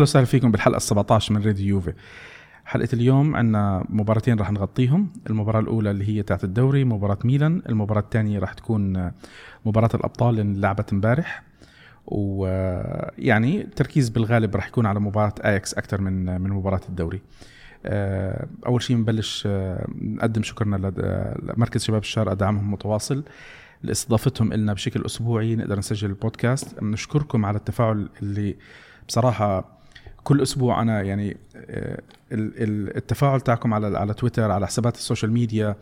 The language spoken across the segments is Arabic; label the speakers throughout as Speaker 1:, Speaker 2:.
Speaker 1: أهلا وسهلا فيكم بالحلقة ال 17 من راديو يوفي. حلقة اليوم عندنا مباراتين راح نغطيهم. المباراة الأولى اللي هي تاعت الدوري مباراة ميلان. المباراة الثانية راح تكون مباراة الأبطال اللي لعبت امبارح. ويعني التركيز بالغالب راح يكون على مباراة اياكس أكثر من من مباراة الدوري. آه، أول شيء بنبلش آه، نقدم شكرنا لمركز شباب الشارقه دعمهم متواصل. لاستضافتهم لنا بشكل أسبوعي نقدر نسجل البودكاست. بنشكركم على التفاعل اللي بصراحة كل أسبوع أنا يعني آه، التفاعل تاعكم على على تويتر على حسابات ال social media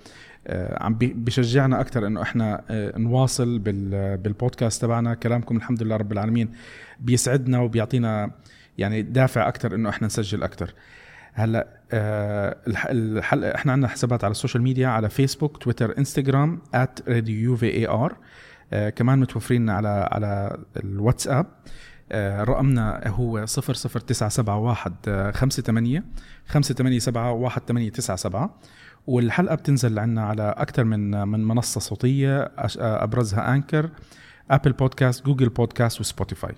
Speaker 1: عم بيشجعنا أكثر إنه إحنا نواصل بالبودكاست تبعنا. كلامكم الحمد لله رب العالمين بيسعدنا وبيعطينا يعني دافع أكثر إنه إحنا نسجل أكثر هلأ آه الحلقة إحنا عندنا حسابات على ال social media على فيسبوك تويتر إنستغرام @راديو آه كمان متوفرين على على الواتساب. آه رقمنا هو 00971 58 587 1897 والحلقة بتنزل عنا على أكثر من من منصة صوتية أبرزها Anchor Apple Podcast Google Podcast و Spotify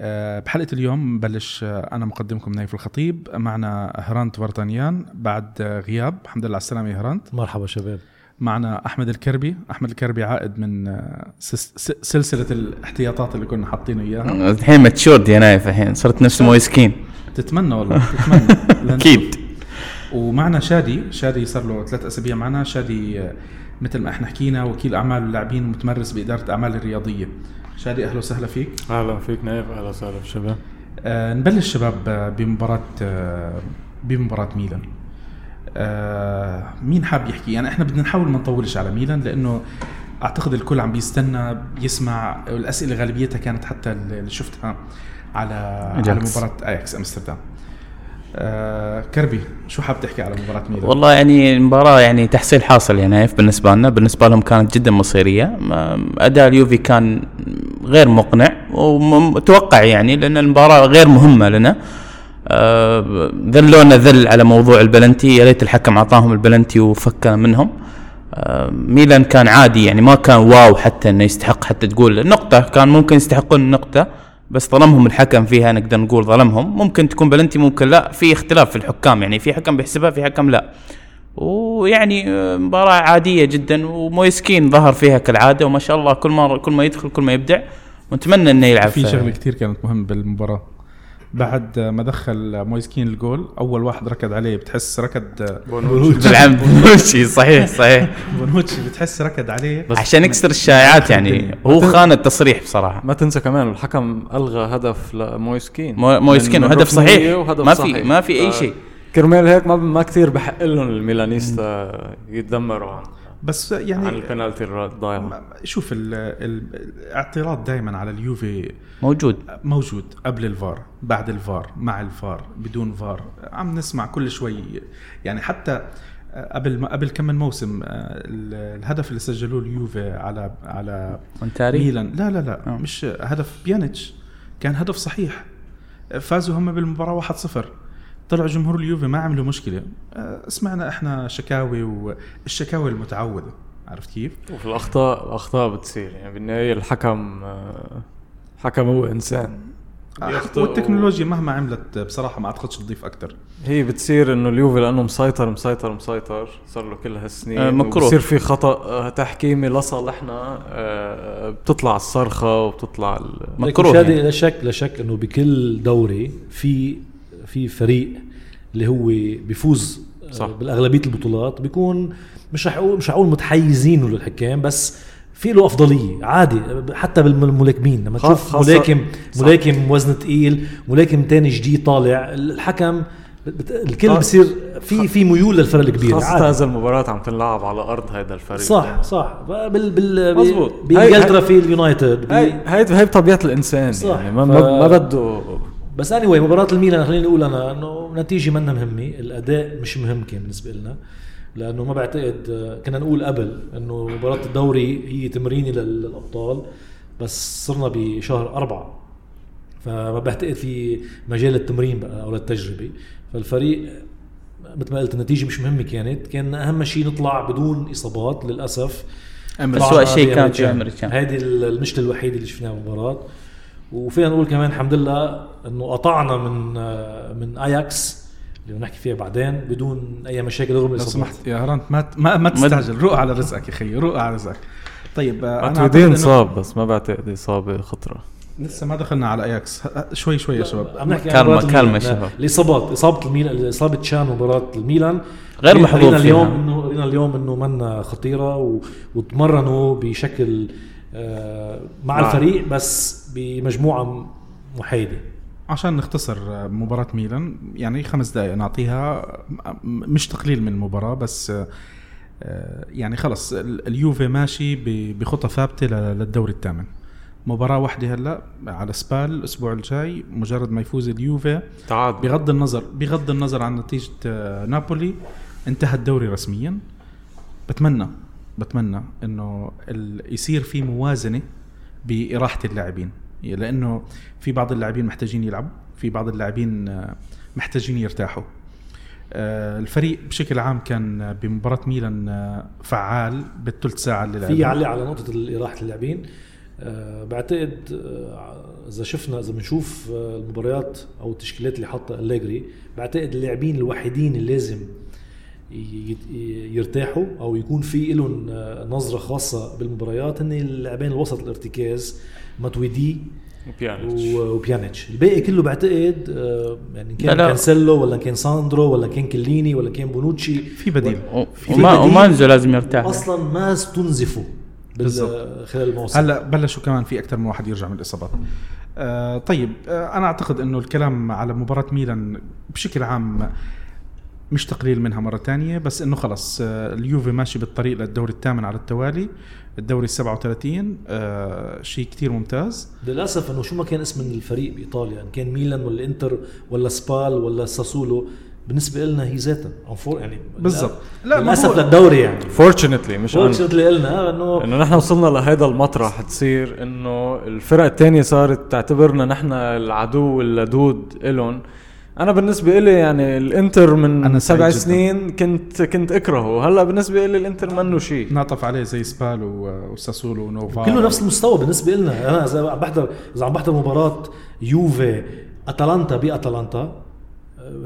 Speaker 1: آه، بحلقة اليوم ببلش آه، أنا مقدمكم نايف الخطيب معنا هرانت ورطانيان بعد آه، غياب. الحمد لله على السلامة يا هرانت.
Speaker 2: مرحبا شباب.
Speaker 1: معنا أحمد الكربي. أحمد الكربي عائد من سلسلة الاحتياطات اللي كنا حاطينه إياها.
Speaker 3: الحين متشود يا نايف الحين صرت نفس مويسكين.
Speaker 1: تتمنى والله تتمنى.
Speaker 3: أكيد.
Speaker 1: ومعنا شادي شادي صار له ثلاث أسابيع معنا. شادي مثل ما إحنا حكينا وكيل أعمال اللاعبين ومتمرس بإدارة الاعمال الرياضية. شادي أهلا وسهلا فيك.
Speaker 4: أهلا فيك نايف أهلا وسهلا بالشباب
Speaker 1: آه نبلش شباب آه، بمباراة آه بمباراة ميلان. آه مين حاب يحكي؟ يعني إحنا بدنا نحاول ما نطولش على ميلان لأنه أعتقد الكل عم بيستنى يسمع الأسئلة غالبيتها كانت حتى اللي شفتها على على مباراة أياكس أمستردام. آه كربي شو حاب تحكي على مباراة ميلان؟
Speaker 3: والله يعني المباراة يعني تحصيل حاصل يعني نايف بالنسبة لنا بالنسبة لهم كانت جدا مصيرية. أداء اليوفي كان غير مقنع ومتوقع يعني لأن المباراة غير مهمة لنا. آه ذلونا ذل على موضوع البلنتي. يا ريت الحكم أعطاهم البلنتي وفكنا منهم. آه ميلان كان عادي يعني ما كان واو حتى إنه يستحق حتى تقول نقطة. كان ممكن يستحقون النقطه بس ظلمهم الحكم فيها نقدر نقول ظلمهم. ممكن تكون بلنتي ممكن لا. في اختلاف في الحكام يعني في حكم بيحسبها في حكم لا. ويعني آه، مباراة عادية جدا وموس كين ظهر فيها كالعادة وما شاء الله كل ما كل ما يدخل كل ما يبدع. ونتمنى إنه يلعب
Speaker 1: في شغلة كثير كانت مهمة بالمباراة. بعد ما دخل مويس كين الجول أول واحد ركض عليه بتحس ركض
Speaker 3: بونوتشي. بالعمد بونوتشي. صحيح صحيح.
Speaker 1: بونوتشي بتحس ركض عليه.
Speaker 3: بس عشان يكسر الشائعات يعني هو خان التصريح بصراحة.
Speaker 4: ما تنسى كمان الحكم ألغى هدف لمويسكين.
Speaker 3: مويسكين وهدف صحيح. ما في ما في أي شيء.
Speaker 4: كرمال هيك ما ما كثير بحق لهم الميلانيستا يتذمروا عن
Speaker 1: بس يعني
Speaker 4: عن البنالتي الضايعه
Speaker 1: شوف الاعتراض دائما على اليوفي
Speaker 3: موجود.
Speaker 1: موجود قبل الفار بعد الفار مع الفار بدون فار. عم نسمع كل شوي يعني حتى قبل ما قبل كم من موسم الهدف اللي سجلوه اليوفي على على
Speaker 3: مونتاري
Speaker 1: ميلان. لا لا لا أوه. مش هدف بيانيتش كان هدف صحيح. فازوا هم بالمباراة 1-0 طلع جمهور اليوفي ما عملوا مشكلة. آه، سمعنا إحنا شكاوي والشكاوي المتعودة. عرفت كيف؟
Speaker 4: وفي الأخطاء الأخطاء بتصير. يعني بالنهاية الحكم آه، حكم هو إنسان.
Speaker 1: آه، والتكنولوجيا مهما عملت بصراحة ما أعتقدش تضيف أكثر
Speaker 4: هي بتصير إنه اليوفي لأنه مسيطر مسيطر مسيطر. صار له كل هالسنين.
Speaker 3: آه مكروه.
Speaker 4: بصير في خطأ تحكيمي لصالحنا آه بتطلع الصرخة وبتطلع
Speaker 2: مكروه يعني. لا شك لا شك إنه بكل دوري في في فريق اللي هو بيفوز آه، صح. بالأغلبية البطولات بيكون مش رح أقول مش رح أقول متحيزين للحكام بس في له أفضلية عادي حتى بالملاكمين. لما تشوف ملاكم ملاكم وزن ثقيل ملاكم تاني جديد طالع الحكم الكل بصير في في ميول للفرق الكبير
Speaker 4: خاصة هذا المباراة عم تنلعب على أرض هذا الفريق.
Speaker 2: صح صح. بال بال مزبوط بإنجلترا في اليونايتد
Speaker 4: هاي هاي بطبيعة الإنسان صح. يعني. ما, ف... ما بده
Speaker 2: بس اني anyway مباراة الميلان خليني أقول أنا إنه نتيجة منا مهمة، الأداء مش مهم كان بالنسبة لنا لأنه ما بعتقد كنا نقول قبل إنه مباراة الدوري هي تمريني للأبطال بس صرنا بشهر أربعة فما بعتقد في مجال التمرين بقى أو للتجربة. فالفريق مثل ما قلت النتيجة مش مهمة كانت كان أهم شيء نطلع بدون إصابات للأسف.
Speaker 3: أسوأ شيء كان في
Speaker 2: هذه المشكلة الوحيدة اللي شفناها بالمباراة وفينا نقول كمان الحمد لله إنه قطعنا من من اياكس اللي بنحكي فيها بعدين بدون أي مشاكل رغم
Speaker 1: لو سمحت يا هرانت ما ما, ما تستعجل. روق على رزقك يا خيي روق على رزقك. طيب أنا
Speaker 4: صاب بس ما بعتقد إصابة خطرة.
Speaker 1: لسه ما دخلنا على اياكس شوي شوي يا شباب.
Speaker 2: عم نحكي
Speaker 3: كلمة
Speaker 2: الميلان.
Speaker 3: شباب.
Speaker 2: الإصابات إصابة الميلان إصابة تشان مباراه الميلان.
Speaker 3: غير محظوظ
Speaker 2: اليوم. انه اليوم إنه منا خطيرة و... وتمرنوا بشكل مع
Speaker 4: مع-
Speaker 2: الفريق بس بمجموعة محايدة.
Speaker 1: عشان نختصر آه، مباراة ميلان يعني خمس دقائق نعطيها. مش تقليل من المباراة بس آه، يعني خلص ال- اليوفي ماشي ب- بخطى ثابتة للدوري الثامن. مباراة واحدة هلأ على سبال الأسبوع الجاي مجرد ما يفوز اليوفي.
Speaker 4: تعادل.
Speaker 1: بغض النظر بغض النظر عن نتيجة آه، نابولي انتهى الدوري رسميا. بتمنى بتمنى إنه يصير في موازنة بإراحة اللاعبين. لأنه في بعض اللاعبين محتاجين يلعبوا في بعض اللاعبين آه، محتاجين يرتاحوا. آه، الفريق بشكل عام كان بمباراة ميلان آه، فعال بالثلث ساعة اللي
Speaker 2: في
Speaker 1: لعبها.
Speaker 2: علي على نقطة راحه اللاعبين. بعتقد إذا شفنا إذا بنشوف المباريات أو التشكيلات اللي حاطها أليجري بعتقد اللاعبين الوحيدين اللي لازم يرتاحوا أو يكون في لهم آه، نظرة خاصة بالمباريات هن اللاعبين الوسط الارتكاز ماتويدي
Speaker 4: وبيانيتش
Speaker 2: وبيانيتش الباقي كله بعتقد آه، يعني كان
Speaker 3: لا.
Speaker 2: كانسيلو ولا كان ساندرو ولا كان كيليني ولا كان بونوتشي
Speaker 1: في بديل
Speaker 3: و-
Speaker 2: في
Speaker 3: وما. ومانزو لازم يرتاح
Speaker 2: أصلا ما استنزفوا. خلال الموسم
Speaker 1: هلا بلشوا كمان في أكثر من واحد يرجع من الإصابات آه طيب آه أنا أعتقد إنه الكلام على مباراة ميلان بشكل عام مش تقليل منها مرة تانية بس إنه خلص آه اليوفي ماشي بالطريق للدوري الثامن على التوالي الدوري ال 37 آه شيء كتير ممتاز
Speaker 2: للأسف إنه شو ما كان اسم الفريق بإيطاليا ان كان ميلان ولا إنتر ولا سبال ولا ساسولو بالنسبة لنا هي ذاتها يعني
Speaker 1: بالضبط. لا، للأسف
Speaker 2: للدوري يعني
Speaker 4: fortunately مش.
Speaker 2: fortunately قلنا انه
Speaker 4: إنه نحن وصلنا لهيدا المطرح تصير إنه الفرق التانية صارت تعتبرنا نحن العدو اللدود الون أنا بالنسبة لي يعني الإنتر من
Speaker 1: أنا
Speaker 4: سبع
Speaker 1: جداً.
Speaker 4: سنين كنت كنت أكرهه. هلأ بالنسبة لي الإنتر منه شيء
Speaker 1: نعطف عليه زي سبال و- وساسولو ونوفا.
Speaker 2: كله نفس المستوى بالنسبة لنا أنا إذا عم بحضر إذا عم بحضر مباراة يوفي أتلانتا باتلانتا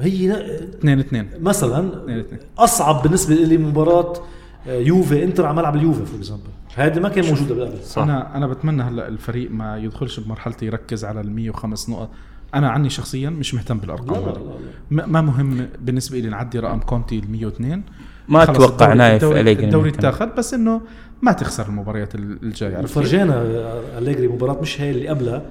Speaker 2: هي
Speaker 1: 2 2
Speaker 2: مثلا
Speaker 1: اثنين اثنين.
Speaker 2: أصعب بالنسبة لي مباراة يوفي إنتر على ملعب اليوفي for example هذه ما كان موجودة بالقبل
Speaker 4: صح.
Speaker 1: أنا أنا بتمنى هلأ الفريق ما يدخلش بمرحلة يركز على ال 105 نقط. أنا عني شخصيا مش مهتم
Speaker 2: لا
Speaker 1: بالأرقام
Speaker 2: لا. لا, لا.
Speaker 1: ما مهم بالنسبة لي نعدي رقم كونتي ال 102
Speaker 3: ما
Speaker 1: أتوقع
Speaker 3: نايف
Speaker 1: الدوري,
Speaker 3: أليجري
Speaker 1: الدوري. اتاخذ بس إنه ما تخسر المباريات ال-
Speaker 2: الجاية آه، أليجري مباراة مش هي اللي قبلها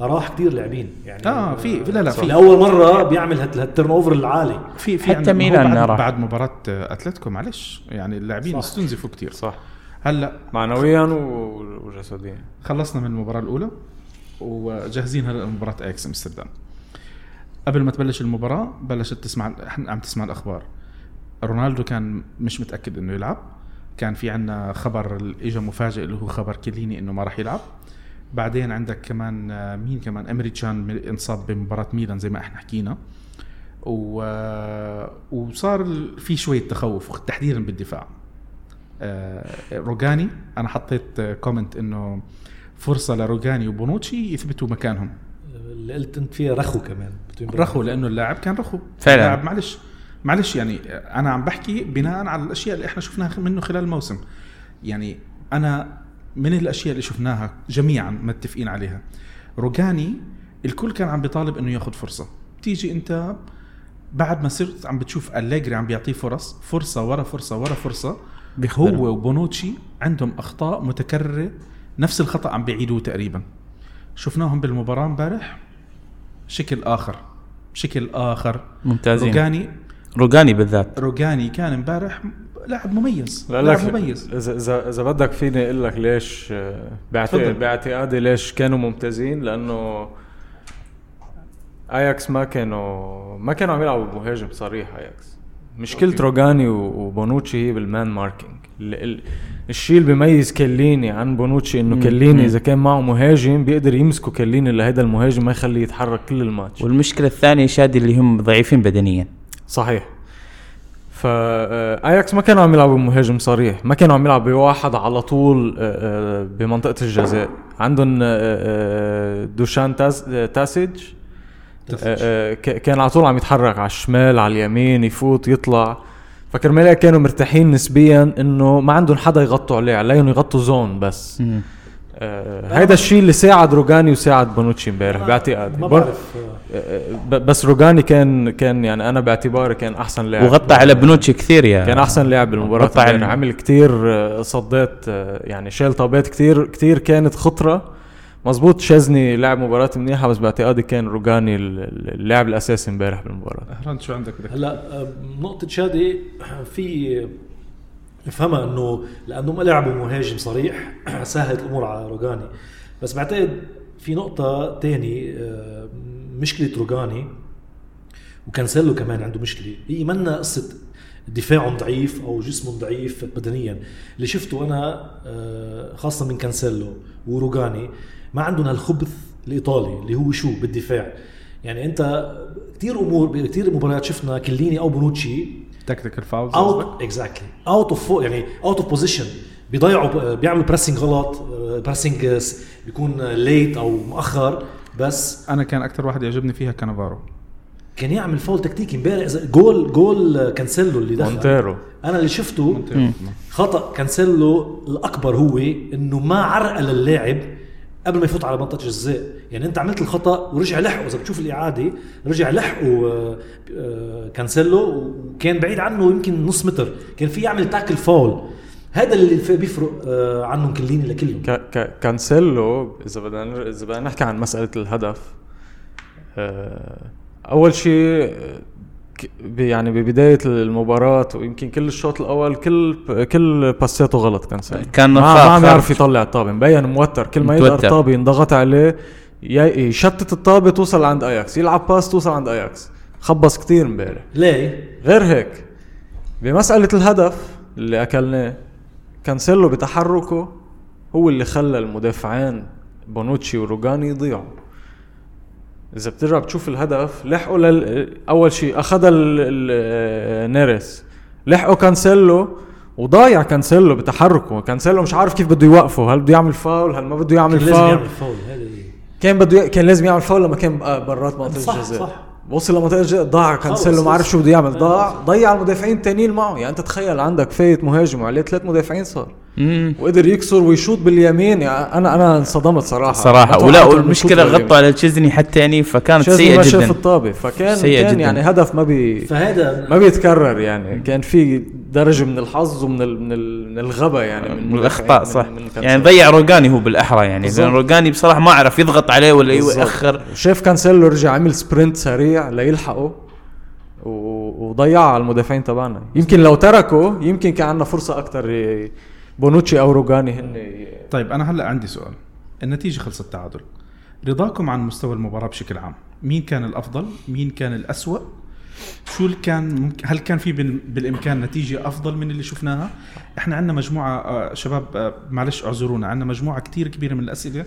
Speaker 2: راح كثير لاعبين يعني
Speaker 1: آه في لا لا في
Speaker 2: لأول مرة بيعمل هال- هال turnover العالي
Speaker 1: في في
Speaker 3: حتى ميلان
Speaker 1: بعد,
Speaker 3: راح.
Speaker 1: بعد مباراة أتلتيكو معلش يعني اللاعبين. استنزفوا كثير
Speaker 4: صح
Speaker 1: هلأ
Speaker 4: معنويا وجسديا
Speaker 1: خلصنا من المباراة الأولى وجاهزين هلا لمباراة إكس أمستردام. قبل ما تبلش المباراة بلشت تسمع إحنا عم تسمع الأخبار. رونالدو كان مش متأكد إنه يلعب. كان في عنا خبر اجى مفاجئ اللي هو خبر كليني إنه ما راح يلعب. بعدين عندك كمان آه، مين كمان إمري تشان انصاب بمباراة ميلان زي ما إحنا حكينا. و... وصار ال- في شوية تخوف تحديدا بالدفاع. آه، روجاني أنا حطيت آه، كومنت إنه فرصة لروجاني وبونوتشي يثبتوا مكانهم.
Speaker 2: اللي قلت أنت فيها رخو كمان.
Speaker 1: رخو لأنه اللاعب كان رخو.
Speaker 3: فعلا.
Speaker 1: اللاعب معلش معلش يعني أنا عم بحكي بناء على الأشياء اللي إحنا شفناها منه خلال الموسم. يعني أنا من الأشياء اللي شفناها جميعا متفقين عليها. روجاني الكل كان عم بيطالب إنه ياخذ فرصة. تيجي أنت بعد ما صرت عم بتشوف أليجري عم بيعطيه فرص فرصة ورا فرصة ورا فرصة
Speaker 3: بيخبرهم.
Speaker 1: هو وبونوتشي عندهم أخطاء متكررة نفس الخطأ عم بيعيدوه تقريبا. شفناهم بالمباراة امبارح. شكل آخر. شكل آخر.
Speaker 3: ممتازين.
Speaker 1: روجاني.
Speaker 3: روجاني بالذات.
Speaker 1: روجاني كان امبارح لاعب مميز.
Speaker 4: لا
Speaker 1: لاعب مميز.
Speaker 4: اذا اذا إذا بدك فيني أقول لك ليش. باعتقادي ليش كانوا ممتازين لأنه اياكس ما كانوا ما كانوا عم يلعبوا بمهاجم صريح اياكس مشكلة روجاني و- وبونوتشي هي بال man marking. الشيء اللي بيميز كليني عن بونوتشي
Speaker 3: إنه.
Speaker 4: كليني. إذا كان معه مهاجم بيقدر يمسكه كليني لهيدا المهاجم ما يخليه يتحرك كل الماتش.
Speaker 3: والمشكلة الثانية شادي اللي هم ضعيفين بدنيا.
Speaker 4: صحيح. فا اياكس ما كانوا عم يلعبوا مهاجم صريح ما كانوا عم يلعبوا بواحد على طول آه، آه، بمنطقة الجزاء. عندهم آه، آه، دوشان تاس آه، تاسج آه، آه، ك- كان على طول عم يتحرك على الشمال على اليمين يفوت يطلع. فكرمال كانوا مرتاحين نسبيا إنه ما عندهم حدا يغطوا عليه عليهم يغطوا zone بس
Speaker 3: مم.
Speaker 4: آه هيدا الشيء اللي ساعد روجاني وساعد بونوتشي امبارح باعتقادي
Speaker 2: ما بعرف آه،
Speaker 4: آه، بس روجاني كان كان يعني أنا باعتباري كان أحسن لاعب
Speaker 3: وغطى على بنوتشي كثير يا
Speaker 4: كان أحسن لاعب بالمباراة
Speaker 3: غطى
Speaker 4: امبارح. عمل كتير آه، صدات يعني شال طابات كتير كتير كانت خطرة مزبوط شازني لعب مباراة منيحة بس باعتقادي كان روجاني ال- ال- اللاعب الأساسي امبارح بالمباراة.
Speaker 1: هران شو عندك بدك؟
Speaker 2: هلأ آه، نقطة شادي في افهمها إنه لأنه ما لعبوا مهاجم صريح سهلت الأمور على روجاني. بس بعتقد في نقطة تاني آه، مشكلة روجاني وكانسيلو كمان عنده مشكلة. هي منا قصة دفاعهم ضعيف أو جسمهم ضعيف بدنيا. اللي شفته أنا آه، خاصة من كانسيلو وروجاني ما عندهم هالخبث الإيطالي اللي هو شو بالدفاع. يعني أنت كثير أمور كثير مباريات شفنا كليني أو بونوتشي.
Speaker 1: tactical fouls
Speaker 2: out exactly out of يعني out of position بيضيعوا بيعملوا pressing غلط pressing بيكون late أو مؤخر. بس
Speaker 1: أنا كان أكثر واحد يعجبني فيها كانافارو.
Speaker 2: كان يعمل فول تكتيكي امبارح. جول جول كانسيلو اللي دخل.
Speaker 4: مونتيرو.
Speaker 2: أنا اللي شفته خطأ. كانسيلو الأكبر هو إنه ما عرقل اللاعب قبل ما يفوت على منطقه الجزاء يعني أنت عملت الخطأ ورجع لحقه. إذا بتشوف الإعادة رجع لحقه آه، آه، كانسيلو وكان بعيد عنه يمكن نص متر. كان في يعمل tackle foul. هذا اللي بيفرق آه، عنهم كليني لكلهم.
Speaker 4: كانسيلو إذا بدنا إذا بدنا نحكي عن مسألة الهدف أول شيء يعني ببداية المباراة ويمكن كل الشوط الأول كل كل باساته غلط كانسيلو
Speaker 3: كان
Speaker 4: ما, ما عم يعرف يطلع الطابة مبين موتر كل ما يقدر. الطابة ينضغط عليه يشتت الطابة توصل عند اياكس يلعب باس توصل عند اياكس خبص كتير امبارح.
Speaker 2: ليه؟
Speaker 4: غير هيك بمسألة الهدف اللي أكلناه كانسيلو بتحركه هو اللي خلى المدافعين بونوتشي وروجاني يضيعوا. إذا بترجع بتشوف الهدف لحقوا لل... أول شيء أخذها ال... ال... نيرس لحقوا كانسيلو وضايع كانسيلو بتحركه. كانسيلو مش عارف كيف بده يوقفه. هل بده يعمل فاول؟ هل ما بده يعمل
Speaker 2: كان لازم
Speaker 4: فاول؟
Speaker 2: يعمل فاول
Speaker 4: كان بده ي... كان لازم يعمل فاول لما كان برات منطقة
Speaker 2: صح،
Speaker 4: الجزاء.
Speaker 2: صح.
Speaker 4: وصل لمنطقة الجزاء ضاع كانسيلو. ما عرف شو بده يعمل. ضاع ضيع المدافعين التانيين معه. يعني أنت تخيل عندك فايت مهاجم وعليه ثلاث مدافعين صار. وقدر يكسر ويشوط باليمين. يعني أنا أنا انصدمت
Speaker 3: صراحة.
Speaker 4: صراحة.
Speaker 3: ولا
Speaker 4: والمشكلة
Speaker 3: غطوا على تشيزني حتى يعني فكانت سيئة
Speaker 4: ما شاف
Speaker 3: جدا
Speaker 4: الطابه فكان
Speaker 3: سيئة
Speaker 4: كان
Speaker 3: جداً.
Speaker 4: يعني هدف ما بي
Speaker 2: فهذا
Speaker 4: ما بيتكرر يعني. كان في درجة من الحظ ومن ال من, ال من الغبا يعني. من,
Speaker 3: من الأخطاء
Speaker 4: من-
Speaker 3: صح.
Speaker 4: من
Speaker 3: يعني. ضيع روجاني هو بالأحرى يعني. لأن روجاني بصراحة ما عرف يضغط عليه ولا
Speaker 4: بالضبط.
Speaker 3: ياخر
Speaker 4: شاف كانسيلو رجع عمل sprint سريع ليلحقه وضيعها على المدافعين تبعنا. يمكن لو تركه يمكن كان عندنا فرصة أكثر بونوتشي أو روجاني هن.
Speaker 1: طيب أنا هلأ عندي سؤال. النتيجة خلصت تعادل رضاكم عن مستوى المباراة بشكل عام. مين كان الأفضل؟ مين كان الأسوأ؟ شو كان ممكن هل كان في بال- بالإمكان نتيجة أفضل من اللي شفناها؟ إحنا عندنا مجموعة آه، شباب آه، معلش اعذرونا. عندنا مجموعة كتير كبيرة من الأسئلة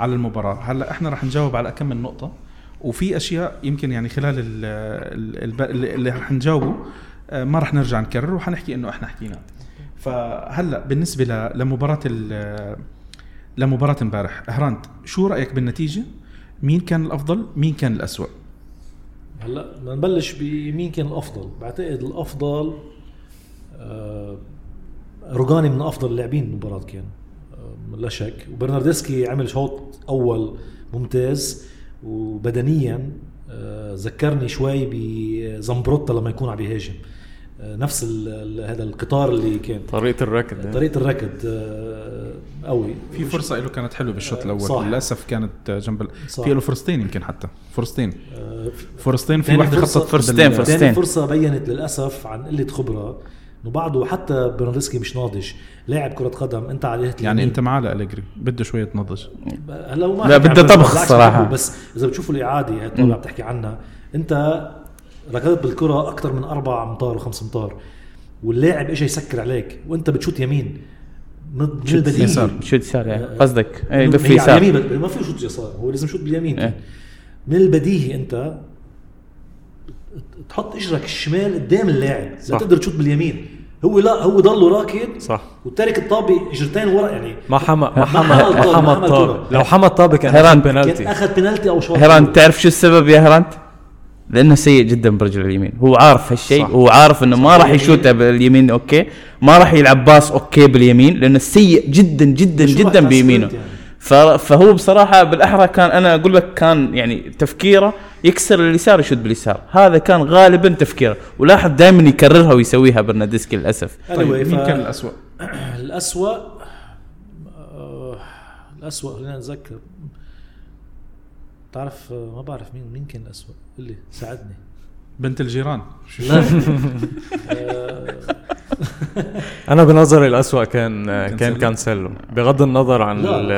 Speaker 1: على المباراة. هلأ إحنا رح نجاوب على كم من نقطة. وفي أشياء يمكن يعني خلال ال ال ال اللي رح نجاوبه آه، ما رح نرجع نكرر وحنحكي إنه إحنا حكينا. فهلا بالنسبة لمباراة لمباراة امبارح. هراند شو رأيك بالنتيجة؟ مين كان الأفضل؟ مين كان الأسوأ؟
Speaker 2: هلا بدنا نبلش بمين كان الأفضل. بعتقد الأفضل آه، روجاني من أفضل اللاعبين بالمباراه كان آه، لا شك. وبرناردسكي عمل شوط أول ممتاز وبدنيا آه، ذكرني شوي بزمبروتا لما يكون عم بيهاجم آه، نفس هذا القطار اللي كان
Speaker 4: طريقة الركض.
Speaker 2: طريقة الركض آه، قوي.
Speaker 1: في فرصة له كانت حلوة بالشوط الأول.
Speaker 2: صح.
Speaker 1: للأسف كانت جنب. في له فرصتين يمكن حتى. فرصتين
Speaker 2: آه،
Speaker 1: فرصتين في
Speaker 2: تاني فرصة-
Speaker 1: خطت
Speaker 3: فرصتين، فرصتين.
Speaker 2: ثاني فرصة بينت للأسف عن قلة خبرة. إنه بعده حتى برناردسكي مش ناضج. لاعب كرة قدم. أنت على
Speaker 1: يعني
Speaker 2: اليمين.
Speaker 1: أنت معاه لأليجري. بده شوية نضج.
Speaker 2: هلا هو ما
Speaker 3: لا، بده طبخ.
Speaker 2: بحبه، بس إذا بتشوفوا الإعادة هي اللي عم تحكي عنها. أنت ركضت بالكرة أكثر من أربع أمتار وخمس أمتار واللاعب اجى يسكر عليك وأنت بتشوت يمين البديهي
Speaker 1: يسار.
Speaker 3: شو صار يعني
Speaker 2: آه،
Speaker 3: قصدك اي
Speaker 2: هي على
Speaker 3: يسار
Speaker 2: اليمين بس ما في شوط يسار هو لازم شوط باليمين
Speaker 3: إيه.
Speaker 2: من البديهي أنت تحط إجرك الشمال قدام اللاعب لا
Speaker 4: صح.
Speaker 2: تقدر تشوط باليمين هو لا هو ضله راكد
Speaker 4: صح
Speaker 2: وتارك الطابه إجرتين ورا يعني
Speaker 4: ما حمى ما حمى ما حمى
Speaker 2: الكرة.
Speaker 4: لو حمى الطابة كان
Speaker 3: هيران.
Speaker 4: أخذ بنالتي
Speaker 2: كان أخذ بنالتي أو شوط
Speaker 3: هيران تعرف شو السبب يا هيران؟ لأنه سيء جدا برجل اليمين. هو عارف هالشيء. هو عارف إنه ما راح يشوتها باليمين okay. ما راح يلعب باص okay باليمين لأنه سيء جدا جدا جدا بيمينه.
Speaker 2: يعني.
Speaker 3: فهو بصراحة بالأحرى كان أنا أقول لك كان يعني تفكيره يكسر اليسار يشوت باليسار. هذا كان غالبا تفكيره. ولاحظ دائما يكررها ويسويها برنادسكي للأسف.
Speaker 1: طيب
Speaker 2: anyway،
Speaker 1: مين
Speaker 2: ف-
Speaker 1: كان الاسوء؟
Speaker 2: الأسوأ آه، الأسوأ خلينا نتذكر. تعرف ما بعرف مين مين كان الأسوأ قل لي ساعدني.
Speaker 1: بنت الجيران. شو
Speaker 2: لا.
Speaker 4: أنا بنظري الأسوأ كان كان
Speaker 1: كانسيلو.
Speaker 4: كانسيلو. بغض النظر عن
Speaker 2: لا.
Speaker 4: ال-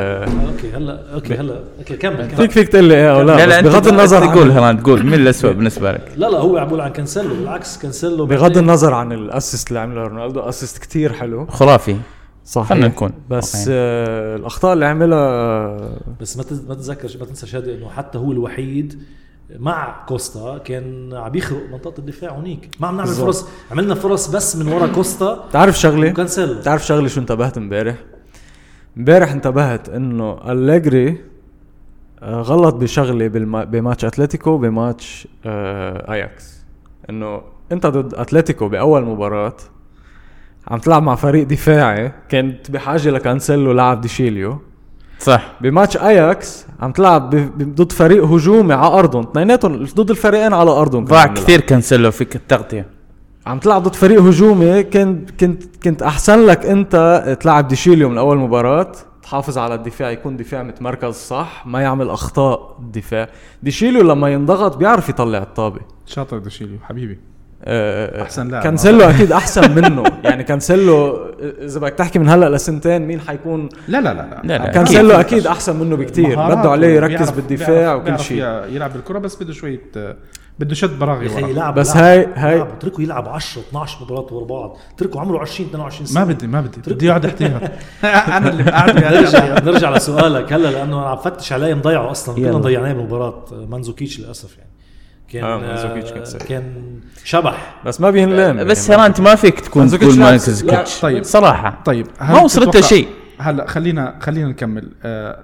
Speaker 2: أوكي هلا أوكي هلا. أوكي كمل كمل.
Speaker 4: فيك فيك تقول لي إيه أو لا,
Speaker 3: لا
Speaker 4: بغض النظر عن
Speaker 3: تقول هيران تقول. مين الاسوء بالنسبة لك؟
Speaker 2: لا لا هو عم بقول عن كانسيلو بالعكس كانسيلو
Speaker 4: بغض النظر عن ال assist اللي عمله رونالدو assist كتير حلو.
Speaker 3: خرافي.
Speaker 4: صح
Speaker 3: خلينا نكون.
Speaker 4: بس. آه الأخطاء اللي عملها
Speaker 2: بس ما ما تتذكر ما تنسى شادي إنه حتى هو الوحيد مع كوستا كان عم يخرق منطقة الدفاع هونيك. ما عم نعمل
Speaker 4: بالضبط.
Speaker 2: فرص عملنا فرص بس من ورا كوستا.
Speaker 4: تعرف شغلة؟
Speaker 2: وكانسيلو
Speaker 4: تعرف شغلة شو انتبهت امبارح؟ امبارح انتبهت إنه أليجري آه، غلط بشغلة بالما... بماتش أتلتيكو بماتش آه أياكس. إنه أنت ضد أتلتيكو بأول مباراة عم تلعب مع فريق دفاعي كنت بحاجة لكانسيلو لعب ديشيليو.
Speaker 3: صح.
Speaker 4: بماتش أياكس عم تلعب ب... ب... ضد فريق هجومي على أرضهم. اثنيناتهم ضد الفريقين على أرضهم
Speaker 3: ضاع كثير كانسلو فيك التغطية.
Speaker 4: عم تلعب ضد فريق هجومي كنت كنت كنت أحسن لك أنت تلعب ديشيليو من أول مباراة. تحافظ على الدفاع يكون دفاع متمركز صح ما يعمل أخطاء الدفاع ديشيليو لما ينضغط بيعرف يطلع الطابة.
Speaker 1: شاطر ديشيليو حبيبي. أحسن لاعب.
Speaker 4: كانسيلو أكيد أحسن منه. يعني كانسيلو إذا بدك تحكي من هلأ لسنتين مين حيكون؟
Speaker 1: لا لا لا
Speaker 3: لا، لا.
Speaker 4: كانسيلو
Speaker 1: أكيد.
Speaker 4: أكيد أحسن منه بكتير. ردوا عليه يركز بالدفاع
Speaker 1: بيعرف-
Speaker 4: وكل شيء.
Speaker 1: يلعب بالكرة بس بده شوية بده شد براغي ورا.
Speaker 2: يلعب
Speaker 4: بس
Speaker 2: يلعب-
Speaker 4: هاي- هاي-.
Speaker 2: اتركه يلعب 10 12 مباراة ورا بعض. اتركه عمره 20 22 سنه
Speaker 1: ما بدي ما بدي. بدي يقعد احتياط أنا اللي قاعد
Speaker 2: نرجع نرجع لسؤالك. هلأ لأنه أنا عم فتش عليه مضيعه
Speaker 3: أصلا.
Speaker 2: كلنا ضيعناه بالمباراه مانزوكيتش للأسف يعني. كان
Speaker 4: آه، كان.
Speaker 2: كان شبح
Speaker 4: بس ما بينلام
Speaker 3: بس هيران انت ما فيك تكون تقول
Speaker 4: لا-
Speaker 3: مانزوكيتش
Speaker 1: طيب.
Speaker 3: صراحة
Speaker 1: طيب
Speaker 3: ما وصلت لشيء
Speaker 1: هلا خلينا خلينا نكمل آه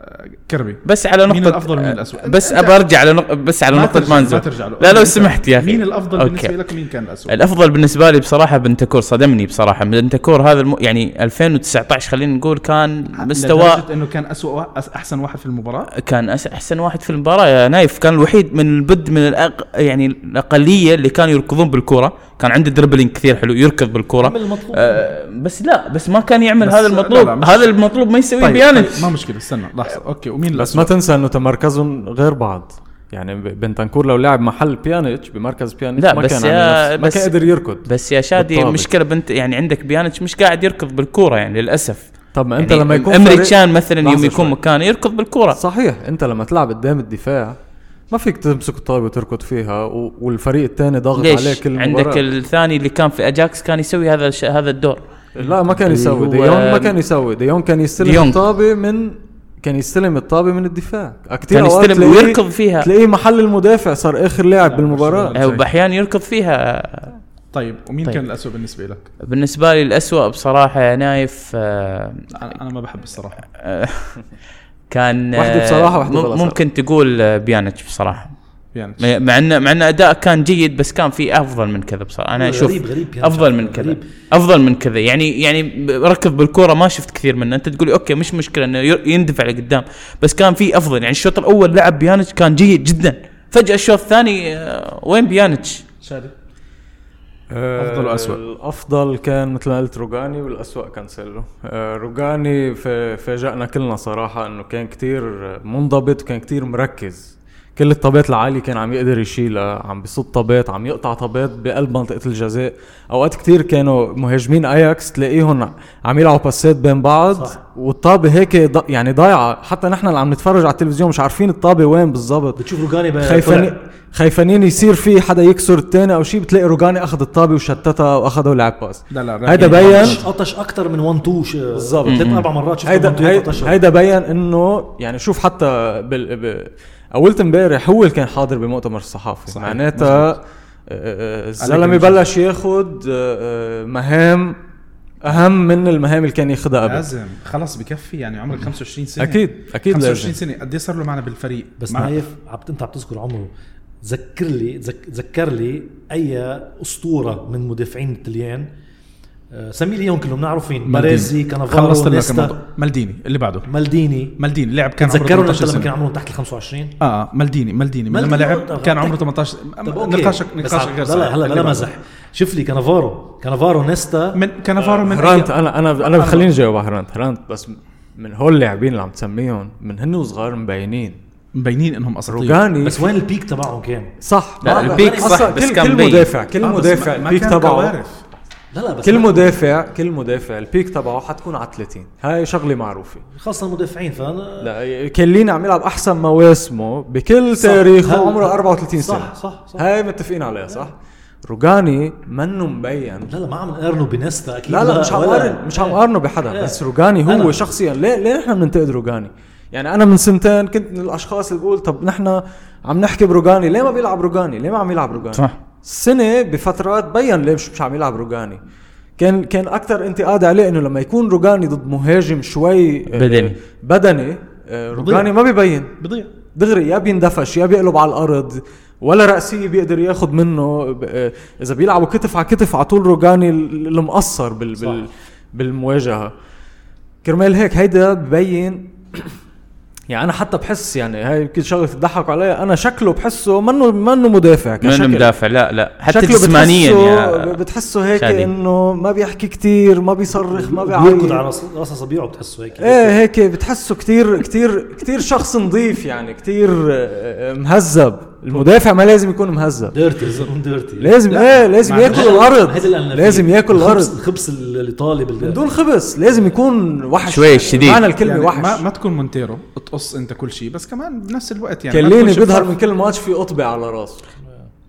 Speaker 1: كربي
Speaker 3: بس على نقطة
Speaker 1: مين الأفضل ومين الأسوأ؟
Speaker 3: بس
Speaker 1: أنت-
Speaker 3: أبى أرجع على نق... بس على
Speaker 1: ما
Speaker 3: نقطة
Speaker 1: ترجع-
Speaker 3: مانزو
Speaker 1: ما ترجع له.
Speaker 3: لا لو سمحت يا أخي.
Speaker 1: مين الأفضل
Speaker 3: okay.
Speaker 1: بالنسبة لك ومين كان الاسوء؟
Speaker 3: الأفضل بالنسبة لي بصراحة بنتنكور صدمني بصراحة. بنتنكور هذا الم... يعني 2019 خلينا نقول كان
Speaker 1: لدرجة إنه كان اسوء وا- أس- أحسن واحد في المباراة؟
Speaker 3: كان أس- أحسن واحد في المباراة يا نايف. كان الوحيد من البد من الأق... يعني الأقلية اللي كانوا يركضون بالكره كان عنده dribbling كثير حلو يركض
Speaker 2: المطلوب.
Speaker 3: آه بس لا بس ما كان يعمل
Speaker 1: بس
Speaker 3: هذا المطلوب. هذا المطلوب ما يسويه
Speaker 1: طيب,
Speaker 3: بيانيتش
Speaker 1: طيب ما مشكلة استنى لحظة okay ومين
Speaker 4: بس؟ ما تنسى إنه تمركزهم غير بعض يعني بنتنكور لو لعب محل بيانيتش بمركز بيانيتش
Speaker 3: لا،
Speaker 4: ما
Speaker 3: بس
Speaker 4: كان
Speaker 3: يا-
Speaker 4: نفس- ما
Speaker 3: بس-
Speaker 4: كان قادر يركض
Speaker 3: بس يا شادي
Speaker 4: بالطابة.
Speaker 3: المشكلة بنت يعني عندك بيانيتش مش قاعد يركض بالكورة يعني للأسف
Speaker 4: طب ما أنت
Speaker 3: يعني
Speaker 4: لما يكون
Speaker 3: إمري
Speaker 4: فريق-
Speaker 3: تشان مثلا يوم يكون
Speaker 4: شوي.
Speaker 3: مكانه يركض بالكورة
Speaker 4: صحيح أنت لما تلعب قدام الدفاع ما فيك تمسك الطابه وتركض فيها و... والفريق الثاني ضاغط عليه
Speaker 3: ليش
Speaker 4: كل
Speaker 3: عندك. الثاني اللي كان في أياكس كان يسوي هذا الش... هذا الدور
Speaker 4: لا ما كان يسوي. ديونج ما كان يسوي. ديونج كان يستلم
Speaker 3: ديونج.
Speaker 4: الطابة من كان يستلم الطابة من الدفاع. كثير
Speaker 3: كان يستلم ويركض فيها.
Speaker 4: تلاقيه محل المدافع صار آخر لاعب
Speaker 1: بالمباراة.
Speaker 3: وباحيان يركض فيها.
Speaker 1: طيب ومين
Speaker 3: طيب.
Speaker 1: كان الاسوء بالنسبة لك؟
Speaker 3: بالنسبة لي الأسوأ بصراحة يا نايف آه،
Speaker 1: أنا أنا ما بحب الصراحة.
Speaker 3: كان
Speaker 4: واحدة
Speaker 3: آه،
Speaker 4: بصراحة، واحدة
Speaker 3: مم-
Speaker 4: بلا
Speaker 3: ممكن تقول آه، بيانيتش بصراحة.
Speaker 1: يعني.
Speaker 3: مع ان مع إن أداء كان جيد بس كان في أفضل من كذا بصراحة. أنا أشوف
Speaker 2: غريب غريب.
Speaker 3: أفضل من كذا.
Speaker 2: غريب.
Speaker 3: أفضل من كذا. يعني يعني ركض بالكورة ما شفت كثير منه. أنت تقولي okay مش مشكلة إنه يندفع لقدام بس كان في أفضل. يعني الشوط الأول لعب بيانيتش كان جيد جدا. فجأة الشوط الثاني آه، وين بيانيتش؟
Speaker 1: شادي.
Speaker 4: أفضل
Speaker 1: وأسوأ.
Speaker 4: الافضل كان مثل ما قلت روجاني والأسوأ كانسيلو. آه، روجاني ف- فاجأنا كلنا صراحة إنه كان كتير منضبط وكان كتير مركز. كل الطابات العالية كان عم يقدر يشيلها عم بيصد طابات عم يقطع طابات بقلب منطقة الجزاء. أوقات كتير كانوا مهاجمين اياكس تلاقيهم عم يلعبوا باسات بين بعض.
Speaker 2: صح.
Speaker 4: والطابة هيك ض- يعني ضايعة. حتى نحن اللي عم نتفرج على التلفزيون مش عارفين الطابة وين بالضبط.
Speaker 2: بتشوف روجاني ب-
Speaker 4: خايفانين يصير في حدا يكسر الثاني أو شيء بتلاقي روجاني أخذ الطابة وشتتها واخذها ولعب باس
Speaker 1: لا لا
Speaker 4: هيدا
Speaker 1: راجع.
Speaker 4: بين
Speaker 2: قطش- أكثر من 1 2
Speaker 4: بالضبط.
Speaker 2: ثلاث أربع مرات شفت
Speaker 4: هيدا
Speaker 2: 1 2
Speaker 4: هيدا,
Speaker 2: قطش
Speaker 4: هيدا بين إنه يعني شوف حتى بال ب... أولت امبارح هو اللي كان حاضر بمؤتمر الصحافي
Speaker 1: صحيح.
Speaker 4: معناتها
Speaker 1: مظبوط.
Speaker 4: آه، آه،
Speaker 1: الزلمة
Speaker 4: بلش ياخذ آه، آه، مهام أهم من المهام اللي كان ياخذها قبل.
Speaker 1: لازم. خلص بكفي يعني عمرك 25 سنة.
Speaker 4: أكيد أكيد
Speaker 1: 25
Speaker 4: لازم
Speaker 1: سنة قد إيه صار له معنا بالفريق؟
Speaker 2: بس نايف عبد أنت عم تذكر عمره. ذكر لي ذك- ذكر لي أي أسطورة من مدافعين الطليان آه، سمي لي اياهم كلهم
Speaker 1: مالديني.
Speaker 2: باريزي كانافارو
Speaker 1: خلصت لك
Speaker 2: نيستا.
Speaker 1: الموضوع مالديني اللي بعده.
Speaker 2: مالديني.
Speaker 1: مالديني لعب كان عمره
Speaker 2: تذكروا
Speaker 1: 18
Speaker 2: انت لما كان
Speaker 1: سنه
Speaker 2: عمرهم تحت ال 25
Speaker 1: آه آه، مالديني مالديني. من لما
Speaker 2: مالديني.
Speaker 1: لعب كان عمره 18
Speaker 2: طب أوكي.
Speaker 1: نقاشك نقاشك غير
Speaker 2: لا لا
Speaker 1: صحيح.
Speaker 2: هلا بلا. مزح. شوف لي كانافارو كانافارو نيستا.
Speaker 1: من كانافارو من
Speaker 4: هرانت
Speaker 1: أي-
Speaker 4: أنا أنا أنا خليني جاوب على هرانت. هرانت بس من هول اللاعبين اللي عم تسميهم من هن وصغار مبينين.
Speaker 1: مبينين إنهم أساطير.
Speaker 4: روجاني.
Speaker 2: بس وين ال peak تبعهم كان؟
Speaker 4: صح.
Speaker 3: لا، ال
Speaker 4: peak
Speaker 3: صح، بس
Speaker 4: كل
Speaker 3: كان
Speaker 4: كل. مدافع كل
Speaker 1: آه،
Speaker 4: مدافع ال
Speaker 1: peak
Speaker 4: تبعه.
Speaker 2: لا لا بس
Speaker 4: كل مدافع كل مدافع ال peak تبعه حتكون على 30 هاي شغلة معروفة
Speaker 2: خاصه المدافعين فانا
Speaker 4: لا كليني عم يلعب أحسن مواسمه بكل
Speaker 2: صح.
Speaker 4: تاريخه عمره 34 سنة
Speaker 2: صح صح صح
Speaker 4: هاي متفقين عليها صح روجاني منه مبين
Speaker 2: لا لا ما عم نقارنه بنيستا أكيد
Speaker 4: لا لا مش عم قارن مش عم قارنه بحدا
Speaker 2: إيه.
Speaker 4: بس روجاني هو
Speaker 2: أنا.
Speaker 4: شخصيا ليه ليه نحن بننتقد روجاني؟ يعني أنا من سنتين كنت من الأشخاص اللي بقول طب نحن عم نحكي بروجاني ليه ما بيلعب روجاني؟ ليه ما عم يلعب روجاني؟
Speaker 3: صح.
Speaker 4: السنة بفترات بين ليه مش, عم يلعب روجاني كان كان أكثر انتقاد عليه إنه لما يكون روجاني ضد مهاجم شوي آه،
Speaker 3: بدني.
Speaker 4: بدني آه، روجاني ما بيبين.
Speaker 1: بضيع.
Speaker 4: دغري يا بيندفش يا بيقلب على الأرض ولا رأسية بيقدر ياخد منه آه، إذا بيلعبوا كتف على كتف على طول روجاني ال- المقصر بال بال بالمواجهة. كرمال هيك هيدا ببين يعني أنا حتى بحس يعني هاي يمكن شغلة تضحكوا عليها أنا شكله بحسه منه منه مدافع كشكل.
Speaker 3: مدافع لا لا حتى
Speaker 4: شكله
Speaker 3: جسمانيا
Speaker 4: بتحسه بتحسه هيك
Speaker 3: شادي.
Speaker 4: إنه ما بيحكي كتير ما بيصرخ ما
Speaker 2: بيركض
Speaker 4: بيعيط
Speaker 2: على راس راس اصابعه بتحسه هيك
Speaker 4: إيه هيك بتحسه كتير كتير كتير شخص نظيف يعني كتير آه، مهذب المدافع ما لازم يكون مهذب
Speaker 2: ديرتي لازم ديرتي
Speaker 4: لازم
Speaker 1: لا،
Speaker 4: إيه لازم ياكل
Speaker 2: الأرض.
Speaker 4: لازم ياكل الأرض.
Speaker 2: الخبز الايطالي
Speaker 4: من دون خبز. لازم يكون وحش.
Speaker 3: شوي شديد.
Speaker 4: معنى الكلمة
Speaker 1: يعني
Speaker 4: وحش.
Speaker 1: ما, ما تكون مونتيرو تقص انت كل شيء بس كمان بنفس الوقت يعني
Speaker 4: كليني بيظهر. من كل ماتش في قطبة على راسه.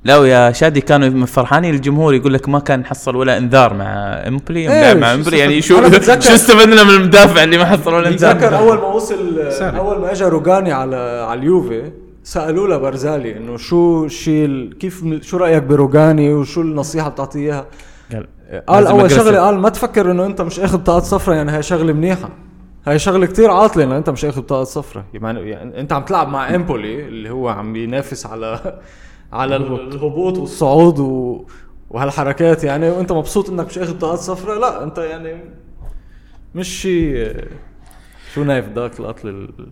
Speaker 3: لا ويا شادي كانوا فرحانين الجمهور يقول لك ما كان حصل ولا انذار مع امبلي
Speaker 4: إيه،
Speaker 3: مع امبلي يعني؟ شو شو استفدنا من المدافع اللي ما حصل ولا انذار؟
Speaker 4: أول ما وصل. أول ما اجى روجاني على على اليوفي سالوه لبرزالي إنه شو الشيء ال- كيف شو رأيك بروجاني وشو النصيحة بتعطيه اياها
Speaker 3: قال أول.
Speaker 4: شغلة قال ما تفكر إنه أنت مش أخذ بطاقه صفرة يعني هاي شغلة منيحة. هاي شغلة كتير عاطلة إنه أنت مش أخذ بطاقه صفرة. يعني, يعني أنت عم تلعب مع إمبولي اللي هو عم ينافس على على الهبوط. والصعود و... وهالحركات يعني وأنت مبسوط إنك مش أخذ بطاقه صفرة؟ لا أنت يعني مش شيء شو نايف داك القتل ال-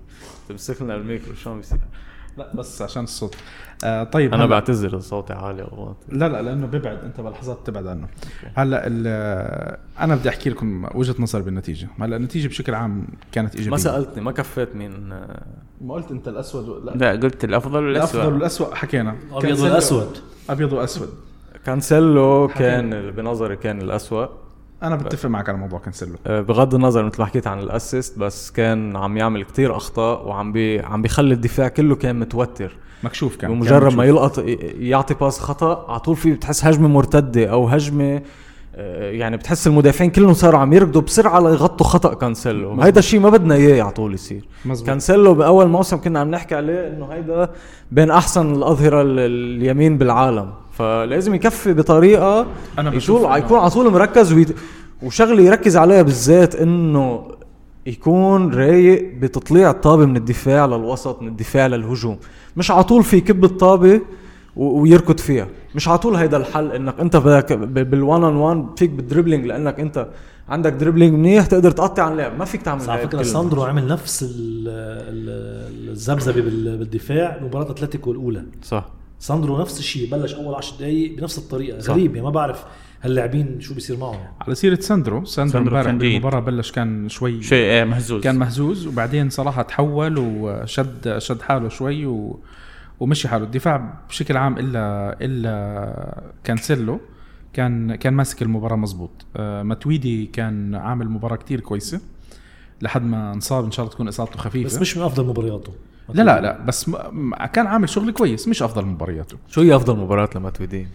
Speaker 4: تمسك لنا الميكرو شو عم بيصير؟
Speaker 1: لا بس عشان الصوت. آه طيب أنا
Speaker 4: بعتذر صوتي عالي أو واطي.
Speaker 1: لا لا لأنه بيبعد أنت بلحظات تبعد عنه. هلا ال- أنا بدي أحكي لكم وجهة نظري بالنتيجة. هلا النتيجة بشكل عام كانت إيجابية.
Speaker 4: ما سألتني ما كفيت مين
Speaker 1: ما قلت أنت الأسود و... لا.
Speaker 3: لا قلت الأفضل
Speaker 1: الأفضل
Speaker 3: والاسوء
Speaker 1: والاسوء حكينا.
Speaker 2: أبيض
Speaker 1: كان
Speaker 2: والأسود.
Speaker 1: أبيض واسود
Speaker 4: كانسيلو كان بنظري كان الأسوأ.
Speaker 1: أنا بتفق معك على موضوع كانسيلو.
Speaker 4: أه، بغض النظر مثل ما حكيت عن ال assist بس كان عم يعمل كتير أخطاء وعم بي عم بيخلي الدفاع كله كان متوتر.
Speaker 1: مكشوف كان
Speaker 4: بمجرد
Speaker 1: كان
Speaker 4: ما. يلقط يعطي pass خطأ على طول في بتحس هجمة مرتدة أو هجمة أه، يعني بتحس المدافعين كلهم صاروا عم يركضوا بسرعة ليغطوا خطأ كانسيلو. هيدا الشيء ما بدنا إياه على طول يصير.
Speaker 1: مزبوط.
Speaker 4: كانسيلو بأول موسم كنا عم نحكي عليه إنه هيدا بين أحسن الأظهرة ال- اليمين بالعالم. فلازم يكفي
Speaker 1: بطريقة بشوف
Speaker 4: يكون يكون على طول مركز ويت... وشغله يركز عليها بالذات إنه يكون رايق بتطليع الطابة من الدفاع للوسط من الدفاع للهجوم. مش على طول في يكب الطابة و- ويركض فيها. مش على طول هيدا الحل إنك أنت بدك بال one on one فيك بال dribbling لإنك أنت عندك dribbling منيح تقدر تقطع عن اللعب. ما فيك تعمل
Speaker 2: على
Speaker 4: فكرة
Speaker 2: ساندرو عمل نفس ال- ال- الذبذبه بال- بالدفاع مباراة أتلتيكو الأولى.
Speaker 4: صح.
Speaker 2: ساندرو نفس الشيء بلش أول 10 دقائق بنفس الطريقة
Speaker 4: صح.
Speaker 2: غريب يعني ما بعرف هاللاعبين شو بيصير معهم يعني.
Speaker 1: على سيرة ساندرو ساندرو امبارح. بالمباراة بلش كان شوي
Speaker 3: شيء إيه، مهزوز
Speaker 1: كان مهزوز وبعدين صراحة تحول وشد شد حاله شوي و ومشي حاله الدفاع بشكل عام إلا إلا كانسيلو كان كان ماسك المباراة مزبوط آه ماتويدي كان عامل مباراة كتير كويسة لحد ما انصاب إن شاء الله تكون إصابته خفيفة
Speaker 2: بس مش من أفضل مبارياته
Speaker 1: لا لا لا بس كان عامل شغل كويس مش أفضل مبارياته
Speaker 4: شو هي أفضل مباراة لماتويدي؟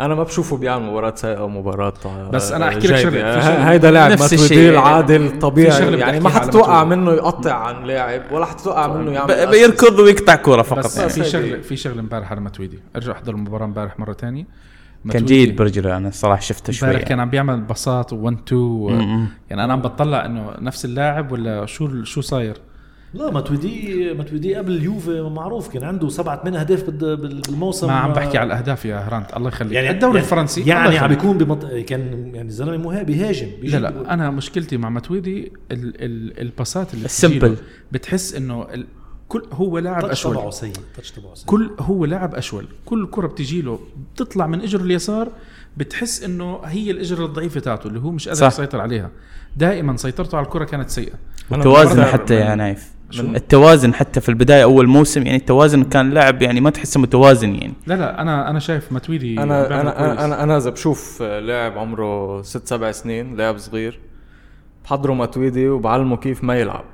Speaker 4: أنا ما بشوفه بيعمل مباراة سيئة ومباراة
Speaker 1: بس أنا أحكي لك
Speaker 4: جيدة.
Speaker 1: شغلة، في
Speaker 4: ه-
Speaker 1: شغلة-
Speaker 4: هيدا لاعب ماتويدي. العادل
Speaker 1: شغلة
Speaker 4: يعني ما حتتوقع
Speaker 1: ماتويدي.
Speaker 4: منه يقطع عن لاعب ولا حتتوقع منه يعمل.
Speaker 3: بيركض ويقطع كوره فقط
Speaker 1: بس
Speaker 3: يعني.
Speaker 1: في. شغله في شغلة امبارح على متويدي ارجع احضر المباراة امبارح مرة تانية
Speaker 3: كان جيد برجر أنا الصراحة شفته شوي
Speaker 1: امبارح كان
Speaker 3: يعني.
Speaker 1: عم بيعمل باصات 1 2
Speaker 3: م-م.
Speaker 1: يعني أنا عم بطلع إنه نفس اللاعب ولا شو شو صاير
Speaker 2: لا ماتويدي ماتويدي قبل اليوفي معروف كان عنده سبعة ثمان اهداف بال- بال- بالموسم.
Speaker 1: ما عم بحكي على الأهداف يا هرانت الله يخليك.
Speaker 2: يعني
Speaker 1: الدوري
Speaker 2: يعني
Speaker 1: الفرنسي
Speaker 2: يعني عم. بيكون بمط... كان يعني زلمه مها- بيهاجم
Speaker 1: لا لا أنا مشكلتي مع متويدي ال ال الباسات اللي
Speaker 3: السمبل.
Speaker 1: بتحس إنه ال كل هو لاعب
Speaker 2: التاتش تبعه
Speaker 1: اشول
Speaker 2: سيء تبعه سيء.
Speaker 1: كل هو لاعب أشول. كل كرة بتجي له بتطلع من إجره اليسار بتحس إنه هي الإجرة الضعيفة تاعته اللي هو مش قادر. يسيطر عليها. دائما سيطرته على الكرة كانت سيئة.
Speaker 3: التوازن
Speaker 4: بقدر
Speaker 3: حتى يا نايف.
Speaker 4: من-
Speaker 3: التوازن حتى في البداية أول موسم يعني التوازن كان لاعب يعني ما تحسه متوازن يعني.
Speaker 1: لا لا أنا أنا شايف متويدي أنا
Speaker 4: أنا
Speaker 1: كويس.
Speaker 4: أنا أنا, أنا إذا بشوف لاعب عمره ست سبع سنين لاعب صغير بحضره ماتويدي وبعلمه كيف ما يلعب.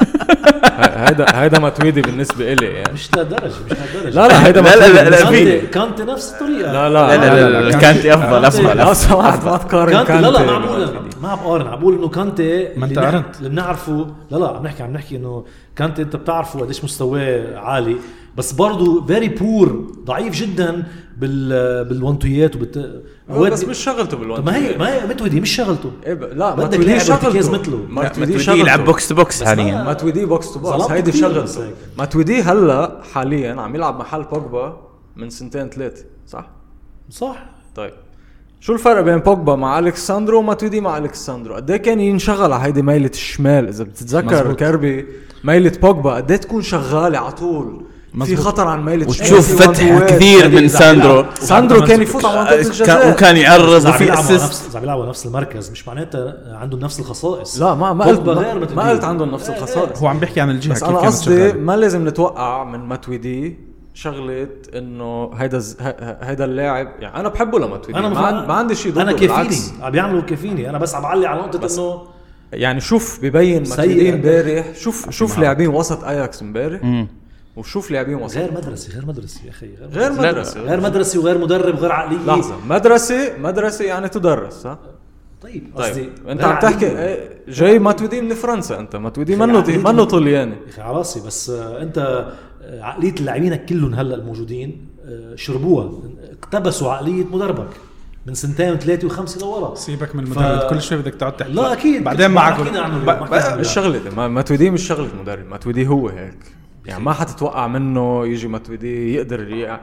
Speaker 4: هيدا هيدا ماتويدي بالنسبة إلي يعني
Speaker 2: مش لهالدرجه مش لهالدرجه
Speaker 4: لا لا هيدا
Speaker 3: لا لا لا, في
Speaker 2: كانتي نفس الطريقة
Speaker 4: لا
Speaker 3: لا
Speaker 4: لا
Speaker 3: لا, لا, لا كانتي افضل افضل
Speaker 4: لو
Speaker 3: أفضل.
Speaker 4: سمحت ما تقارن
Speaker 2: كانتي لا لا ما عم بقول ما عم بقارن عم بقول انه كانتي
Speaker 1: ما
Speaker 2: نح-
Speaker 1: قارنت.
Speaker 2: اللي بنعرفه لا لا عم نحكي عم نحكي انه كانتي انت بتعرفه قديش مستواه عالي بس برضه very poor ضعيف جدا بال بال one
Speaker 4: two يات وبت بس مش شغلته
Speaker 2: طب ما هي ما هي ماتويدي مش شغلته
Speaker 4: إيه ب- لا
Speaker 2: بدك لاعب ارتكاز
Speaker 4: شغلته
Speaker 2: مثله.
Speaker 3: ماتويدي
Speaker 4: ماتويدي شغلته
Speaker 3: يلعب box to
Speaker 2: box
Speaker 3: حاليا
Speaker 2: ما-
Speaker 4: ماتويدي box to
Speaker 2: box
Speaker 4: هيدي شغلته
Speaker 2: هيك.
Speaker 4: ماتويدي هلا حاليا عم يلعب محل بوجبا من سنتين ثلاثة صح؟
Speaker 2: صح
Speaker 4: طيب شو الفرق بين بوجبا مع أليكس ساندرو وماتويدي مع أليكس ساندرو؟ قد إيه كان ينشغل على هيدي ميلة الشمال إذا بتتذكر
Speaker 1: مزبوط.
Speaker 4: كربي ميلة بوجبا قد إيه تكون شغالة على طول في. خطر عن ميلة
Speaker 3: وتشوف فتح كثير. من ساندرو
Speaker 4: ساندرو كان يفوت على منطقة
Speaker 3: كان
Speaker 4: الجزاء
Speaker 3: وكان يعرض وفي
Speaker 2: على assist عم يلعبوا على نفس المركز مش معناتها عندهم نفس الخصائص
Speaker 4: لا ما ما قلت ما, قلت عندهم نفس
Speaker 2: إيه، إيه.
Speaker 4: الخصائص
Speaker 1: هو عم بيحكي عن الجهة
Speaker 4: بس
Speaker 1: كيف
Speaker 4: أنا
Speaker 1: كانت
Speaker 4: قصدي
Speaker 1: شغالة.
Speaker 4: ما لازم نتوقع من ماتويدي شغلة إنه هيدا ز- ه- ه- هيدا اللاعب يعني أنا بحبه لماتويدي
Speaker 2: أنا
Speaker 4: ما, ما عندي شيء ضده أنا.
Speaker 2: كافيني عم بيعملوا كافيني أنا بس عم بعلي على
Speaker 4: نقطة
Speaker 2: إنه
Speaker 4: يعني شوف ببين
Speaker 2: سيء.
Speaker 4: ماتويدي إمبارح شوف شوف لاعبين وسط أياكس
Speaker 3: إمبارح.
Speaker 4: وشوف لاعبين وسط
Speaker 2: غير مدرسي غير مدرسي يا أخي
Speaker 4: غير
Speaker 2: مدرسي.
Speaker 4: مدرسة
Speaker 2: غير مدرسي وغير مدرب غير عقليه
Speaker 4: لحظة. مدرسة مدرسة يعني تدرس ها
Speaker 2: طيب
Speaker 4: طيب.
Speaker 2: قصدي
Speaker 4: أنت
Speaker 2: غير
Speaker 4: عم تحكي. إيه، جاي ماتويدي من فرنسا أنت ماتويدي
Speaker 2: غير
Speaker 4: منه. منه طلياني
Speaker 2: يا أخي على راسي بس آه، أنت آه، عقلية اللاعبين كلهم هلأ الموجودين آه، شربوها. اقتبسوا عقلية مدربك من سنتين وثلاثة وخمسة لورا.
Speaker 1: سيبك من
Speaker 2: ف-
Speaker 1: المدرب كل شوي بدك تقعد تحكي.
Speaker 2: لا أكيد.
Speaker 1: بعدين معك ب-
Speaker 2: اليوم،
Speaker 1: ب-
Speaker 2: حكينا عنه
Speaker 4: مش
Speaker 2: اليوم.
Speaker 4: شغلة ما- مش مدرب ماتويدي هو هيك. يعني ما حتتوقع منه يجي ماتويدي يقدر ي-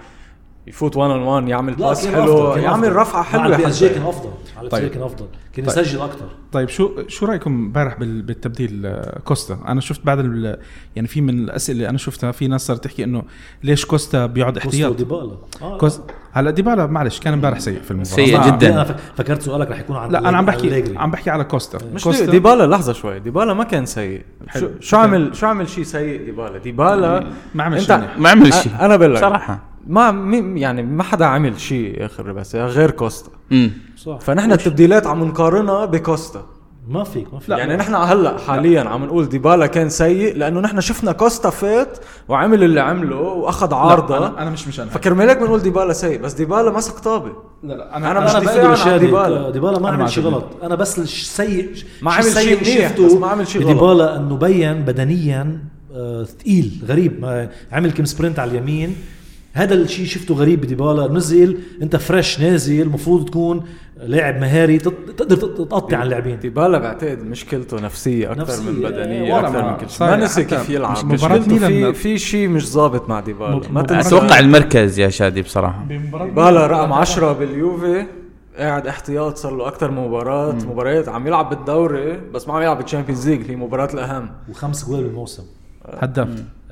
Speaker 4: يفوت 1 on 1 يعمل
Speaker 2: pass
Speaker 4: حلو يعمل
Speaker 2: ال PSG
Speaker 4: حتى.
Speaker 2: كان أفضل على
Speaker 1: طيب.
Speaker 2: طيب. كان أفضل. كان
Speaker 1: طيب.
Speaker 2: يسجل أكثر
Speaker 1: طيب شو شو رأيكم امبارح بال- بالتبديل آه، كوستا؟ أنا شفت بعد ال- يعني في من الأسئلة اللي أنا شفتها في ناس صارت تحكي إنه ليش كوستا بيقعد
Speaker 2: كوستا
Speaker 1: احتياط؟
Speaker 2: وديبالا. آه.
Speaker 1: كوست هلا ديبالا معلش كان امبارح سيء في المباراة.
Speaker 3: سيء جداً.
Speaker 2: أنا فك- فكرت سؤالك رح يكون عن
Speaker 1: لا أنا عم بحكي. عم بحكي على كوستا.
Speaker 4: مش
Speaker 1: كوستا.
Speaker 4: دي ديبالا لحظة شوي. ديبالا ما كان سيء. شو. شو عمل شو عمل شيء سيء ديبالا؟ ديبالا
Speaker 1: ما عمل
Speaker 4: انت
Speaker 1: شيء.
Speaker 3: ما عمل شيء
Speaker 4: أنا بقول لك.
Speaker 3: صراحة
Speaker 4: ما يعني ما حدا عمل شيء اخر ربع ساعة غير كوستا.
Speaker 3: امم
Speaker 2: صح
Speaker 4: فنحن التبديلات عم نقارنها بكوستا.
Speaker 2: ما فيك ما فيك.
Speaker 4: يعني نحن هلأ حاليا عم نقول ديبالا كان سيء لأنه نحن شفنا كوستا فات وعمل اللي عمله وأخذ
Speaker 1: لا،
Speaker 4: عارضة.
Speaker 1: أنا, أنا مش مشان هيك.
Speaker 4: فكرمالك بنقول ديبالا سيء بس ديبالا مسك طابة.
Speaker 1: لا لا
Speaker 4: أنا
Speaker 1: أنا
Speaker 4: مش
Speaker 2: أنا
Speaker 4: دفاع عن ديبالا.
Speaker 2: ديبالا ما
Speaker 1: أنا ما
Speaker 2: عمل شيء. غلط. أنا بس السيء
Speaker 4: ما عمل شيء
Speaker 2: شفته
Speaker 4: بس ما عمل شيء غلط.
Speaker 2: ديبالا إنه بين بدنيا آه، ثقيل غريب. ما عمل كم sprint على اليمين. هذا الشيء شفته غريب بديبالا. نزل أنت fresh نازل المفروض تكون لاعب مهاري تقدر تقطع على اللاعبين.
Speaker 4: ديبالا بعتقد مشكلته نفسية أكثر
Speaker 2: نفسية،
Speaker 4: من
Speaker 2: إيه،
Speaker 4: بدنية
Speaker 1: والله
Speaker 4: أكثر
Speaker 1: ما-
Speaker 4: من كل شيء. ما نسي كيف يلعب. مشكلته في في شيء مش ظابط مع ديبالا. ما تنسى.
Speaker 3: أتوقع المركز يا شادي بصراحة.
Speaker 4: ديبالا رقم 10 باليوفي قاعد احتياط صار له أكثر من مباراه مباريات. عم يلعب بالدوري بس ما عم يلعب بال Champions League هي مباراة الأهم.
Speaker 2: وخمس جوال بالموسم.
Speaker 1: هداف.
Speaker 2: آه،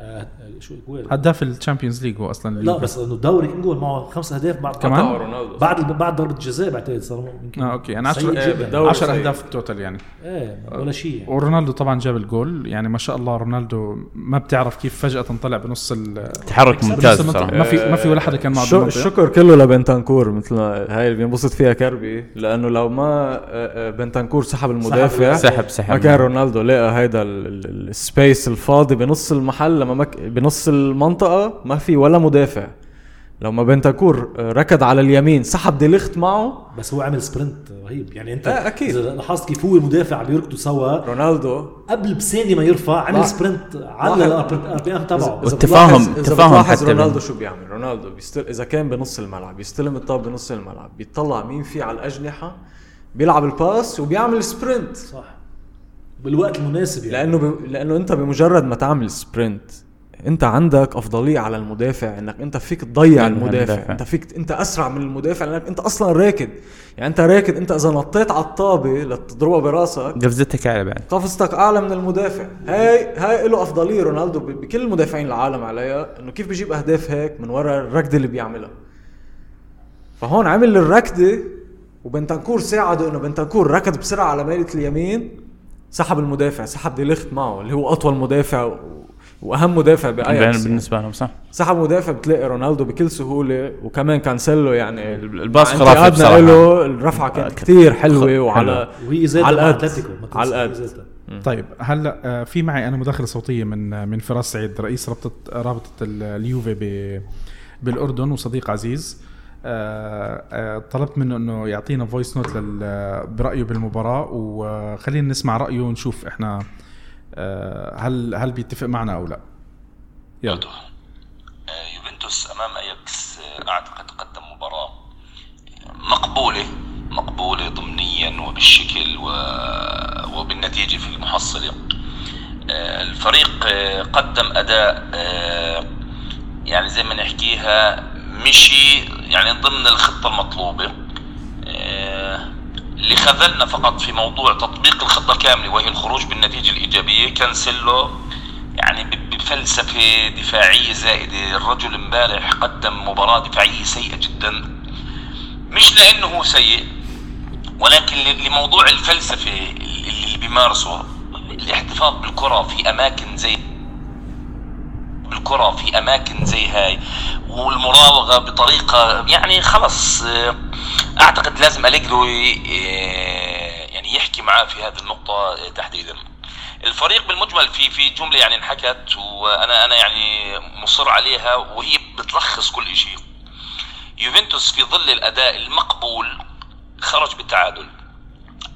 Speaker 2: شو جوال
Speaker 1: هداف ال Champions League هو أصلا
Speaker 2: لا. بس إنه الدوري كم جول معه خمس أهداف بعد
Speaker 1: كمان؟
Speaker 4: رونالدو
Speaker 2: بعد بعد ضربة الجزاء بعتقد صار يمكن
Speaker 1: آه okay
Speaker 2: سيء
Speaker 1: 10
Speaker 4: إيه،
Speaker 2: جدا
Speaker 4: بالدوري
Speaker 1: 10
Speaker 4: سيء.
Speaker 1: أهداف total يعني
Speaker 2: إيه ولا شيء يعني.
Speaker 1: ورونالدو طبعا جاب الجول يعني ما شاء الله رونالدو ما بتعرف كيف فجأة طلع بنص
Speaker 3: تحرك ممتاز
Speaker 1: ما في ما في ولا حدا كان معه
Speaker 4: شو. الشكر كله لبنتانكور مثل ما هاي اللي بينبسط فيها كربي لأنه لو ما آه، آه، بنتانكور سحب المدافع
Speaker 3: سحب سحب
Speaker 4: ما كان رونالدو لقى هيدا ال- ال- ال space الفاضي بنص المحل لما مك... بنص المنطقة ما في ولا مدافع. لما بنتانكور ركض على اليمين سحب ديليخت معه.
Speaker 2: بس هو عمل sprint رهيب. يعني أنت
Speaker 4: آه، أكيد.
Speaker 2: إذا لاحظت كيف هو المدافع بيركضوا سوا.
Speaker 4: رونالدو.
Speaker 2: قبل بثانية ما يرفع عمل sprint على
Speaker 4: واحد-
Speaker 2: ال RPM تبعه.
Speaker 4: إذا
Speaker 3: والتفاهم- تفاهم حتى
Speaker 4: رونالدو شو بيعمل؟ رونالدو بيستل... إذا كان بنص الملعب بيستلم الطابة بنص الملعب بيطلع مين فيه على الأجنحة بيلعب ال pass وبيعمل sprint.
Speaker 2: صح. بالوقت المناسب يعني.
Speaker 4: لأنه ب... لأنه أنت بمجرد ما تعمل sprint أنت عندك أفضلية على المدافع إنك أنت فيك تضيع
Speaker 3: يعني
Speaker 4: المدافع.
Speaker 3: المدافع.
Speaker 4: أنت فيك أنت أسرع من المدافع لأنك أنت أصلا راكد. يعني أنت راكد أنت إذا نطيت على الطابة لتضربها براسك
Speaker 3: قفزتك أعلى بعد.
Speaker 4: قفزتك أعلى من المدافع. هاي هاي له أفضلية رونالدو ب- بكل المدافعين العالم عليها إنه كيف بيجيب أهداف هيك من وراء الركضة اللي بيعملها. فهون عمل الركضة وبنتنكور ساعده إنه بنتنكور ركض بسرعة على ميله اليمين سحب المدافع سحب ديليخت معه اللي هو أطول مدافع و... وأهم مدافع بأياكس
Speaker 3: بالنسبة لهم صح
Speaker 4: سحب مدافع بتلاقي رونالدو بكل سهولة وكمان كانسيلو يعني
Speaker 3: ال
Speaker 4: pass
Speaker 3: خرافي بصراحة.
Speaker 4: له الرفعة كانت كثير حلوة وعلى
Speaker 2: وهي زادت
Speaker 4: على.
Speaker 2: اتلتيكو
Speaker 4: على القد.
Speaker 1: طيب هلا آه، في معي أنا مداخلة صوتية من من فراس سعيد رئيس رابطة رابطة ال- اليوفي ب- بالأردن وصديق عزيز آه، آه، طلبت منه إنه يعطينا voice note لل- برأيه بالمباراة وخلينا نسمع رأيه ونشوف إحنا آه، هل هل بيتفق معنا أو لا. يلا.
Speaker 5: آه، يوفنتوس أمام أياكس آه، أعتقد قدم مباراة مقبولة مقبولة ضمنيا وبالشكل و... وبالنتيجة في المحصلة. آه، الفريق آه، قدم أداء آه، يعني زي ما نحكيها مشي يعني ضمن الخطة المطلوبة. آه، اللي خذلنا فقط في موضوع تطبيق الخطة كاملة وهي الخروج بالنتيجة الإيجابية كانسيلو يعني ب- بفلسفة دفاعية زائدة. الرجل امبارح قدم مباراة دفاعية سيئة جدا. مش لأنه هو سيء ولكن لموضوع الفلسفة اللي بيمارسه الاحتفاظ بالكرة في أماكن زي بالكرة في أماكن زي هاي والمراوغة بطريقة يعني خلص أعتقد لازم أليجرو آه، يعني يحكي معاه في هذه النقطة آه، تحديدا. الفريق بالمجمل في في جملة يعني انحكت وأنا أنا يعني مصر عليها وهي بتلخص كل شيء يوفنتوس في ظل الأداء المقبول خرج بالتعادل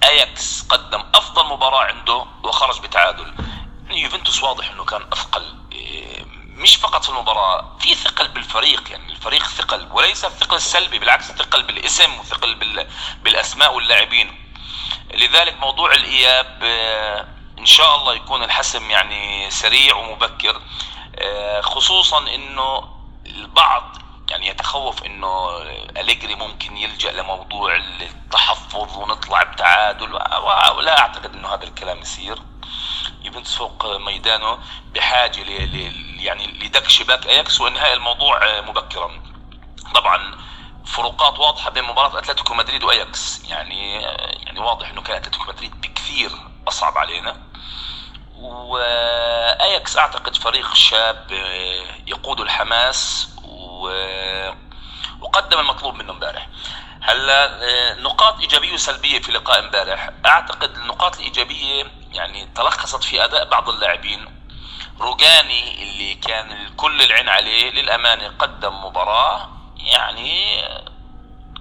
Speaker 5: أياكس قدم أفضل مباراة عنده وخرج بتعادل. يعني يوفنتوس واضح إنه كان أثقل. مش فقط في المباراة في ثقل بالفريق يعني الفريق ثقل وليس الثقل السلبي بالعكس ثقل بالاسم وثقل بال... بالأسماء واللاعبين. لذلك موضوع الإياب آه، إن شاء الله يكون الحسم يعني سريع ومبكر آه، خصوصا إنه البعض يعني يتخوف إنه أليجري ممكن يلجأ لموضوع التحفظ ونطلع بتعادل ولا أعتقد إنه هذا الكلام يصير. يوفنتوس فوق ميدانه بحاجة ل يعني لدك شباك أياكس وانهاء الموضوع آه، مبكرا. طبعا فروقات واضحة بين مباراة أتلتيكو مدريد وأياكس. يعني يعني واضح إنه كان أتلتيكو مدريد بكثير أصعب علينا. وأياكس أعتقد فريق شاب آه، يقود الحماس و- وقدم المطلوب منه امبارح. هلا آه، نقاط إيجابية وسلبية في لقاء امبارح. أعتقد النقاط الإيجابية يعني تلخصت في أداء بعض اللاعبين. روجاني اللي كان الكل العين عليه للأمانة قدم مباراة يعني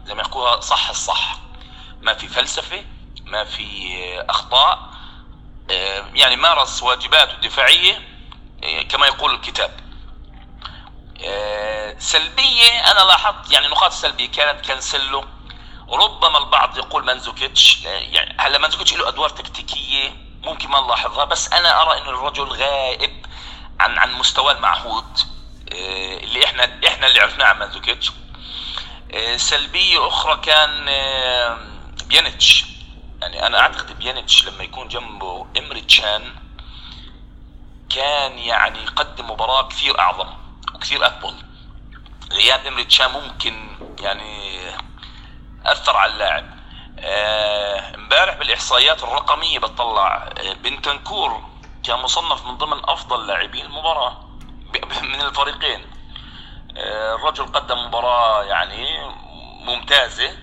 Speaker 5: زي ما يقولها صح الصح. ما في فلسفة ما في أخطاء يعني مارس واجباته الدفاعية كما يقول الكتاب. سلبية أنا لاحظت يعني نقاط سلبية كانت كانسيلو. ربما البعض يقول مانزوكيتش يعني هلا مانزوكيتش له أدوار تكتيكية. ممكن ما نلاحظها بس أنا أرى إنه الرجل غائب عن عن مستواه المعهود آه، اللي إحنا إحنا اللي عرفناه عن مانزوكيتش آه، سلبية أخرى كان آه، بيانيتش. يعني أنا أعتقد بيانيتش لما يكون جنبه إمري تشان كان يعني يقدم مباراة كثير أعظم وكثير أفضل غياب إمري تشان ممكن يعني أثر على اللاعب. آه، امبارح بالإحصائيات الرقمية بتطلع آه، بنتنكور كان مصنف من ضمن أفضل لاعبين المباراة ب- من الفريقين. آه، الرجل قدم مباراة يعني ممتازة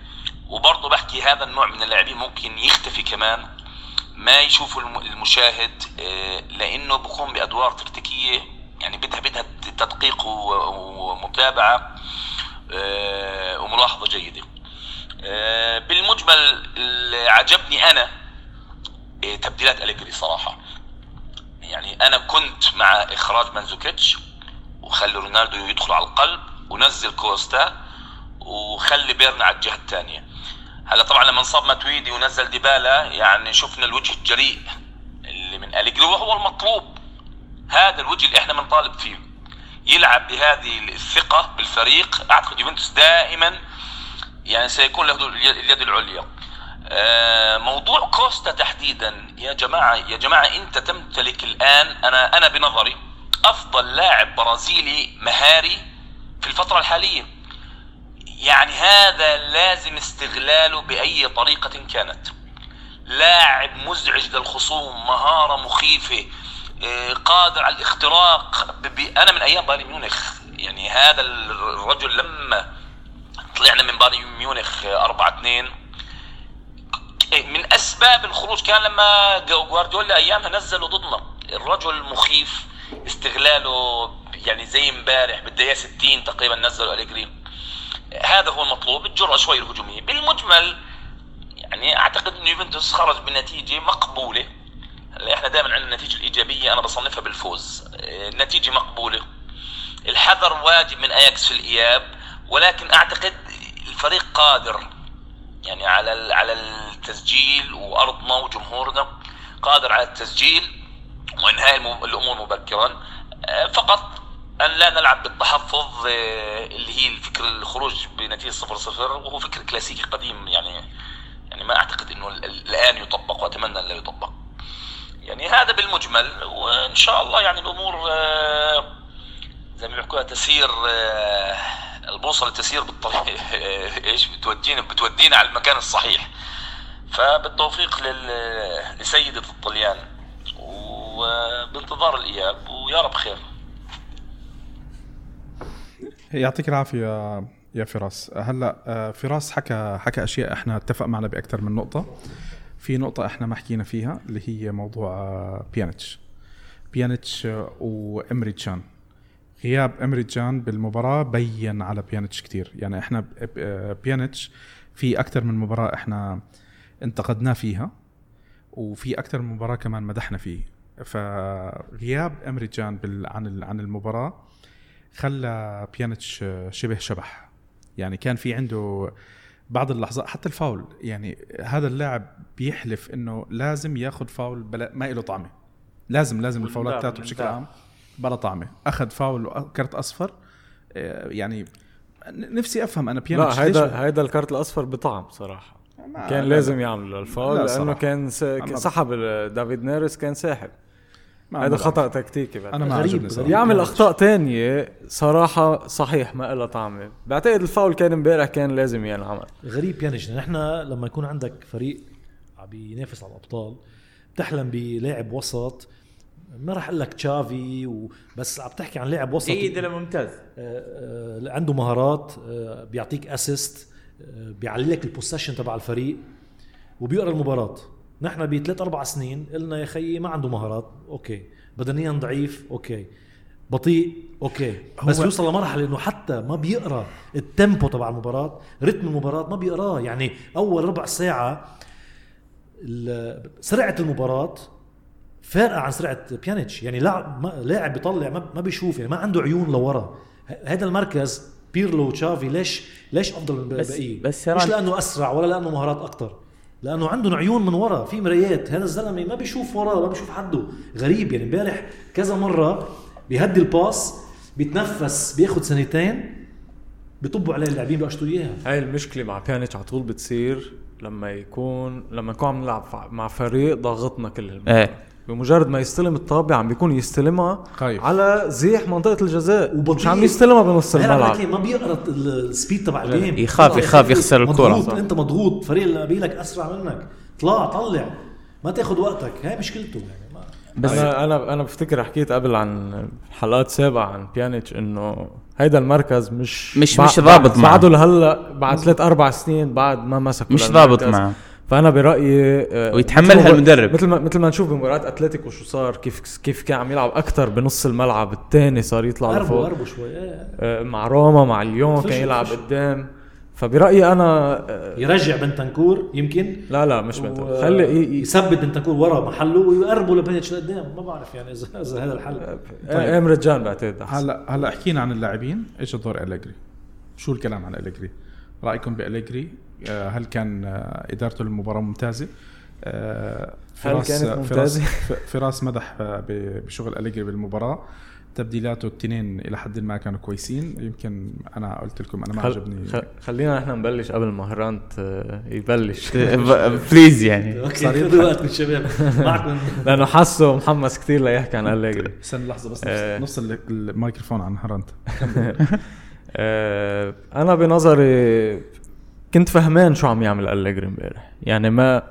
Speaker 5: وبرضه بحكي هذا النوع من اللاعبين ممكن يختفي كمان ما الم- المشاهد آه، لأنه بقوم بأدوار تكتيكية يعني بدها بدها تدقيق ومتابعة آه، وملاحظة جيدة. آه، بالمجمل اللي عجبني أنا آه، تبديلات أليجري صراحة. يعني أنا كنت مع إخراج مانزوكيتش وخلي رونالدو يدخل على القلب ونزل كوستا وخلي بيرنا على الجهة الثانية. هلا طبعا لما انصاب ماتويدي ونزل ديبالا يعني شفنا الوجه الجريء اللي من أليجري وهو المطلوب. هذا الوجه اللي إحنا بنطالب فيه. يلعب بهذه الثقة بالفريق. أعتقد يوفنتوس دائما يعني سيكون له اليد العليا. آه، موضوع كوستا تحديدا. يا جماعة يا جماعة أنت تمتلك الآن أنا أنا بنظري أفضل لاعب برازيلي مهاري في الفترة الحالية. يعني هذا لازم استغلاله بأي طريقة كانت. لاعب مزعج للخصوم مهارة مخيفة آه، قادر على الاختراق أنا من أيام بايرن ميونخ. يعني هذا الرجل لما طلعنا من بايرن ميونخ 4 2 من أسباب الخروج كان لما جوارديولا أيامها نزلوا ضدنا. الرجل مخيف استغلاله يعني زي امبارح بالدقيقة 60 تقريبا نزلوا أليجري. هذا هو المطلوب الجرأة شوي الهجومية. بالمجمل يعني أعتقد ان يوفنتوس خرج بنتيجة مقبولة. هلا إحنا دائما عندنا النتيجة الإيجابية أنا بصنفها بالفوز. آه، النتيجة مقبولة. الحذر واجب من أياكس في الإياب. ولكن أعتقد الفريق قادر يعني على على التسجيل وارضنا وجمهورنا قادر على التسجيل وإنهاء الأمور مبكرا. آه، فقط أن لا نلعب بالتحفظ آه، اللي هي الفكر الخروج بنتيجة 0 0 وهو فكر كلاسيكي قديم يعني يعني ما أعتقد إنه ال- ال- الآن يطبق وأتمنى أن لا يطبق. يعني هذا بالمجمل وإن شاء الله يعني الأمور آه، زي ما بيحكوها تسير آه، البوصله تسير بالطريق إيش؟ بتودينا بتودينا على المكان الصحيح. فبالتوفيق لل- لسيدة الطليان. وبانتظار الإياب ويا رب خير.
Speaker 1: يعطيك العافية يا فراس. هلأ آه، فراس حكى حكى أشياء إحنا اتفق معنا بأكثر من نقطة. في نقطة إحنا ما حكينا فيها اللي هي موضوع آه، بيانيتش. بيانيتش وإمري تشان. غياب أمري تشان بالمباراة بين على بيانيتش كتير. يعني إحنا بيانيتش في أكثر من مباراة إحنا انتقدناه فيها وفي أكثر من مباراة كمان مدحنا فيه. فغياب أمري تشان بال- عن عن المباراة خلى بيانيتش شبه شبح. يعني كان في عنده بعض اللحظات حتى الفاول. يعني هذا اللاعب بيحلف إنه لازم ياخذ فاول بلا ما له طعمة. لازم لازم الفاولات تاعته بشكل. عام. بلا طعمة. أخذ فاول وكرت أصفر. آه، يعني نفسي أفهم أنا بيانيتش
Speaker 4: لا
Speaker 1: ليش-
Speaker 4: هيدا هيدا ال card الأصفر بطعم
Speaker 1: صراحة.
Speaker 4: كان
Speaker 1: لا-
Speaker 4: لازم يعمل الفاول
Speaker 1: لا لأنه.
Speaker 4: كان س... سحب دافيد نيرس كان ساحب. هذا خطأ تكتيكي بعد.
Speaker 1: أنا ما
Speaker 2: غريب-
Speaker 1: عجبني صراحة.
Speaker 2: غريب.
Speaker 4: يعمل. أخطاء تانية صراحة صحيح ما لها طعمة. بعتقد الفاول كان امبارح كان لازم ينعمل.
Speaker 2: غريب بيانيتش نحن لما يكون عندك فريق عم بينافس على الأبطال بتحلم بلاعب وسط ما راح أقول لك تشافي. بس عم تحكي عن لاعب وسط.
Speaker 3: جيد إلى ممتاز.
Speaker 2: آه، آه، عنده مهارات آه، بيعطيك assist بيعلي لك ال position تبع الفريق وبيقرأ المباراة. نحن بثلاث أربع سنين قلنا يا خيي ما عنده مهارات. okay. بدنيا ضعيف. okay. بطيء. okay. بس بيوصل لمرحلة إنه حتى ما بيقرأ ال tempo تبع المباراة رتم المباراة ما بيقراه. يعني أول ربع ساعة سرعة المباراة فارقة عن سرعه بيانيتش يعني لاعب لاعب بيطلع ما, ما بيشوف يعني ما عنده عيون لورا. هذا المركز بيرلو وتشافي ليش ليش أفضل من
Speaker 3: بس-
Speaker 2: الباقيين
Speaker 3: بس
Speaker 2: مش لأنه أسرع ولا لأنه مهارات أكثر لأنه عندهم عيون من ورا في مرايات. هذا الزلمة ما بيشوف وراه ما بيشوف حده. غريب يعني امبارح كذا مرة بيهدي ال pass بيتنفس بياخذ سنتين بيطبوا عليه اللاعبين بيقشطوا إياها.
Speaker 4: هاي المشكلة مع بيانيتش على طول بتصير لما يكون لما نكون عم نلعب مع فريق ضاغطنا كل المباراة
Speaker 3: إيه.
Speaker 4: بمجرد ما يستلم الطابة عم بيكون يستلمها
Speaker 1: خايف.
Speaker 4: على زيح منطقة الجزاء
Speaker 2: وبطيء.
Speaker 4: مش عم يستلمها بنص الملعب
Speaker 2: ما بيقرا ال- ال speed تبع
Speaker 3: ال
Speaker 2: game
Speaker 3: يخاف-
Speaker 2: يخاف.
Speaker 3: يخسر الكرة.
Speaker 2: مضغوط. انت مضغوط فريق اللي قبالك أسرع منك طلع طلع ما تاخذ وقتك هاي مشكلته يعني ما
Speaker 3: بس
Speaker 4: أنا أنا أنا بفتكر حكيت قبل عن حلقات سابقة عن بيانيتش إنه هيدا المركز مش
Speaker 3: مش- مش ضابط معه.
Speaker 4: بعده لهلا بعد ثلاث أربع سنين بعد ما مسك
Speaker 3: مش ضابط معه
Speaker 4: فأنا برأيي آه،
Speaker 3: ويتحملها
Speaker 4: مثل ما-
Speaker 3: المدرب.
Speaker 4: مثل ما مثل ما نشوف بمباراة أتلتيكو شو صار كيف كيف كان عم يلعب أكثر بنص الملعب الثاني صار يطلع لفوق.
Speaker 2: قربوا شوي.
Speaker 4: آه، مع روما مع اليون
Speaker 2: فشل-
Speaker 4: كان يلعب
Speaker 2: فشل.
Speaker 4: قدام. فبرأيي أنا آه،
Speaker 2: يرجع بنتنكور يمكن؟
Speaker 4: لا لا مش بنت
Speaker 2: و-
Speaker 4: خلي ي-
Speaker 2: يثبت بنتنكور ورا محله ويقربوا لبيتش لقدام. ما بعرف يعني اذا إذا هذا الحل.
Speaker 4: آه، أمر جان بعتقد.
Speaker 1: هلا هلا حكينا عن اللاعبين. إيش دور إليجري؟ شو الكلام عن إليجري؟ رأيكم بإليجري؟ هل كان آه، إدارته للمباراة ممتازة؟ آه،
Speaker 4: هل
Speaker 1: فراس-
Speaker 4: كانت
Speaker 1: فراس-
Speaker 4: ممتازة؟
Speaker 1: ف- فراس مدح آه، بشغل أليجري بالمباراة. تبديلاته التنين إلى حد ما كانوا كويسين. يمكن أنا قلت لكم أنا ما
Speaker 4: خل...
Speaker 1: عجبني.
Speaker 4: خلينا نحن نبلش قبل ما هرانت آه، يبلش.
Speaker 3: please يعني.
Speaker 2: okay خذوا وقتكم شباب. معكم.
Speaker 4: لأنه حاسه محمس كثير ليحكي عن أليجري.
Speaker 1: استنى لحظة بس
Speaker 4: آه.
Speaker 1: نص, نص ال- الميكروفون عن هرنت
Speaker 4: آه، أنا بنظري كنت فهمان شو عم يعمل أليجري امبارح. يعني ما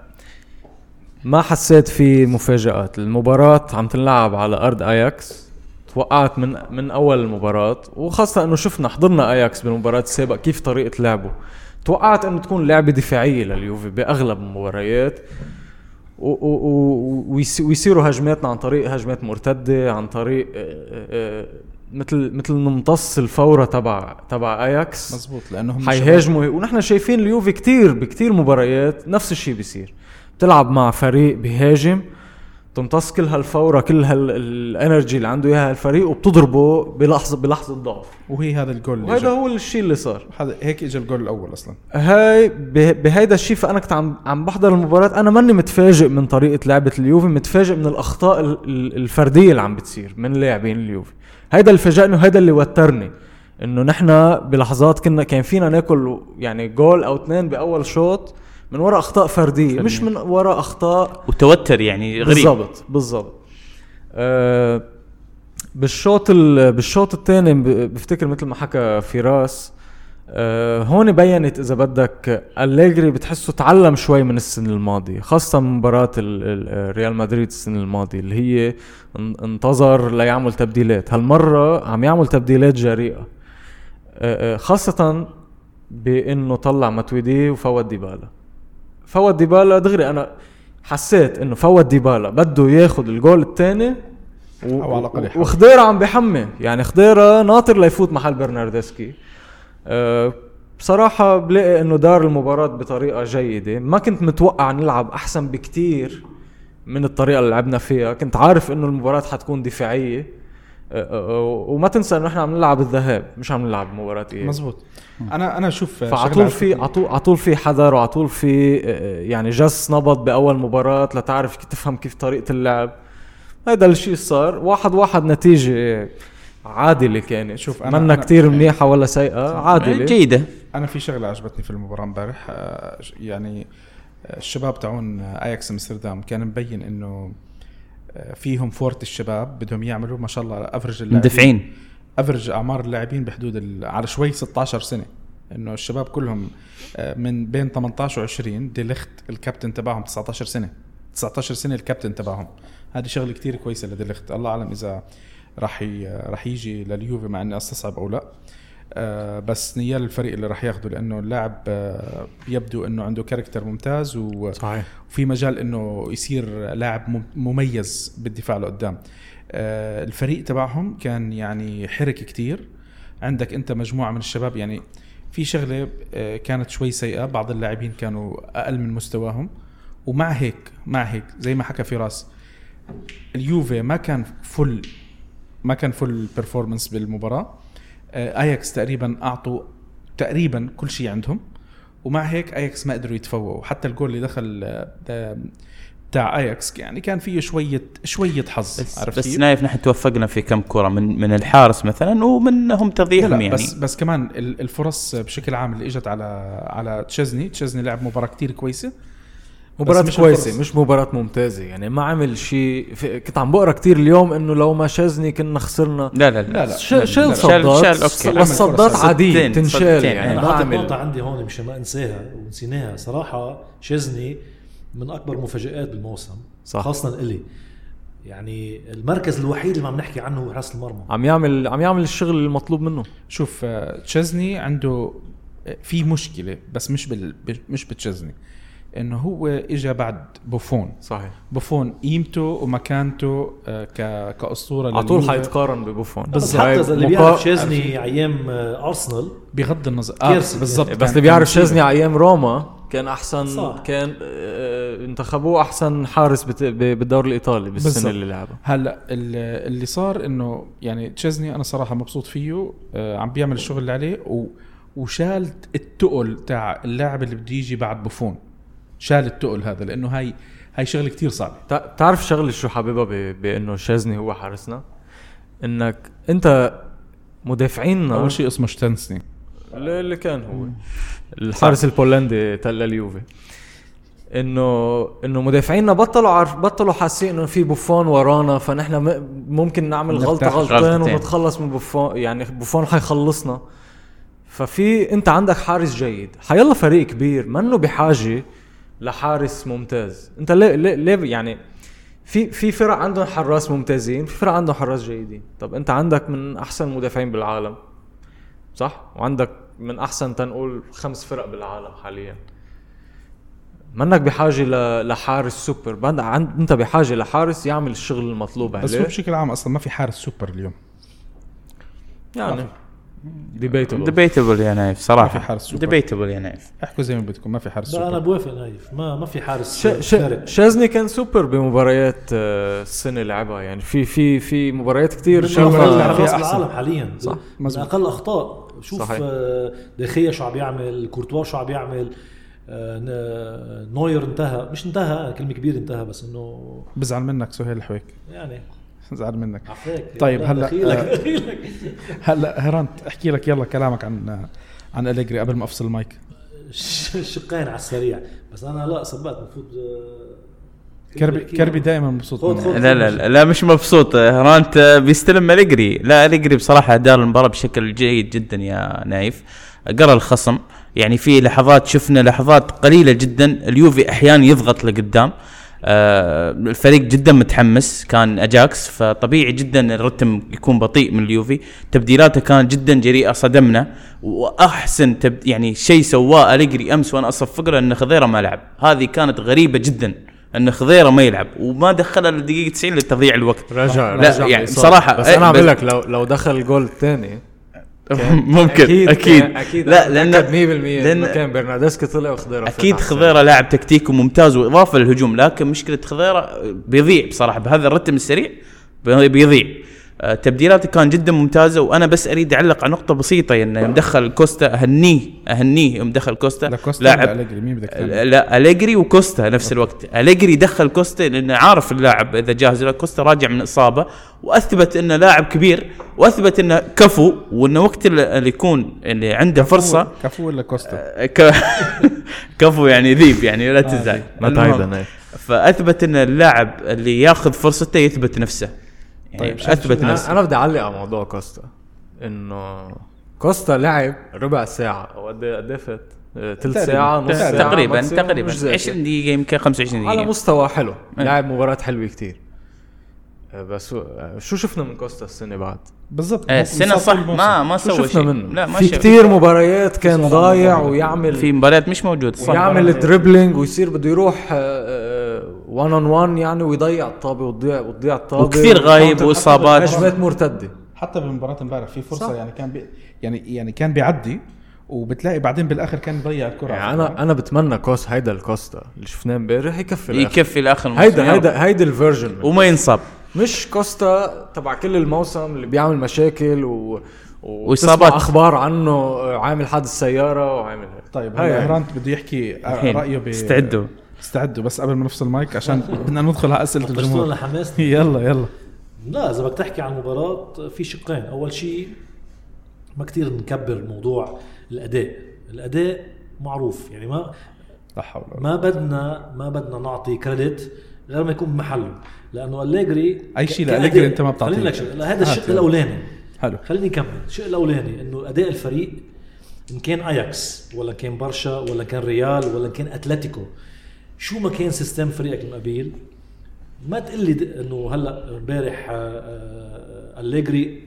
Speaker 4: ما حسيت في مفاجآت. المباراة عم تنلعب على أرض أياكس. توقعت من من أول المباراة وخاصة إنه شفنا حضرنا أياكس بالمباراة السابقة كيف طريقة لعبه. توقعت إنه تكون لعبة دفاعية لليوفي بأغلب المباريات. و- و- و- ويصيروا هجماتنا عن طريق هجمات مرتدة عن طريق آه، آه، مثل مثل نمتص الفورة تبع تبع اياكس
Speaker 1: مزبوط لأنه هم
Speaker 4: حيهاجموا ونحن شايفين اليوفي كتير بكتير مباريات نفس الشيء بيصير. بتلعب مع فريق بيهاجم تمتص كل هالفورة كل هال energy اللي عنده إياها الفريق وبتضربه بلحظة بلحظة ضعف.
Speaker 1: وهي هذا الجول
Speaker 4: وهذا. هو الشيء اللي صار.
Speaker 1: هيك اجى الجول الأول أصلا.
Speaker 4: هاي به- بهيدا الشيء فأنا كنت عم عم بحضر المباراة. أنا ماني متفاجئ من طريقة لعبة اليوفي متفاجئ من الأخطاء ال- ال- الفردية اللي عم بتصير من لاعبين اليوفي. هيدا اللي فاجئني وهيدا اللي وترني إنه نحن بلحظات كنا كان فينا ناكل يعني جول أو اثنين بأول شوط من وراء أخطاء فردية مش من وراء أخطاء
Speaker 3: وتوتر يعني غريب.
Speaker 4: بالضبط بالضبط. آه بالشوط ال- بالشوط الثاني بفتكر مثل ما حكى فراس هون بينت إذا بدك أليجري بتحسه تعلم شوي من السنة الماضية خاصة مباراة ال- ال- ريال مدريد السنة الماضية اللي هي إن- انتظر ليعمل تبديلات. هالمرة عم يعمل تبديلات جريئة آه آه، خاصة بإنه طلع ماتويدي وفوت ديبالا. فوت ديبالا دغري أنا حسيت إنه فوت ديبالا بده ياخذ الجول الثاني
Speaker 1: أو على الأقل يحاول.
Speaker 4: وخضيرة عم بيحمي يعني خضيرة ناطر ليفوت محل برناردسكي. بصراحة بلاقي إنه دار المباراة بطريقة جيدة. ما كنت متوقع نلعب أحسن بكتير من الطريقة اللي لعبنا فيها. كنت عارف إنه المباراة حتكون دفاعية. أه أه وما تنسى إنه إحنا عم نلعب الذهاب مش عم نلعب مباراة اياب
Speaker 1: مزبوط أنا أنا أشوف
Speaker 4: فعطول في عطول عطول في حذر وعطول في يعني جس نبض بأول مباراة لتعرف كيف تفهم كيف طريقة اللعب. هذا الشيء صار. واحد واحد نتيجة عادله كانت
Speaker 1: شوف،
Speaker 4: انا منا
Speaker 1: أنا-
Speaker 4: كتير منيحة ولا سيئة عادله
Speaker 3: جيدة.
Speaker 1: أنا في شغلة عجبتني في المباراة امبارح. آه، يعني آه، الشباب تاعون آه، اياكس أمستردام كان مبين إنه آه، فيهم فورت الشباب بدهم يعملوا ما شاء الله average اللاعبين.
Speaker 3: مدافعين.
Speaker 1: average أعمار اللاعبين بحدود ال- على شوي 16 سنة. إنه الشباب كلهم آه، من بين 18 و20 دي ليخت الكابتن تبعهم 19 سنة. 19 سنة الكابتن تبعهم. هذه شغلة كتير كويسة لدي ليخت. الله أعلم إذا راح راح يجي لليوفي مع إني أستصعب أو لا. آه، بس نيال الفريق اللي راح ياخده لأنه اللاعب آه، يبدو إنه عنده character ممتاز و
Speaker 4: صحيح.
Speaker 1: وفي مجال إنه يصير لاعب مم- مميز بالدفاع لقدام. آه، الفريق تبعهم كان يعني حرك كتير. عندك أنت مجموعة من الشباب يعني في شغلة كانت شوي سيئة بعض اللاعبين كانوا أقل من مستواهم. ومع هيك مع هيك زي ما حكى فراس اليوفي ما كان full ما كان full performance بالمباراة. آه، اياكس تقريبا أعطوا تقريبا كل شيء عندهم ومع هيك اياكس ما قدروا يتفوقوا. حتى الجول اللي دخل آه، بتاع اياكس يعني كان فيه شوية شوية حظ
Speaker 3: بس,
Speaker 1: عرفت
Speaker 3: بس؟ نايف نحن توفقنا في كم كرة من من الحارس مثلا ومنهم
Speaker 1: لا
Speaker 3: يعني.
Speaker 1: بس بس كمان ال- الفرص بشكل عام اللي إجت على على تشيزني. تشيزني لعب مباراة كتير كويسة.
Speaker 4: مباراة
Speaker 1: مش
Speaker 4: كويسة.
Speaker 1: الفرص.
Speaker 4: مش مباراة ممتازة. يعني ما عمل شيء في- كنت عم بقرأ كتير اليوم إنه لو ما تشيزني كنا خسرنا.
Speaker 3: لا لا
Speaker 1: لا
Speaker 3: لا,
Speaker 4: شال.
Speaker 3: شال-
Speaker 4: صدات.
Speaker 3: شال،.
Speaker 4: بس صدات عادية تنشال
Speaker 3: صدتين،
Speaker 4: يعني.
Speaker 2: أنا
Speaker 4: ما
Speaker 2: حاطط
Speaker 4: عمل
Speaker 2: نقطة عندي هون مشان ما أنساها ونسيناها. صراحة شزني من أكبر مفاجآت بالموسم
Speaker 4: صح.
Speaker 2: خاصة إلي. يعني المركز الوحيد اللي عم نحكي عنه هو حراس المرمى
Speaker 4: عم يعمل عم يعمل الشغل المطلوب منه.
Speaker 1: شوف آه، تشيزني عنده آه، في مشكلة بس مش بال مش بتشيزني إنه هو اجى بعد بوفون.
Speaker 4: صحيح.
Speaker 1: بوفون قيمته ومكانته آه، ك كأسطورة
Speaker 4: على طول حيتقارن ببوفون. هاي
Speaker 2: حتى اللي
Speaker 4: مقا-
Speaker 2: بيعرف شيزني أيام آه، أرسنال
Speaker 1: بغض النظر.
Speaker 2: كارثة.
Speaker 1: بالضبط.
Speaker 4: بس
Speaker 1: كان-
Speaker 4: اللي بيعرف شيزني أيام روما كان احسن
Speaker 2: صح.
Speaker 4: كان آه، انتخبوه أحسن حارس بت- ب- بالدوري الإيطالي بالسنة
Speaker 1: بالضبط.
Speaker 4: اللي لعبها.
Speaker 1: هلا ال- اللي صار إنه يعني تشيزني أنا صراحة مبسوط فيه آه عم بيعمل الشغل اللي عليه و وشال التقل تاع اللاعب اللي بده يجي بعد بوفون. شال التقل هذا لأنه هاي هاي شغلة كتير صعبة.
Speaker 4: تع- تعرف شغلة شو حاببها ب- بأنه شيزني هو حارسنا؟ إنك أنت مدافعيننا
Speaker 1: أول شيء اسمه شتنسني.
Speaker 4: اللي اللي كان هو. الحارس البولندي تل اليوفي. إنه إنه مدافعينا بطلوا عارف بطلوا حاسين إنه في بوفون ورانا فنحن م- ممكن نعمل
Speaker 1: غلطة
Speaker 4: غلطتين. ونتخلص من بوفون يعني بوفون حيخلصنا. ففي أنت عندك حارس جيد. حيلا فريق كبير منه بحاجة لحارس ممتاز. انت ليه ليه, ليه يعني في في فرق عندهم حراس ممتازين في فرق عندهم حراس جيدين. طب انت عندك من أحسن المدافعين بالعالم صح؟ وعندك من أحسن تنقول خمس فرق بالعالم حاليا. منك بحاجة لحارس سوبر. عند انت بحاجة لحارس يعمل الشغل المطلوب
Speaker 1: بس هو
Speaker 4: عليه.
Speaker 1: بشكل عام أصلا ما في حارس سوبر اليوم.
Speaker 4: يعني ديبيتبل
Speaker 3: ديبيتبل يا نايف
Speaker 1: ما
Speaker 3: صراحة
Speaker 1: في حارس سوبر.
Speaker 3: ديبيتبل يا نايف.
Speaker 1: أحكوا زي ما بدكم ما في حارس
Speaker 2: لا أنا
Speaker 1: سوبر
Speaker 2: بوافق نايف. ما ما في حارس
Speaker 4: ش... شازني كان سوبر بمباريات آه، السنة اللي لعبها يعني في في في مباريات
Speaker 1: فيها
Speaker 2: حراس
Speaker 1: أحسن.
Speaker 2: العالم حاليا.
Speaker 1: صح، مزبوط.
Speaker 2: أقل أخطاء. شوف
Speaker 4: صحيح.
Speaker 2: آه، دخيا شو عم يعمل كورتوا شو عم يعمل آه، نوير انتهى. مش انتهى كلمة كبيرة انتهى بس إنه
Speaker 1: بزعل منك سهيل الحويك.
Speaker 2: يعني
Speaker 1: زعل منك.
Speaker 2: عفاك
Speaker 1: طيب، هلأ،
Speaker 2: دخيلك
Speaker 1: آه،
Speaker 2: دخيلك
Speaker 1: هلأ هرانت احكي لك يلا كلامك عن عن أليجري قبل ما أفصل المايك.
Speaker 2: شقين على السريع. بس أنا لا صبأت المفروض آه،
Speaker 1: كربي كربي دائما مبسوط.
Speaker 3: لا لا لا, لا مش مبسوط. هرانت بيستلم أليجري. لا أليجري بصراحة دار المباراة بشكل جيد جدا يا نايف. قرا الخصم. يعني في لحظات شفنا لحظات قليلة جدا. اليوفي أحيانا يضغط لقدام. آه الفريق جدا متحمس كان أياكس فطبيعي جدا الرتم يكون بطيء من اليوفي. تبديلاته كانت جدا جريئة صدمنا. وأحسن تب يعني شيء سواه أليجري أمس وأنا أصفق له إن خضيرة ما لعب. هذه كانت غريبة جدا إن خضيرة ما يلعب. وما دخلها للدقيقه 90 لتضييع الوقت.
Speaker 4: رجع
Speaker 3: لا،
Speaker 4: رجع
Speaker 3: يعني. بصراحة،
Speaker 4: بس
Speaker 3: إيه،
Speaker 4: أنا
Speaker 3: بس-
Speaker 4: بقول لك لو لو دخل الجول الثاني
Speaker 3: ممكن أكيد, أكيد.
Speaker 4: أكيد
Speaker 3: لا لأن
Speaker 4: 100%
Speaker 3: لأن
Speaker 4: كان برناردسكي طلع وخضيره أكيد
Speaker 3: خضيرة لاعب تكتيكي ممتاز وإضافة للهجوم لكن مشكلة خضيرة بيضيع بصراحة بهذا الرتم السريع بي- بيضيع تبديلاته كان جدا ممتازة وأنا بس أريد أعلق على نقطة بسيطة انه يوم دخل كوستا أهنيه أهنيه يوم دخل كوستا.
Speaker 1: لا كوستا
Speaker 3: لاعب
Speaker 1: ولا أليجري؟ مين بدك؟
Speaker 3: لا أليجري وكوستا نفس الوقت. أليجري دخل كوستا لأنه عارف اللاعب إذا جاهز له كوستا راجع من إصابة وأثبت إنه لاعب كبير وأثبت إنه كفو وإنه وقت اللي يكون اللي عنده فرصة.
Speaker 1: كفو ولا كوستا؟
Speaker 3: ك... كفو يعني ذيب يعني لا تزعل.
Speaker 4: ما
Speaker 3: المهم،
Speaker 4: تعيدنا هيك.
Speaker 3: فأثبت إن اللاعب اللي ياخذ فرصته يثبت نفسه. يعني
Speaker 1: طيب، أثبت
Speaker 3: نفسه
Speaker 4: أنا بدي أعلق على موضوع كوستا إنه كوستا لعب ربع ساعة أو قد إيه قد إيه فات؟ تلت
Speaker 1: تقريباً.
Speaker 4: ساعة نص ساعة
Speaker 3: تقريبا تقريبا
Speaker 4: مش زي
Speaker 3: 20
Speaker 4: هيك.
Speaker 3: دقيقة يمكن 25
Speaker 4: على
Speaker 3: دقيقة
Speaker 4: مستوى حلو
Speaker 3: إيه.
Speaker 4: لعب مباراة حلوة كتير آه، بس شو شفنا من كوستا السنة بعد؟
Speaker 1: بالضبط
Speaker 3: آه، السنة صح ما ما سوى
Speaker 4: شفنا
Speaker 3: شيء
Speaker 4: منه؟
Speaker 3: لا ما
Speaker 4: في. كتير مباريات كان ضايع ويعمل
Speaker 3: في مباريات مش موجود صح
Speaker 4: ويعمل dribbling ويصير بده يروح 1 on 1 يعني ويضيع الطابة وتضيع وتضيع الطابة
Speaker 3: وكثير غايب
Speaker 1: حتى
Speaker 3: واصابات
Speaker 4: هجمات مرتدة
Speaker 1: حتى بمباراة امبارح في فرصة
Speaker 4: صح.
Speaker 1: يعني كان بي يعني يعني كان بيعدي وبتلاقي بعدين بالآخر كان يضيع الكرة
Speaker 4: يعني أنا أنا بتمنى كوستا هيدا الكوستا اللي شفناه امبارح يكفي الآخر.
Speaker 3: يكفي لاخر الموسم
Speaker 4: هيدا. هيدا هيدا ال version.
Speaker 3: وما ينصاب
Speaker 4: مش كوستا تبع كل الموسم اللي بيعمل مشاكل و
Speaker 3: وإصابات.
Speaker 4: وإصابات أخبار عنه عامل حادث سيارة وعامل هيك
Speaker 1: طيب
Speaker 4: هاي
Speaker 1: هلا
Speaker 4: يعني.
Speaker 1: هرانت بده يحكي رأيه ب
Speaker 3: استعدوا
Speaker 1: استعدوا بس قبل ما نفصل المايك عشان بدنا ندخل على
Speaker 2: أسئلة
Speaker 1: الجمهور. يلا يلا.
Speaker 2: لا إذا بدك تحكي عن المباراة في شقين. أول شيء ما كتير نكبر موضوع الأداء. الأداء معروف يعني ما
Speaker 1: لا حول
Speaker 2: ما بدنا ما بدنا نعطي كريدت غير ما يكون بمحله لأنه أليجري
Speaker 1: أي شيء
Speaker 2: كأداء-
Speaker 1: أنت ما بتعطيه.
Speaker 2: خليني لك هذا الشق. الأولاني.
Speaker 1: حلو.
Speaker 2: خليني أكمل. الشق الأولاني إنه أداء الفريق إن كان أياكس ولا كان برشا ولا كان ريال ولا كان أتلتيكو شو ما كان system فريقك من قبيل ما تقول لي د- إنه هلأ امبارح آه، آه، أليجري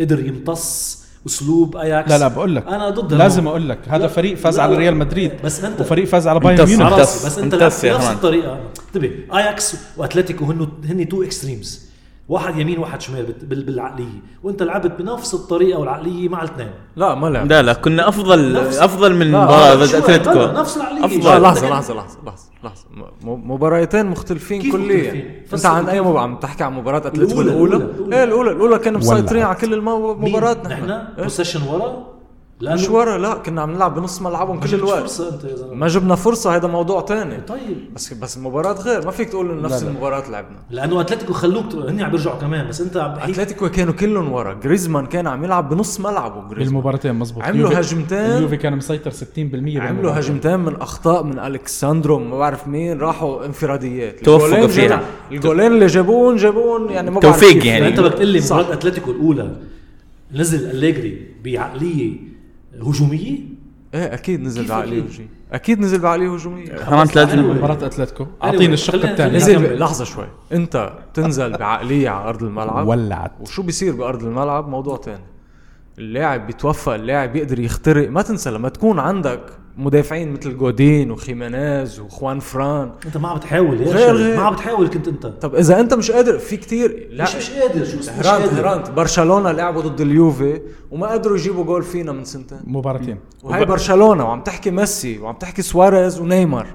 Speaker 2: قدر يمتص أسلوب أياكس
Speaker 1: لا لا بقول لك
Speaker 2: أنا ضد
Speaker 1: لازم. أقول لك هذا
Speaker 2: لا،
Speaker 1: فريق فاز على. ريال مدريد
Speaker 2: بس أنت
Speaker 1: وفريق فاز على بايرن. ميونخ
Speaker 2: بس
Speaker 3: أنت
Speaker 2: بنفس. الطريقة انتبه أياكس وأتلتيكو هن هن two extremes واحد يمين واحد شمال بال- بال- بالعقلية. وانت لعبت بنفس الطريقة والعقلية مع الاثنين.
Speaker 4: لا ما لعب
Speaker 3: لا لا كنا افضل
Speaker 2: نفس-
Speaker 3: أفضل من مباراة
Speaker 2: أتلتيكو. نفس بدك-
Speaker 4: لحظة لحظة لحظة لحظة م- م- مباراتين مختلفين كليا؟
Speaker 2: أنت
Speaker 4: عن أي
Speaker 2: كيف.
Speaker 4: مباراة؟ عم تحكي عن مباراة أتلتيكو
Speaker 2: الأولى،
Speaker 4: الأولى؟
Speaker 2: الأولى، الأولى.
Speaker 4: إيه الأولى الأولى كنا مسيطرين. على كل المباريات
Speaker 2: نحن
Speaker 4: نحن؟ إيه؟
Speaker 2: possession ورا؟
Speaker 4: مش ورا لا كنا عم نلعب بنص ملعبهم كل الوقت
Speaker 2: فرصة أنت يا زلمة
Speaker 4: ما جبنا فرصة هذا موضوع تاني
Speaker 2: طيب
Speaker 4: بس بس المباراة غير ما فيك تقول إنه نفس
Speaker 1: لا.
Speaker 4: المباراة لعبنا
Speaker 2: لأنه أتلتيكو خلوك هن عم بيرجعوا كمان بس أنت عم بحكي
Speaker 4: أتلتيكو كانوا كلهم ورا جريزمان كان عم يلعب بنص ملعبه جريزمان
Speaker 1: بالمباراتين مزبوط
Speaker 4: عملوا هجمتين.
Speaker 1: اليوفي كان مسيطر 60%
Speaker 4: عملوا
Speaker 1: بالمباراة.
Speaker 4: هجمتين من أخطاء من الكساندرو ما بعرف مين راحوا انفراديات
Speaker 3: توفقوا فيها.
Speaker 4: الجولين اللي جابوهم جابوهم يعني ما
Speaker 3: توفيق
Speaker 4: بعرف كيف.
Speaker 3: يعني.
Speaker 2: أنت بدك تقول لي. مباراة أتلتيكو الأولى نزل أليجري بعقلية هجومية؟
Speaker 4: إيه أكيد نزل بعقلية
Speaker 2: أكيد؟
Speaker 4: هجومية. أكيد نزل بعقلية هجومية.
Speaker 3: كمان لازم
Speaker 1: مباراة أتلتيكو. اعطيني الشق الثاني.
Speaker 4: نزل. لحظة شوي. أنت تنزل بعقلية على أرض الملعب؟
Speaker 1: ولعت.
Speaker 4: وشو بيصير بأرض الملعب؟ موضوع تاني. اللاعب بيتوفق اللاعب بيقدر يخترق. ما تنسى لما تكون عندك مدافعين مثل جودين وخيمينيز وخوانفران.
Speaker 2: أنت ما عم بتحاول يا
Speaker 4: غير- غير.
Speaker 2: ما عم بتحاول كنت أنت.
Speaker 4: طب إذا أنت مش قادر في كتير. لا.
Speaker 2: مش مش قادر شو مش
Speaker 4: هرانت
Speaker 2: قادر.
Speaker 4: هرانت. برشلونة لعبوا ضد اليوفي وما قدروا يجيبوا جول فينا من سنتين.
Speaker 1: مباراتين.
Speaker 4: وهي برشلونة وعم تحكي ميسي وعم تحكي سواريز ونيمار.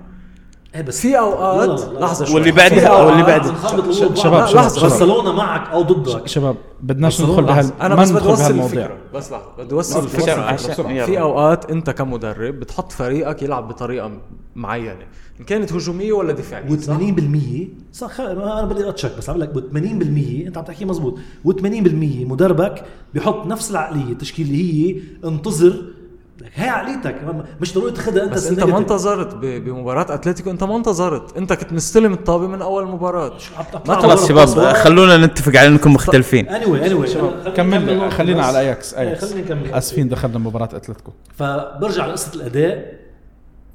Speaker 2: إيه بس.
Speaker 4: في اوقات
Speaker 2: لا، لا، لا.
Speaker 4: لحظة شوي.
Speaker 3: واللي بعدها
Speaker 4: أوقات-
Speaker 3: واللي بعدها.
Speaker 1: شباب،. شباب،.
Speaker 2: برشلونة معك أو ضدك.
Speaker 1: شباب بدناش ندخل بهال
Speaker 4: أنا
Speaker 1: ما
Speaker 4: بس بدي
Speaker 1: ندخل
Speaker 4: اوصل
Speaker 1: بهالمواضيع
Speaker 4: الفكرة بس لحظة. بدي اوصل
Speaker 3: الفكرة.
Speaker 4: في أوقات أنت كمدرب بتحط فريقك يلعب بطريقة معينة. إن كانت هجومية ولا دفاعية صح؟
Speaker 2: و80% صح ما أنا بدي أتشك بس عم لك 80% أنت عم تحكي مزبوط. و80% مدربك بيحط نفس العقلية التشكيله اللي هي انتظر هي عقليتك. مش ضروري تاخذها أنت
Speaker 4: بس
Speaker 2: أنت
Speaker 4: ما. انتظرت ب- بمباراة أتلتيكو أنت ما انتظرت. أنت كنت مستلم الطابة من أول مباراة.
Speaker 2: شو عم تطلع
Speaker 4: ما
Speaker 3: خلاص شباب. خلونا نتفق على إنكم مختلفين.
Speaker 2: اني اني
Speaker 1: كمل خلينا على أياكس أياكس.
Speaker 2: خلينا نكمل.
Speaker 1: آسفين دخلنا مباراة أتلتيكو.
Speaker 2: فبرجع لقصة الأداء.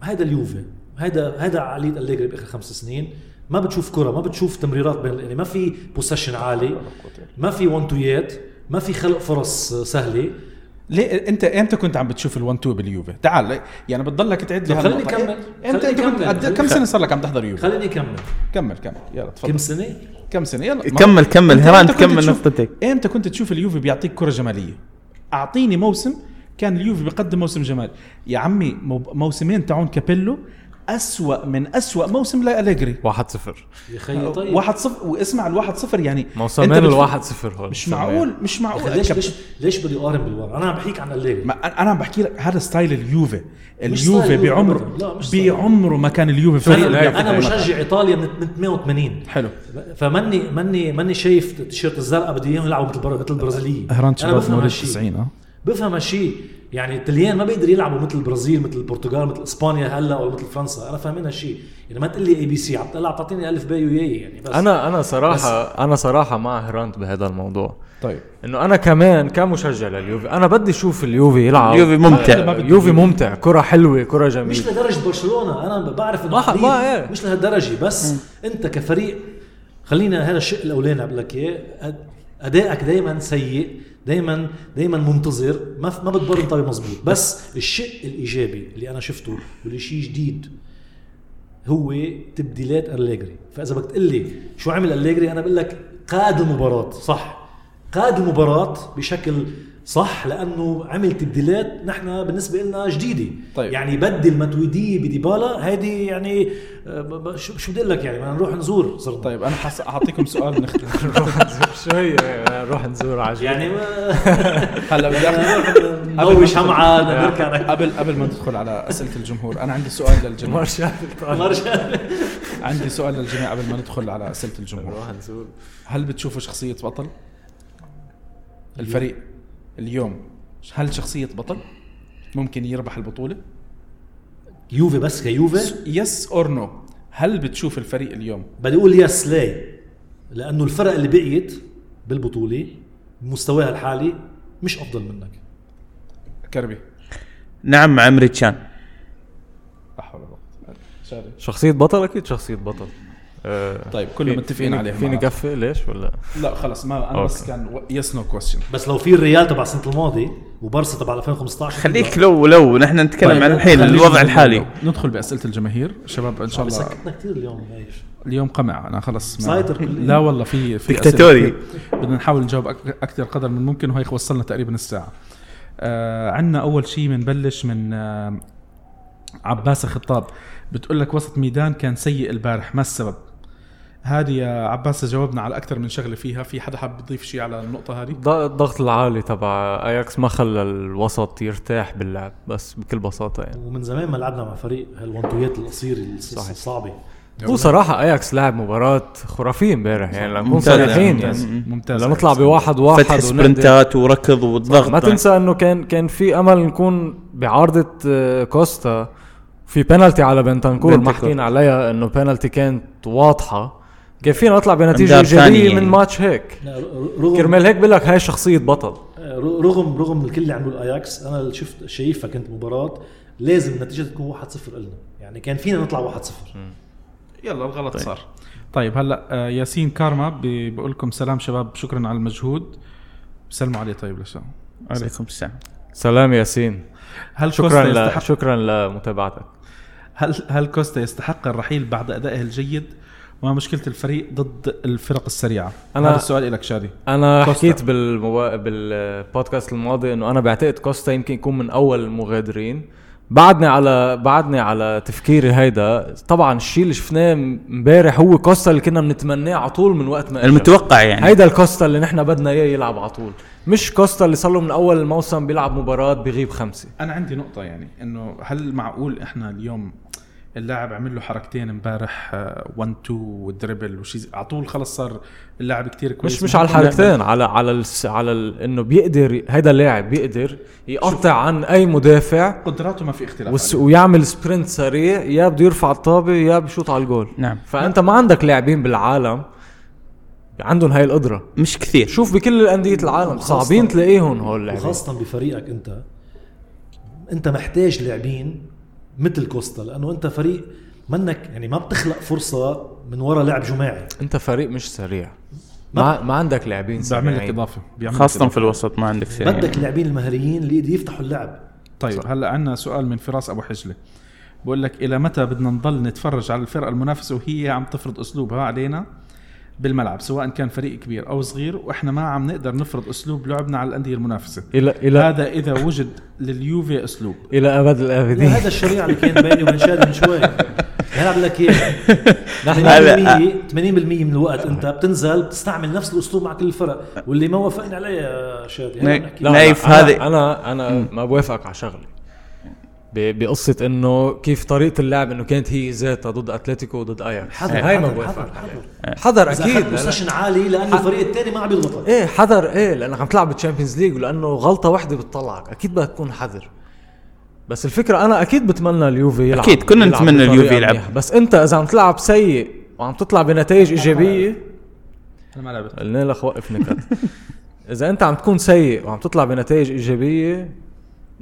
Speaker 2: هيدا اليوفي. هيدا هيدا عقلية أليجري بآخر خمس سنين. ما بتشوف كرة ما بتشوف تمريرات بين يعني ما في possession عالي. ما في one two يات ما في خلق فرص سهلة.
Speaker 1: ليه انت إمتى كنت عم بتشوف ال1 2 باليوفي؟ تعال يعني بتضلك تعد لي
Speaker 2: خليني. أكمل.
Speaker 1: انت كنت. قد- كم سنة صار لك عم تحضر يوفي؟
Speaker 2: خليني أكمل
Speaker 1: كمل كمل يلا تفضل
Speaker 2: كم سنة
Speaker 1: كم سنة يلا
Speaker 3: كمل كمل هران
Speaker 1: تشوف-
Speaker 3: نقطتك
Speaker 1: إمتى كنت تشوف اليوفي بيعطيك كرة جمالية؟ أعطيني موسم كان اليوفي بيقدم موسم جمال يا عمي مو- موسمين تاعون كابيلو أسوأ من أسوأ موسم لأليجري
Speaker 4: 1-0
Speaker 2: يا خيي طيب.
Speaker 1: واحد صفر واسمع الواحد صفر يعني
Speaker 4: موسمين
Speaker 1: بتف-
Speaker 4: الواحد صفر هول
Speaker 1: مش معقول مش معقول.
Speaker 2: ليش ليش ليش بدي أقارن بالورا؟ أنا عم بحكيك عن أليجري
Speaker 1: أنا- أنا عم بحكي لك هذا style اليوفي. اليوفي بعمره. بعمره ما كان اليوفي فريق
Speaker 2: أنا
Speaker 1: المتعة.
Speaker 2: مشجع إيطاليا من من 88
Speaker 1: حلو.
Speaker 2: فماني ماني ماني شايف التيشيرت الزرقاء بدي إياهم يلعبوا مثل مثل البرازيليه
Speaker 1: هران
Speaker 2: أنا
Speaker 1: شباب
Speaker 2: بفهم
Speaker 1: مواليد
Speaker 2: هالشيء.
Speaker 1: 90 آه.
Speaker 2: بفهم هالشيء يعني الطليان ما بيقدر يلعبوا مثل البرازيل مثل البرتغال مثل إسبانيا هلا أو مثل فرنسا. أنا فاهمين هالشيء. يعني ما تقول لي ABC عم تطلع تعطيني ألف باء وياي يعني بس.
Speaker 4: أنا أنا صراحة أنا صراحة مع هرانت بهذا الموضوع.
Speaker 1: طيب.
Speaker 4: إنه أنا كمان كمشجع لليوفي أنا بدي أشوف اليوفي يلعب.
Speaker 3: اليوفي ممتع.
Speaker 4: اليوفي ممتع كرة حلوة كرة
Speaker 2: مش
Speaker 4: جميلة.
Speaker 2: لدرجة برشلونة. أنا بعرف إنه
Speaker 4: ما- إيه.
Speaker 2: مش لهالدرجة. بس أنت كفريق خلينا هذا الشق الأولاني بقول لك إياه. أدائك دائما سيء. دائما دائما منتظر. ما ما بتبرر طريق مزبوط بس الشق الإيجابي اللي أنا شفته واللي شيء جديد هو تبديلات أليجري. فإذا بدك تقول لي شو عمل أليجري أنا بقول لك قاد المباراة. صح. قاد المباراة بشكل صح؟ لأنه عمل تبديلات نحن بالنسبة لنا جديدة.
Speaker 1: طيب.
Speaker 2: يعني بدل متويدي بديبالا هيدي يعني آه، شو شو بدي أقول لك يعني؟ بدنا نروح نزور صرنا.
Speaker 1: طيب أنا حس... أعطيكم سؤال نختم.
Speaker 4: شو هي نروح نزور عجل
Speaker 2: يعني ما
Speaker 1: هلا بدي
Speaker 2: نضوي شمعه نركع
Speaker 1: قبل قبل ما ندخل على أسئلة الجمهور أنا عندي سؤال للجميع.
Speaker 4: مارشال
Speaker 2: مرجع
Speaker 1: عندي سؤال للجميع قبل ما ندخل على أسئلة الجمهور.
Speaker 4: نروح نزور.
Speaker 1: هل بتشوفوا شخصية بطل؟ الفريق؟ اليوم هل شخصية بطل ممكن يربح البطولة؟
Speaker 2: يوفي بس كيوفي؟
Speaker 1: yes or no هل بتشوف الفريق اليوم؟
Speaker 2: بدي أقول yes ليه؟ لأنه الفرق اللي بقيت بالبطولة بمستواها الحالي مش أفضل منك.
Speaker 1: كربي.
Speaker 3: نعم مع إمري تشان.
Speaker 1: لا حول ولا قوة شاري.
Speaker 4: شخصية بطل؟ أكيد شخصية بطل.
Speaker 1: طيب كلنا متفقين عليها
Speaker 4: فيني. قفل ليش ولا؟
Speaker 1: لا خلص ما أنا بس. كان yes no question
Speaker 2: بس لو في الريال تبع السنة الماضي وبارسا تبع 2015
Speaker 3: خليك لو لو نحن نتكلم عن الحين الوضع الحالي.
Speaker 1: ندخل بأسئلة الجماهير. شباب إن شاء الله
Speaker 2: سكتنا كثير اليوم إيش؟
Speaker 1: اليوم قمع. أنا خلص
Speaker 2: كليا.
Speaker 1: لا والله في في
Speaker 3: دكتاتوري.
Speaker 1: بدنا نحاول نجاوب أك- أكثر قدر من ممكن وهيك وصلنا تقريبا الساعة. آه عندنا أول شيء بنبلش من آه عباسه خطاب بتقول لك وسط ميدان كان سيء البارح ما السبب؟ هذه يا عباسه جاوبنا على أكثر من شغلة فيها. في حدا حاب يضيف شيء على النقطة هذه
Speaker 4: الض- الضغط العالي تبع اياكس ما خلى الوسط يرتاح باللعب بس بكل بساطة يعني.
Speaker 2: ومن زمان ما لعبنا مع فريق هال one
Speaker 4: two
Speaker 2: يات القصيره. الصعبة.
Speaker 4: هو صراحة اياكس لعب مباراة خرافية امبارح يعني لنكون. صريحين
Speaker 1: ممتاز
Speaker 4: يعني
Speaker 1: ممتاز
Speaker 4: لنطلع بواحد واحد
Speaker 3: فتح.
Speaker 4: sprint
Speaker 3: ات وركض والضغط.
Speaker 4: ما تنسى إنه كان كان في أمل نكون بعارضة آه، كوستا في بينالتي على بنتنكور ما. حكينا عليها إنه بينالتي كانت واضحة. كان فينا نطلع بنتيجه إيجابية
Speaker 3: يعني.
Speaker 4: من ماتش هيك؟
Speaker 2: رغم
Speaker 4: كرمال هيك بقول لك هاي شخصية بطل.
Speaker 2: رغم رغم الكل اللي عملوا الأياكس أنا اللي شفت شايفها كانت مباراة لازم النتيجة تكون 1-0 لنا. يعني كان فينا نطلع 1-0
Speaker 1: يلا الغلط طيب. صار. طيب هلا آه، ياسين كارما بقول لكم سلام شباب شكرا على المجهود. سلموا عليه. طيب لسه.
Speaker 3: عليكم السلام.
Speaker 4: سلام ياسين.
Speaker 1: هل
Speaker 4: شكرا
Speaker 1: كوستا
Speaker 4: ل...
Speaker 1: يستحق
Speaker 4: شكرا لمتابعتك.
Speaker 1: هل هل كوستا يستحق الرحيل بعد أدائه الجيد؟ وما مشكلة الفريق ضد الفرق السريعة؟
Speaker 4: أنا-
Speaker 1: هذا السؤال لك شادي.
Speaker 4: أنا
Speaker 1: كوستا.
Speaker 4: حكيت بالمبا... بالبودكاست الماضي إنه أنا بعتقد كوستا يمكن يكون من أول المغادرين. بعدني على بعدني على تفكيري هيدا. طبعا الشيء اللي شفناه امبارح هو كوستا اللي كنا بنتمناه على طول من وقت ما.
Speaker 3: المتوقع يعني.
Speaker 4: هيدا الكوستا اللي نحن بدنا إياه يلعب على طول. مش كوستا اللي صار له من أول الموسم بيلعب مباراة بغيب خمسة.
Speaker 1: أنا عندي نقطة يعني إنه هل معقول إحنا اليوم اللاعب عمل له حركتين امبارح 1 2 وال dribble وشيء على طول خلص صار اللاعب كتير كويس.
Speaker 4: مش مش على الحركتين على على الس... على ال... إنه بيقدر هيدا اللاعب بيقدر يقطع عن أي مدافع
Speaker 1: قدراته ما في اختلاف.
Speaker 4: ويعمل sprint سريع يا بده يرفع الطابة يا بشوط على الجول.
Speaker 3: نعم.
Speaker 4: فأنت ما عندك لاعبين بالعالم عندهم هاي القدرة.
Speaker 3: مش كثير.
Speaker 4: شوف بكل الأندية العالم صعبين تلاقيهم هول اللاعبين.
Speaker 2: وخاصه بفريقك أنت. أنت محتاج لاعبين مثل كوستا لأنه أنت فريق منك يعني ما بتخلق فرصة من وراء لعب جماعي.
Speaker 4: أنت فريق مش سريع.
Speaker 2: ما-
Speaker 4: ما عندك لاعبين
Speaker 1: بيعمل لك
Speaker 4: سريعين.
Speaker 1: اضافه بيعمل لك
Speaker 3: خاصة
Speaker 1: إضافة.
Speaker 3: في الوسط ما عندك سريع.
Speaker 2: بدك اللاعبين المهريين اللي يقدروا يفتحوا اللعب.
Speaker 1: طيب هلا عندنا سؤال من فراس أبو حجلة. بقول لك إلى متى بدنا نضل نتفرج على الفرقة المنافسة وهي عم تفرض أسلوبها علينا؟ بالملعب سواء كان فريق كبير أو صغير وإحنا ما عم نقدر نفرض أسلوب لعبنا على الأندية المنافسة.
Speaker 4: إلى إلى
Speaker 1: هذا إذا وجد لليوفي
Speaker 4: أسلوب. إلى
Speaker 2: أبد
Speaker 4: الآبدين.
Speaker 2: هذا الشريعة اللي كان بيني وبين شادي من شوي. هلأ بقول لك اياها
Speaker 4: نحن
Speaker 2: 80% 80% من الوقت أنت بتنزل بتستعمل نفس الأسلوب مع كل الفرق واللي ما وافقني عليه يا شادي.
Speaker 3: نايف هذه-
Speaker 4: أنا أنا, أنا ما بوافقك على شغله بقصة إنه كيف طريقة اللعب إنه كانت هي ذاتها ضد أتلتيكو وضد اياكس
Speaker 2: حذر
Speaker 4: هاي ما
Speaker 2: حذر حذر
Speaker 4: عليها
Speaker 2: حذر
Speaker 4: أكيد.
Speaker 2: possession عالي لأنه الفريق الثاني ما عم يضغطك
Speaker 4: إيه حذر إيه لأنك عم تلعب بال Champions League ولأنه غلطة واحدة بتطلعك. أكيد بدك تكون حذر. بس الفكرة أنا أكيد بتمنى اليوفي يلعب
Speaker 3: أكيد، كلنا نتمنى اليوفي يلعب.
Speaker 4: بس أنت إذا عم تلعب سيء وعم تطلع بنتائج ايجابيه
Speaker 1: أنا ما لعبت.
Speaker 4: قلنا لك وقف نكت. إذا أنت عم تكون سيء وعم تطلع بنتائج إيجابية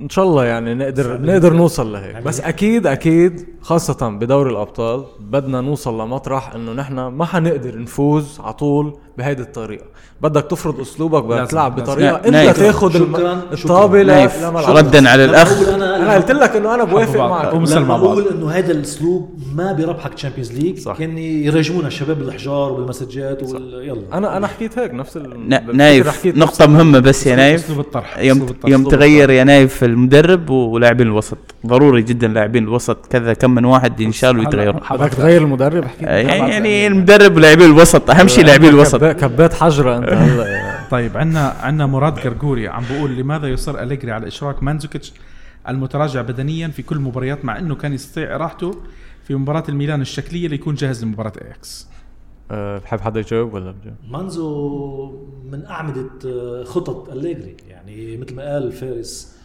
Speaker 4: إن شاء الله يعني نقدر نقدر نوصل لهيك. بس أكيد أكيد خاصة بدوري الأبطال بدنا نوصل لمطرح إنه نحن ما حنقدر نفوز على طول بهيدي الطريقة. بدك تفرض أسلوبك بدك تلعب. بطريقة.
Speaker 3: لا،
Speaker 4: أنت
Speaker 3: نايف.
Speaker 4: تاخذ
Speaker 2: شكراً،
Speaker 4: الطابه.
Speaker 3: ردا على
Speaker 2: الأخ.
Speaker 4: أنا قلت لك إنه أنا بوافق. معك.
Speaker 2: لما. بقول إنه هذا الأسلوب ما بربحك Champions League
Speaker 4: صح.
Speaker 2: كانوا يراجمونا الشباب بالحجار والمسجات وال... يلا.
Speaker 4: أنا أنا حكيت هيك نفس ال...
Speaker 3: نايف
Speaker 4: حكيت
Speaker 3: نقطة مهمة بس يا نايف.
Speaker 1: أسلوب الطرح.
Speaker 3: يوم تغير يا نايف المدرب ولاعبين الوسط. ضروري جدا لاعبين الوسط. كذا كم من واحد ينشالوا ويتغيروا
Speaker 1: حابب
Speaker 4: بدك تغير المدرب؟ حكيت
Speaker 3: يعني يعني المدرب ولاعبين الوسط. أهم شيء لاعبين الوسط.
Speaker 4: كبات حجرة أنت هلا
Speaker 1: طيب عندنا عندنا مراد قرقوري عم بقول لماذا يصر أليجري على إشراك مانزوكيتش المتراجع بدنيا في كل المباريات مع إنه كان يستطيع راحته في مباراة الميلان الشكلية ليكون جاهز لمباراة اياكس
Speaker 4: أه، بحب حدا يجاوب ولا بجاوب؟
Speaker 2: مانزو من أعمدة آه، خطط أليجري. يعني مثل ما قال فارس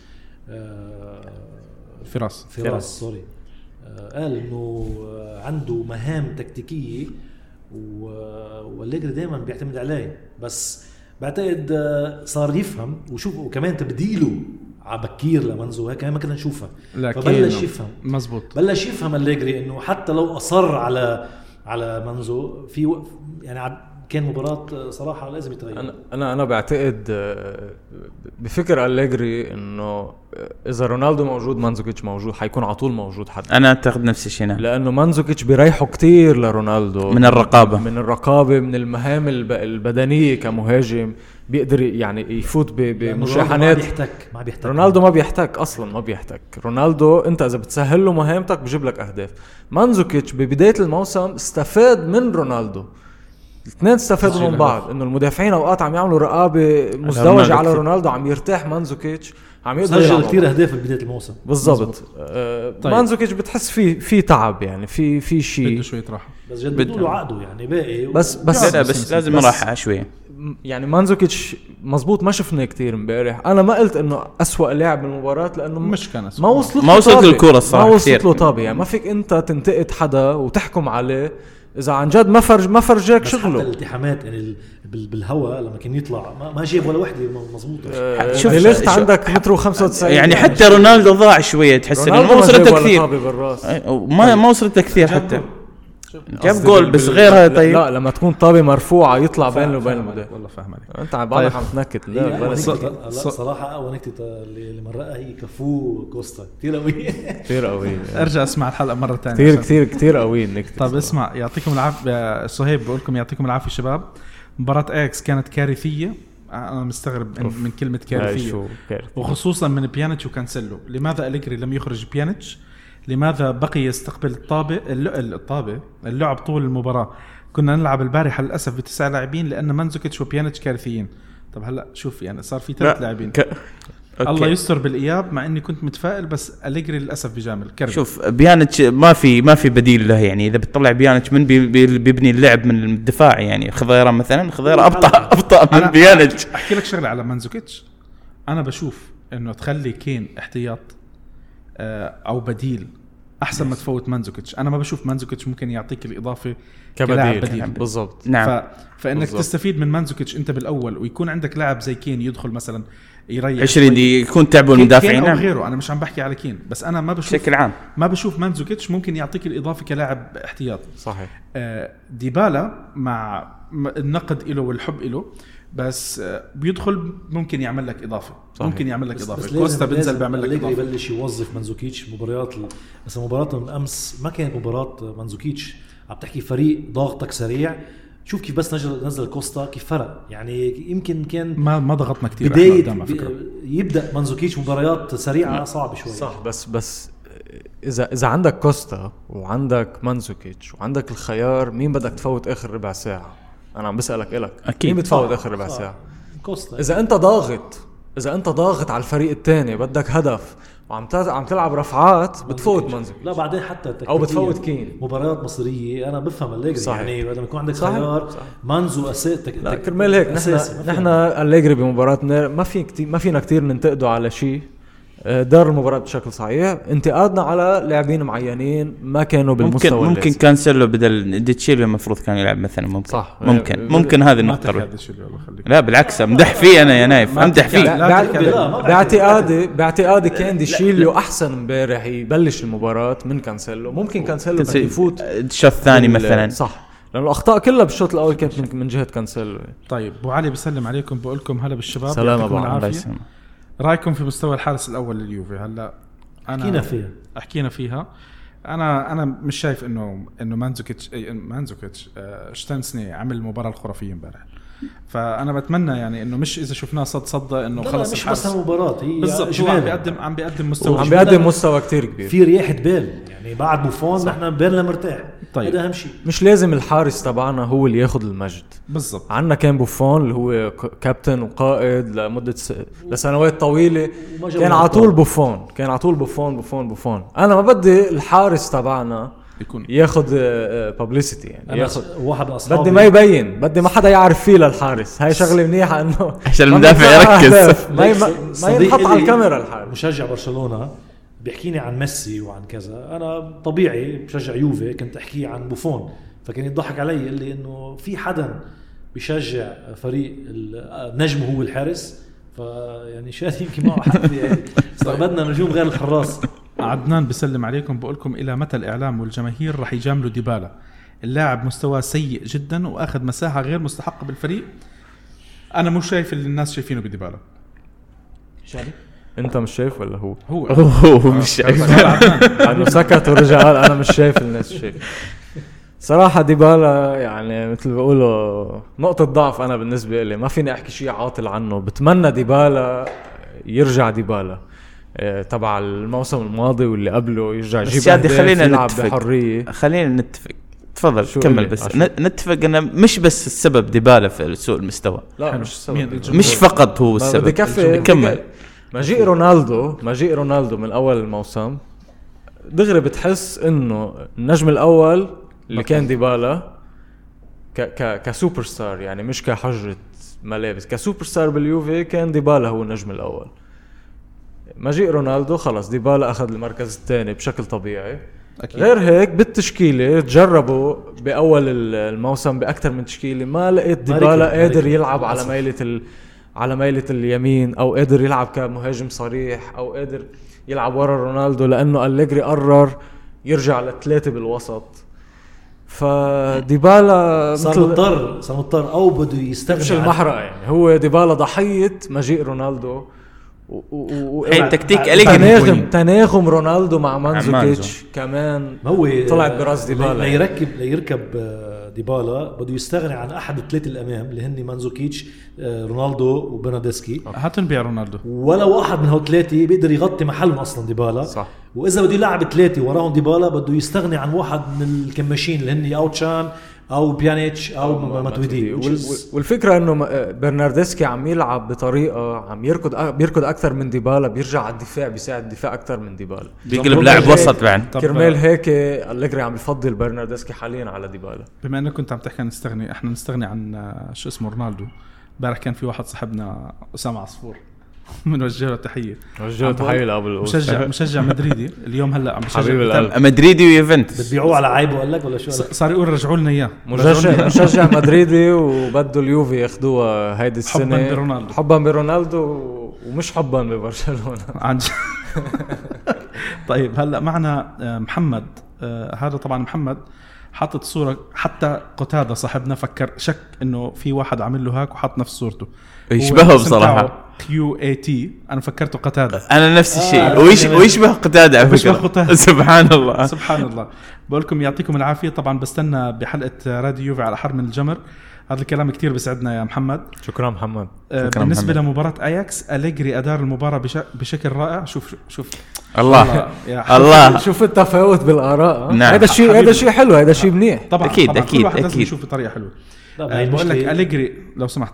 Speaker 2: آه،
Speaker 1: فراس.
Speaker 2: فراس سوري. قال إنه عنده مهام تكتيكية والليجري دائما بيعتمد عليه بس بعتقد آه، صار يفهم وشوف وكمان تبديله على بكير لمنزو هيك ما كنا نشوفها. فبلش يفهم.
Speaker 1: مزبوط
Speaker 2: بلش يفهم الليجري إنه حتى لو أصر على على منزو في يعني كان مباراة صراحة لازم يتغير.
Speaker 4: أنا أنا أنا بعتقد آه، بفكر أليجري إنه آه، إذا رونالدو موجود مانزوكيتش موجود حيكون على طول موجود حتى.
Speaker 3: أنا أعتقد نفس الشيء نعم.
Speaker 4: لأنه مانزوكيتش بيريحوا كتير لرونالدو.
Speaker 3: من الرقابة.
Speaker 4: من الرقابة من المهام الب- البدنية كمهاجم بيقدر يعني يفوت ب-
Speaker 2: لأنه رونالدو ما
Speaker 4: بمشاحنات.
Speaker 2: بيحتك ما بيحتك.
Speaker 4: رونالدو ما بيحتاج أصلا ما بيحتاج رونالدو أنت إذا بتسهل له مهماته بجيب لك أهداف. مانزوكيتش ببداية الموسم استفاد من رونالدو. الاثنين استفادوا من بعض إنه المدافعين أوقات عم يعملوا رقابة
Speaker 3: مزدوجة
Speaker 4: على. رونالدو عم يرتاح مانزوكيتش عم يقدر
Speaker 2: سجل كثير أهداف ببدايه الموسم.
Speaker 4: بالضبط. آه
Speaker 1: طيب.
Speaker 4: مانزوكيتش بتحس في في تعب يعني في في شيء.
Speaker 1: بده شوية راحة.
Speaker 2: بس جددوا له عقده يعني باقي
Speaker 4: بس-
Speaker 2: و-
Speaker 4: بس-
Speaker 3: لا لا بس لازم
Speaker 4: بس-
Speaker 3: راحه شوية
Speaker 4: يعني مانزوكيتش مزبوط ما شفناه كتير امبارح. أنا ما قلت إنه أسوأ لاعب بالمباراة لأنه
Speaker 1: مش كان أسوأ.
Speaker 4: ما وصلت
Speaker 3: ما وصلت
Speaker 4: طابة.
Speaker 3: الكرة الصراحة
Speaker 4: ما وصلت. له طابه يعني ما فيك أنت تنتقد حدا وتحكم عليه. إذا عن جد ما فرج ما فرجاك
Speaker 2: بس حتى
Speaker 4: شغله.
Speaker 2: الالتحامات يعني ال- بال- بالهواء لما كان يطلع ما, ما جاب ولا وحدة مضبوطه
Speaker 4: آه،
Speaker 3: شوف- شوف-
Speaker 4: عندك متر و95
Speaker 3: يعني حتى رونالدو ضاع شوية تحس إنه ما وصلت كثير. ما ما وصلت كثير حتى. جاب
Speaker 1: قصدي
Speaker 3: جول بس غيرها طيب.
Speaker 4: لا لما تكون طابة مرفوعة يطلع بينه وبين المدافع
Speaker 1: والله فاهم عليك.
Speaker 4: أنت عم بعدك
Speaker 1: طيب.
Speaker 4: عم تنكت لا
Speaker 2: صراحة اقوى نكته اللي اللي مرقها هي كفو كوستا كثير قويه
Speaker 4: كثير قوي.
Speaker 1: أرجع أسمع الحلقة مرة ثانية
Speaker 4: كثير كثير كثير قوي النكته
Speaker 1: طيب اسمع. يعطيكم العافية صهيب بقول لكم يعطيكم العافية شباب. مباراة أياكس كانت كارثية. أنا مستغرب من, من
Speaker 4: كلمة كارثية.
Speaker 1: وخصوصا من بيانيتش وكانسيلو. لماذا أليجري لم يخرج بيانيتش؟ لماذا بقي يستقبل الطابة الطابة؟ اللعب طول المباراة. كنا نلعب البارحة للأسف بتسع لاعبين لأن مانزوكيتش وبيانيتش كارثيين. طب هلأ شوف يعني صار في ثلاث لاعبين.
Speaker 3: ك...
Speaker 1: الله. يستر بالإياب مع إني كنت متفائل بس أليجري للأسف بجامل. كرب
Speaker 3: شوف بيانيتش ما في ما في بديل له يعني. إذا بتطلع بيانيتش من بي بي بيبني اللعب من الدفاع يعني. خضيرة مثلا خضيرة ابطا أبطأ من بيانيتش.
Speaker 1: أحكي لك شغلة على مانزوكيتش. أنا بشوف إنه تخلي كين احتياط. آه، أو بديل أحسن ما تفوت مانزوكيتش. أنا ما بشوف مانزوكيتش ممكن يعطيك الإضافة كلاعب
Speaker 4: كبديل.
Speaker 1: بديل.
Speaker 4: بالضبط.
Speaker 3: نعم.
Speaker 1: ف... فإنك
Speaker 4: بالضبط.
Speaker 1: تستفيد من مانزوكيتش أنت بالأول ويكون عندك لاعب زي كين يدخل مثلا يريح
Speaker 3: 20 دقيقة يكون تعبوا
Speaker 1: كين
Speaker 3: المدافعين
Speaker 1: أو
Speaker 3: نعم.
Speaker 1: غيره. أنا مش عم بحكي على كين. بس أنا ما بشوف
Speaker 3: بشكل عام.
Speaker 1: ما بشوف مانزوكيتش ممكن يعطيك الإضافة كلاعب احتياط.
Speaker 4: صحيح.
Speaker 1: آه، ديبالا مع النقد له والحب له بس آه، بيدخل ممكن يعمل لك إضافة.
Speaker 4: صحيح.
Speaker 1: ممكن يعمل لك إضافة.
Speaker 2: بس
Speaker 1: كوستا بينزل بيعمل لك إضافة.
Speaker 2: يبلش يوظف مانزوكيتش مباريات بس مباراة الأمس ما كانت مباراة مانزوكيتش. عم تحكي فريق ضاغطك سريع. شوف كيف بس نزل نزل كوستا كيف فرق. يعني يمكن كان
Speaker 1: ما ما ضغطنا كثير
Speaker 2: بداية
Speaker 1: قدام على فكرة.
Speaker 2: يبدأ مانزوكيتش مباريات سريعة صعب شوي.
Speaker 4: صح بس بس اذا إذا عندك كوستا وعندك مانزوكيتش وعندك الخيار مين بدك تفوت آخر ربع ساعة؟ أنا عم بسألك إلك
Speaker 3: أكيد.
Speaker 4: مين بتفوت آخر ربع. ساعه
Speaker 2: كوستا
Speaker 4: إذا أنت ضاغط إذا أنت ضاغط على الفريق الثاني بدك هدف وعم عم تلعب رفعات بتفوت مانزوكيتش
Speaker 2: لا بعدين حتى أو
Speaker 4: بتفوت كين
Speaker 2: مباريات مصيرية أنا بفهم أليجري
Speaker 4: صحيح.
Speaker 2: يعني لما يكون عندك
Speaker 4: صحيح.
Speaker 2: خيار
Speaker 4: صحيح.
Speaker 2: مانزو أساس تك...
Speaker 4: لا كرمال هيك نحن نحن أليجري بمباراتنا ما في كتير ما فينا كتير ننتقده على شيء دار المباراة بشكل صحيح. انتقادنا على لاعبين معينين ما كانوا
Speaker 3: ممكن
Speaker 4: بالمستوى
Speaker 3: ممكن
Speaker 4: اللازم.
Speaker 3: كانسيلو بدل ديتشيلو المفروض كان يلعب مثلا ممكن
Speaker 4: صح.
Speaker 3: ممكن
Speaker 4: آه،
Speaker 3: ممكن هذه
Speaker 1: خليك.
Speaker 3: لا بالعكس امدح فيه أنا يا نايف امدح فيه.
Speaker 4: باعتقادي باعتقادي كان دي شيليو أحسن امبارح يبلش المباراة من كانسيلو. ممكن كانسيلو بده يفوت
Speaker 3: الشوط الثاني مثلا.
Speaker 4: صح. لأنه الأخطاء كلها بالشوط الأول كانت من, جهة كانسيلو.
Speaker 1: طيب ابو علي بسلم عليكم بقول لكم هلا بالشباب
Speaker 4: سلام أبو علي.
Speaker 1: رأيكم في مستوى الحارس الأول لليوفي؟ هلا أنا
Speaker 2: حكينا فيها.
Speaker 1: حكينا فيها. أنا أنا مش شايف إنه إنه مانزوكيتش إيه، مانزوكيتش آه، تشيزني عمل المباراه الخرافية امبارح. فأنا بتمنى يعني إنه مش إذا شفناه صد صدى
Speaker 2: إنه
Speaker 1: خلص
Speaker 2: مش بس المباراة هي
Speaker 1: بالضبط عم. بيقدم عم بيقدم مستوى
Speaker 4: عم. بيقدم مستوى كتير كبير.
Speaker 2: في رياحة بال يعني بعد بوفون نحن بالنا مرتاح.
Speaker 1: طيب.
Speaker 2: هذا أهم شيء.
Speaker 4: مش لازم الحارس تبعنا هو اللي ياخذ المجد.
Speaker 1: بالضبط.
Speaker 4: عنا كان بوفون اللي هو كابتن وقائد لمدة س... لسنوات
Speaker 2: طويلة.
Speaker 4: كان على. طول بوفون كان على طول بوفون بوفون بوفون. أنا ما بدي الحارس تبعنا
Speaker 1: يكون.
Speaker 4: ياخذ publicity يعني
Speaker 2: أنا
Speaker 4: ياخذ
Speaker 2: واحد أصحابي.
Speaker 4: بدي ما يبين بدي ما حدا يعرف فيه للحارس. هاي شغلة منيحة إنه
Speaker 3: عشان المدافع يركز.
Speaker 4: ما ما ينحط على الكاميرا الحارس.
Speaker 2: مشجع برشلونة بيحكيني عن ميسي وعن كذا. أنا طبيعي بشجع يوفي كنت أحكي عن بوفون. فكان يضحك علي يقول لي إنه في حدا بيشجع فريق ال- نجمه هو الحارس؟ فيعني شاد يمكن معه حق يعني صار بدنا نجوم غير الحراس.
Speaker 1: عدنان بسلم عليكم بقول لكم إلى متى الإعلام والجماهير رح يجاملوا ديبالا؟ اللاعب مستواه سيء جدا وأخذ مساحة غير مستحقة بالفريق. أنا مش شايف اللي الناس شايفينه بديبالا.
Speaker 2: شادي؟
Speaker 4: أنت مش شايف ولا هو؟
Speaker 1: هو.
Speaker 3: هو مش شايف.
Speaker 4: لأنه سكت ورجع قال أنا مش شايف الناس شايف. صراحة ديبالا يعني مثل ما بيقولوا نقطة ضعف أنا بالنسبة لي. ما فيني أحكي شيء عاطل عنه. بتمنى ديبالا يرجع ديبالا. تبع الموسم الماضي واللي قبله يرجع
Speaker 3: بس
Speaker 4: يجيب أهداف،
Speaker 3: خلينا
Speaker 4: يلعب
Speaker 3: نتفق.
Speaker 4: بحرية
Speaker 3: خلينا نتفق تفضل
Speaker 4: شو
Speaker 3: كمل
Speaker 4: قولي؟
Speaker 3: بس
Speaker 4: عشان.
Speaker 3: نتفق إنه مش بس السبب ديبالا في سوء المستوى
Speaker 4: لا
Speaker 1: حلو.
Speaker 4: مش السبب؟
Speaker 3: مش فقط هو السبب
Speaker 4: كفي
Speaker 3: كمل
Speaker 4: مجيء رونالدو مجيء رونالدو من أول الموسم دغري بتحس إنه النجم الأول اللي كان ديبالا ك ك كسوبر ستار يعني مش كحجرة ملابس كسوبر ستار باليوفي كان ديبالا هو النجم الأول مجيء رونالدو خلص ديبالا أخذ المركز الثاني بشكل طبيعي
Speaker 1: أكيد
Speaker 4: غير هيك بالتشكيلة تجربوا بأول ال- الموسم بأكثر من تشكيلة ما لقيت ديبالا قادر. يلعب على. ميلة ال... على ميلة اليمين أو قادر يلعب كمهاجم صريح أو قادر يلعب ورا رونالدو لأنه أليجري قرر يرجع لثلاثه بالوسط فديبالا
Speaker 2: صار مضطر صار مضطر أو بده يستغني
Speaker 4: مش المحرقة يعني هو ديبالا ضحية مجيء رونالدو و... و... و...
Speaker 3: هي تكتيك أليجري
Speaker 4: تناغم. تناغم رونالدو مع مانزوكيتش
Speaker 3: مانزو.
Speaker 4: كمان
Speaker 2: ما هو
Speaker 4: طلعت براس ديبالا.
Speaker 2: ليركب ليركب آه، ديبالا بده يستغني عن أحد الثلاثه الأمام اللي هن مانزوكيتش آه، رونالدو وبرناردسكي
Speaker 1: هاتوا نبيع رونالدو
Speaker 2: ولا واحد من هول الثلاثه بيقدر يغطي محلهم أصلا ديبالا
Speaker 4: صح.
Speaker 2: وإذا بده يلعب ثلاثة وراهم ديبالا بده يستغني عن واحد من الكماشين اللي هن أو تشان أو بيانيتش أو ماتويدي
Speaker 4: والفكرة إنه برناردسكي عم يلعب بطريقة عم يركض بيركض أكثر من ديبالا بيرجع على الدفاع بيساعد الدفاع أكثر من ديبالا.
Speaker 3: بيقلب لاعب وسط بعد.
Speaker 4: كرمال هيك أليجري عم بفضل برناردسكي حاليا على ديبالا.
Speaker 1: بما إنك كنت عم تحكي عن نستغني إحنا نستغني عن آه، شو اسمه رونالدو. امبارح كان في واحد صاحبنا أسامة عصفور. بنوجه له
Speaker 4: تحية
Speaker 1: عم بقول-
Speaker 4: تحية لأبو
Speaker 1: مشجع مشجع مدريدي اليوم هلأ عم بشجع
Speaker 4: حبيب
Speaker 1: بتابع-
Speaker 4: القلب.
Speaker 3: مدريدي ويوفنتوس
Speaker 2: بتبيعوه على عيبه قال لك ولا شو قال
Speaker 1: ص-
Speaker 2: لك؟
Speaker 1: صار يقول رجعوا لنا إياه
Speaker 4: مشجع. مشجع مدريدي وبده اليوفي ياخذوها هيدي السنة
Speaker 1: حباً برونالدو.
Speaker 4: حبا برونالدو ومش حبا ببرشلونة
Speaker 1: عن جد. طيب هلأ معنا آه، محمد آه، هذا طبعا محمد حاطط صورة حتى قتادة صاحبنا فكر شك إنه في واحد عامل له hack وحط نفس صورته
Speaker 3: يشبهه بصراحة.
Speaker 1: QAT أنا فكرته قتادة.
Speaker 3: أنا نفس الشيء.
Speaker 2: آه،
Speaker 3: ويش
Speaker 2: أنا-
Speaker 3: ويشبه قتادة على فكرة؟
Speaker 1: قتادة.
Speaker 3: سبحان الله.
Speaker 1: سبحان الله. بقول لكم يعطيكم العافية. طبعا بستنى بحلقة راديو يوفي على حر من الجمر. هذا الكلام كتير بيسعدنا يا محمد.
Speaker 4: شكرا محمد.
Speaker 1: آه،
Speaker 3: شكراً
Speaker 1: بالنسبة
Speaker 3: محمد.
Speaker 1: لمباراة اياكس أليجري أدار المباراة بش... بشكل رائع. شوف شوف.
Speaker 3: الله.
Speaker 1: يا
Speaker 3: الله.
Speaker 4: شوف التفاوت بالآراء.
Speaker 3: نعم.
Speaker 4: هذا الشيء
Speaker 1: حبيبي.
Speaker 4: هذا شيء حلو هذا شيء منيح.
Speaker 1: طبعا
Speaker 3: أكيد،
Speaker 1: طبعا.
Speaker 3: أكيد،
Speaker 1: كل واحد لازم
Speaker 3: أكيد.
Speaker 1: يشوف بطريقة حلوة.
Speaker 2: لا،
Speaker 1: آه، بقول لك أليجري لو سمحت.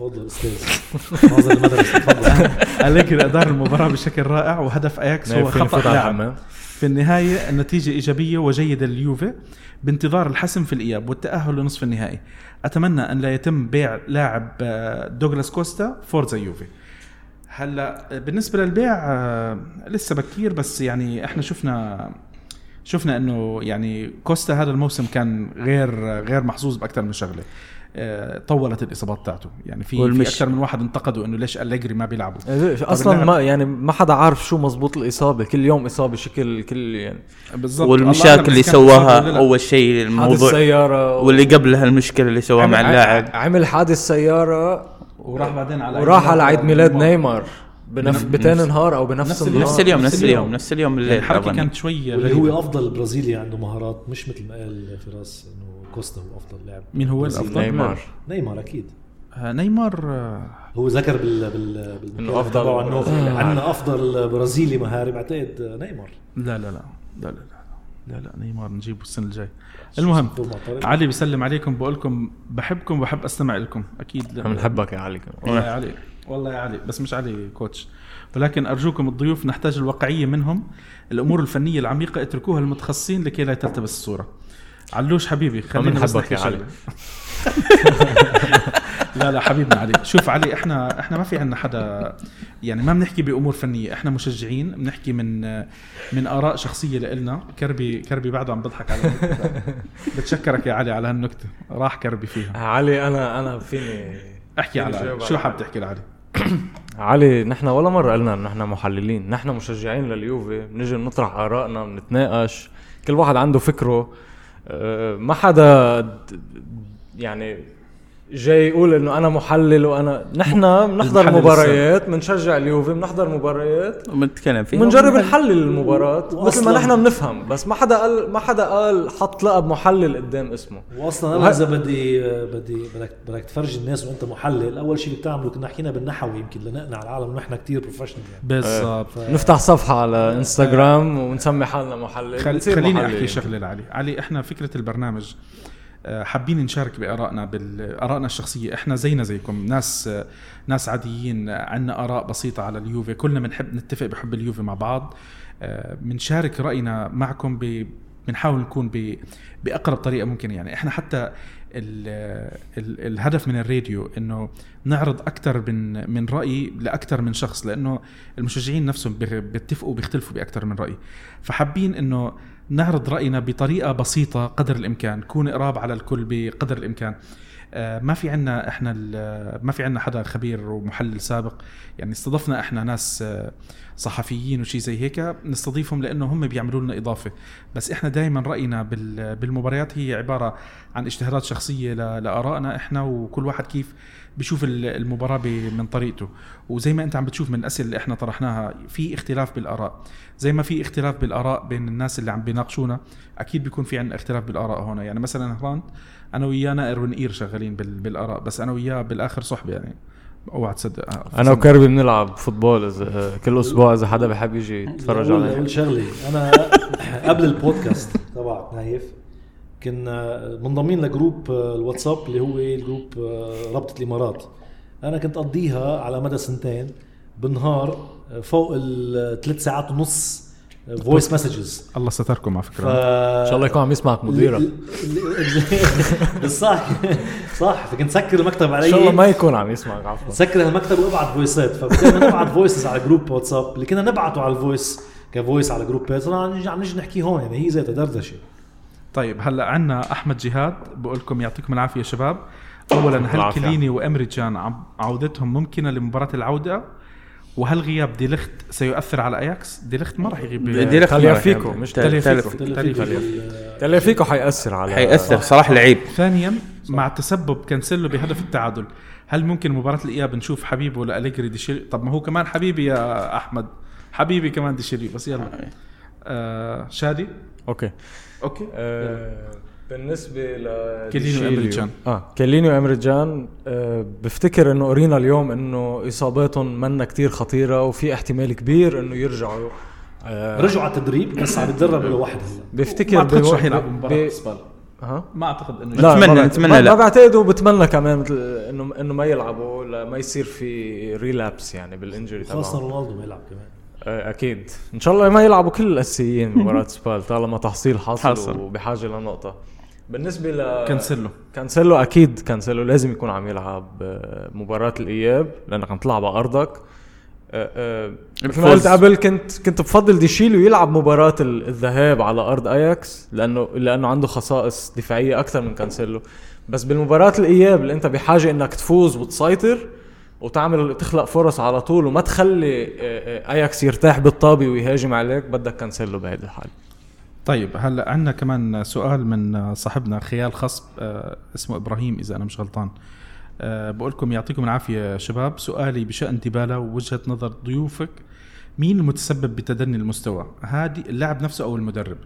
Speaker 2: تفضل أستاذ. المدرسة تفضل.
Speaker 1: أليجري أدار المباراة بشكل رائع وهدف أياكس هو
Speaker 4: على
Speaker 1: لاعب؟ في النهاية النتيجة إيجابية وجيدة لليوفي بانتظار الحسم في الإياب والتأهل لنصف النهائي. أتمنى أن لا يتم بيع لاعب آه، دوغلاس كوستا forza يوفي. هلأ آه، بالنسبة للبيع آه، لسه بكير بس يعني إحنا شفنا شفنا إنه يعني كوستا هذا الموسم كان غير غير محظوظ بأكثر من شغلة. طولت الإصابات تاعته يعني في في أكثر من واحد انتقدوا إنه ليش أليجري ما بيلعبوا
Speaker 4: أصلا
Speaker 1: اللاعب-
Speaker 4: ما يعني ما حدا عارف شو مزبوط الإصابة كل يوم إصابة شكل كل يعني
Speaker 1: بالضبط
Speaker 3: والمشاكل اللي سواها. أول شيء
Speaker 4: حادث
Speaker 3: الموضوع
Speaker 4: سيارة
Speaker 3: واللي قبلها المشكلة اللي سواها مع اللاعب
Speaker 4: عمل حادث سيارة
Speaker 1: وراح بعدين على
Speaker 4: وراح على عيد ميلاد
Speaker 1: نيمار.
Speaker 4: نيمار بنف... بتاني نهار أو بنفس
Speaker 1: نفس
Speaker 4: النهار
Speaker 3: نفس اليوم
Speaker 1: نفس اليوم.
Speaker 3: اليوم نفس اليوم الليل
Speaker 1: الحركه. كانت شوي
Speaker 2: واللي
Speaker 1: غريبة.
Speaker 2: هو أفضل برازيلي عنده مهارات مش مثل ما قال فراس إنه كوستا هو افضل لاعب
Speaker 1: مين هو الأفضل؟
Speaker 4: نيمار.
Speaker 2: نيمار أكيد.
Speaker 1: آه، نيمار آه،
Speaker 2: هو ذكر بال بال انه
Speaker 4: افضل
Speaker 2: انه عندنا أفضل برازيلي مهاري بعتقد نيمار.
Speaker 1: لا لا لا. لا لا لا. لا نيمار نجيبه السنة الجاي المهم علي بيسلم عليكم بقول لكم بحبكم وبحب أستمع لكم.
Speaker 4: أكيد بنحبك يا علي
Speaker 1: يا علي والله يا علي بس مش علي كوتش. ولكن أرجوكم الضيوف نحتاج الواقعيه منهم. الأمور الفنية العميقة اتركوها للمتخصصين لكي لا تلتبس الصورة. علوش حبيبي خلينا بس نحكي
Speaker 4: يا علي.
Speaker 1: لا لا حبيبنا علي. شوف علي إحنا إحنا ما في عندنا حدا يعني ما بنحكي بأمور فنية إحنا مشجعين بنحكي من من آراء شخصية لإلنا. كربي كربي بعده عم بضحك على. بتشكرك يا علي على هالنكتة. راح كربي فيها.
Speaker 4: علي أنا أنا فيني
Speaker 1: احكي على
Speaker 4: جاوب
Speaker 1: شو
Speaker 4: على
Speaker 1: حاب تحكي لعلي؟
Speaker 4: علي نحن ولا مرة قلنا إنه نحن محللين. نحن مشجعين لليوفي. بنجي بنطرح آرائنا بنتناقش. كل واحد عنده فكره. ما حدا يعني جاي يقول إنه أنا محلل وانا نحن بنحضر مباريات بنشجع اليوفي بنحضر مباريات.
Speaker 3: بنتكلم فيها.
Speaker 4: بنجرب نحلل المباراة مثل ما نحن بنفهم بس ما حدا قال ما حدا قال حط لقب محلل قدام اسمه.
Speaker 2: واصلا أنا إذا بدي بدي بدك بدك تفرجي الناس وأنت محلل أول شيء بدك تعمله كنا حكينا بالنحوي يمكن لنقنع العالم انه نحن كثير بروفيشنال يعني.
Speaker 1: بالضبط.
Speaker 4: نفتح صفحة على انستغرام ونسمي حالنا محلل
Speaker 1: خل... خليني
Speaker 4: محللين.
Speaker 1: أحكي شغلة لعلي. علي إحنا فكرة البرنامج حابين نشارك بارائنا بالارائنا الشخصية. إحنا زينا زيكم ناس آه، ناس عاديين عندنا آراء بسيطة على اليوفي. كلنا بنحب نتفق بحب اليوفي مع بعض. آه، بنشارك رأينا معكم بنحاول نكون. بأقرب طريقة ممكن يعني. إحنا حتى ال... ال... الهدف من الراديو إنه نعرض أكثر من من رأي لاكثر من شخص لأنه المشجعين نفسهم بيتفقوا بيختلفوا باكثر من رأي. فحابين إنه نعرض رأينا بطريقة بسيطة قدر الإمكان كون قراب على الكل بقدر الإمكان. آه، ما في عنا إحنا ما في عنا حدا خبير ومحلل سابق. يعني استضفنا إحنا ناس آه، صحفيين وشي زي هيك نستضيفهم لأنه هم بيعملوا لنا إضافة. بس إحنا دائما رأينا بال- بالمباريات هي عبارة عن اجتهادات شخصية لآرائنا إحنا وكل واحد كيف بيشوف ال- المباراة من طريقته. وزي ما أنت عم بتشوف من الاسئله اللي إحنا طرحناها في اختلاف بالآراء. زي ما في اختلاف بالآراء بين الناس اللي عم بيناقشونا أكيد بيكون في عندنا اختلاف بالآراء هنا يعني مثلا هران أنا وياه ناقر ونقير شغالين بال- بالآراء بس أنا وياه بالآخر صحبة يعني. أوعى تصدق.
Speaker 4: أنا وكربي بنلعب football إذا كل أسبوع إذا حدا بحب يجي يتفرج عليه.
Speaker 2: أقول شغله أنا قبل البودكاست تبعك نايف كنا منضمين ل group آه، الواتساب اللي هو ال group آه، رابطة الإمارات. أنا كنت أقضيها على مدى سنتين بالنهار آه، فوق الثلاث ساعات ونص voice messages
Speaker 1: الله ستركم على
Speaker 2: ف
Speaker 1: فكره
Speaker 4: ان شاء الله يكون عم يسمعك مديرك
Speaker 2: صح صح فكنت سكر المكتب علي
Speaker 4: ان شاء الله ما يكون عم يسمعك عفوا
Speaker 2: سكر المكتب وابعت فويسات فبدأنا نبعت voices على group واتساب اللي كنا نبعته على ال voice ك voice على جروبات صرنا عم نيجي عم نيجي نحكي هون يعني هي ذاتها دردشه
Speaker 1: طيب هلا عندنا أحمد جهاد. بقول لكم يعطيكم العافية شباب. اولا هل.
Speaker 4: كيليني
Speaker 1: وإمري تشان عم- عودتهم ممكنة لمباراة العودة؟ وهل غياب ديليخت سيؤثر على أياكس؟ ديليخت ما راح يغيب.
Speaker 3: ديليخت
Speaker 4: تاليافيكو،. مش
Speaker 3: تال-
Speaker 1: تاليافيكو.
Speaker 4: تاليافيكو حيأثر على
Speaker 3: حيأثر صراحة لعيب.
Speaker 1: ثانيا مع تسبب كانسيلو بهدف التعادل هل ممكن مباراة الإياب نشوف حبيبه لأليجري ديشيليو؟ طب ما هو كمان حبيبي يا أحمد. حبيبي كمان ديشيليو بس يلا. آه شادي؟
Speaker 4: okay.
Speaker 1: okay.
Speaker 4: آه، بالنسبة ل
Speaker 1: كيليني وإمريجان.
Speaker 4: آه كيليني وامريجان آه بفتكر إنه قرينا اليوم إنه إصاباتهم منا كتير خطيرة وفي احتمال كبير إنه يرجعوا آه
Speaker 2: رجعوا على التدريب بس عم يتدرب لوحده هلا.
Speaker 4: بفتكر
Speaker 1: ما أعتقدش
Speaker 4: بو-
Speaker 1: رح يلعب
Speaker 4: ب-
Speaker 1: مباراة
Speaker 4: ب-
Speaker 1: بالنسبة
Speaker 4: ها؟
Speaker 1: ما أعتقد إنه
Speaker 4: لا
Speaker 3: نتمنى
Speaker 4: ما-
Speaker 3: لا.
Speaker 4: ما بعتقد وبتمنى كمان مثل انه إنه ما يلعبوا ما يصير في relapse يعني بال injury
Speaker 2: خاصه
Speaker 4: تبعهم
Speaker 2: رونالدو ما يلعب كمان.
Speaker 4: آه، أكيد. إن شاء الله ما يلعبوا كل الأساسيين بمباراه سبال طالما تحصيل حاصل,
Speaker 3: حاصل.
Speaker 4: وبحاجة لنقطة. بالنسبة ل
Speaker 1: كانسيلو.
Speaker 4: كانسيلو أكيد كانسيلو لازم يكون عم يلعب آه، مباراة الإياب لأنك عم تلعب على أرضك. مثل ما. قلت قبل كنت كنت بفضل ديشيلو يلعب مباراة ال- الذهاب على أرض أياكس لأنه لأنه عنده خصائص دفاعية أكثر من كانسيلو. بس بالمباراة الإياب اللي أنت بحاجة إنك تفوز وتسيطر وتعمل تخلق فرص على طول وما تخلي آه، آه، أياكس يرتاح بالطابة ويهاجم عليك بدك كانسيلو بهيدي الحالة.
Speaker 1: طيب هلا عندنا كمان سؤال من صاحبنا خيال خصب آه اسمه إبراهيم إذا أنا مش غلطان. آه بقول لكم يعطيكم العافية شباب. سؤالي بشأن ديبالا ووجهة نظر ضيوفك. مين المتسبب بتدني المستوى؟ هادي اللاعب نفسه أو المدرب؟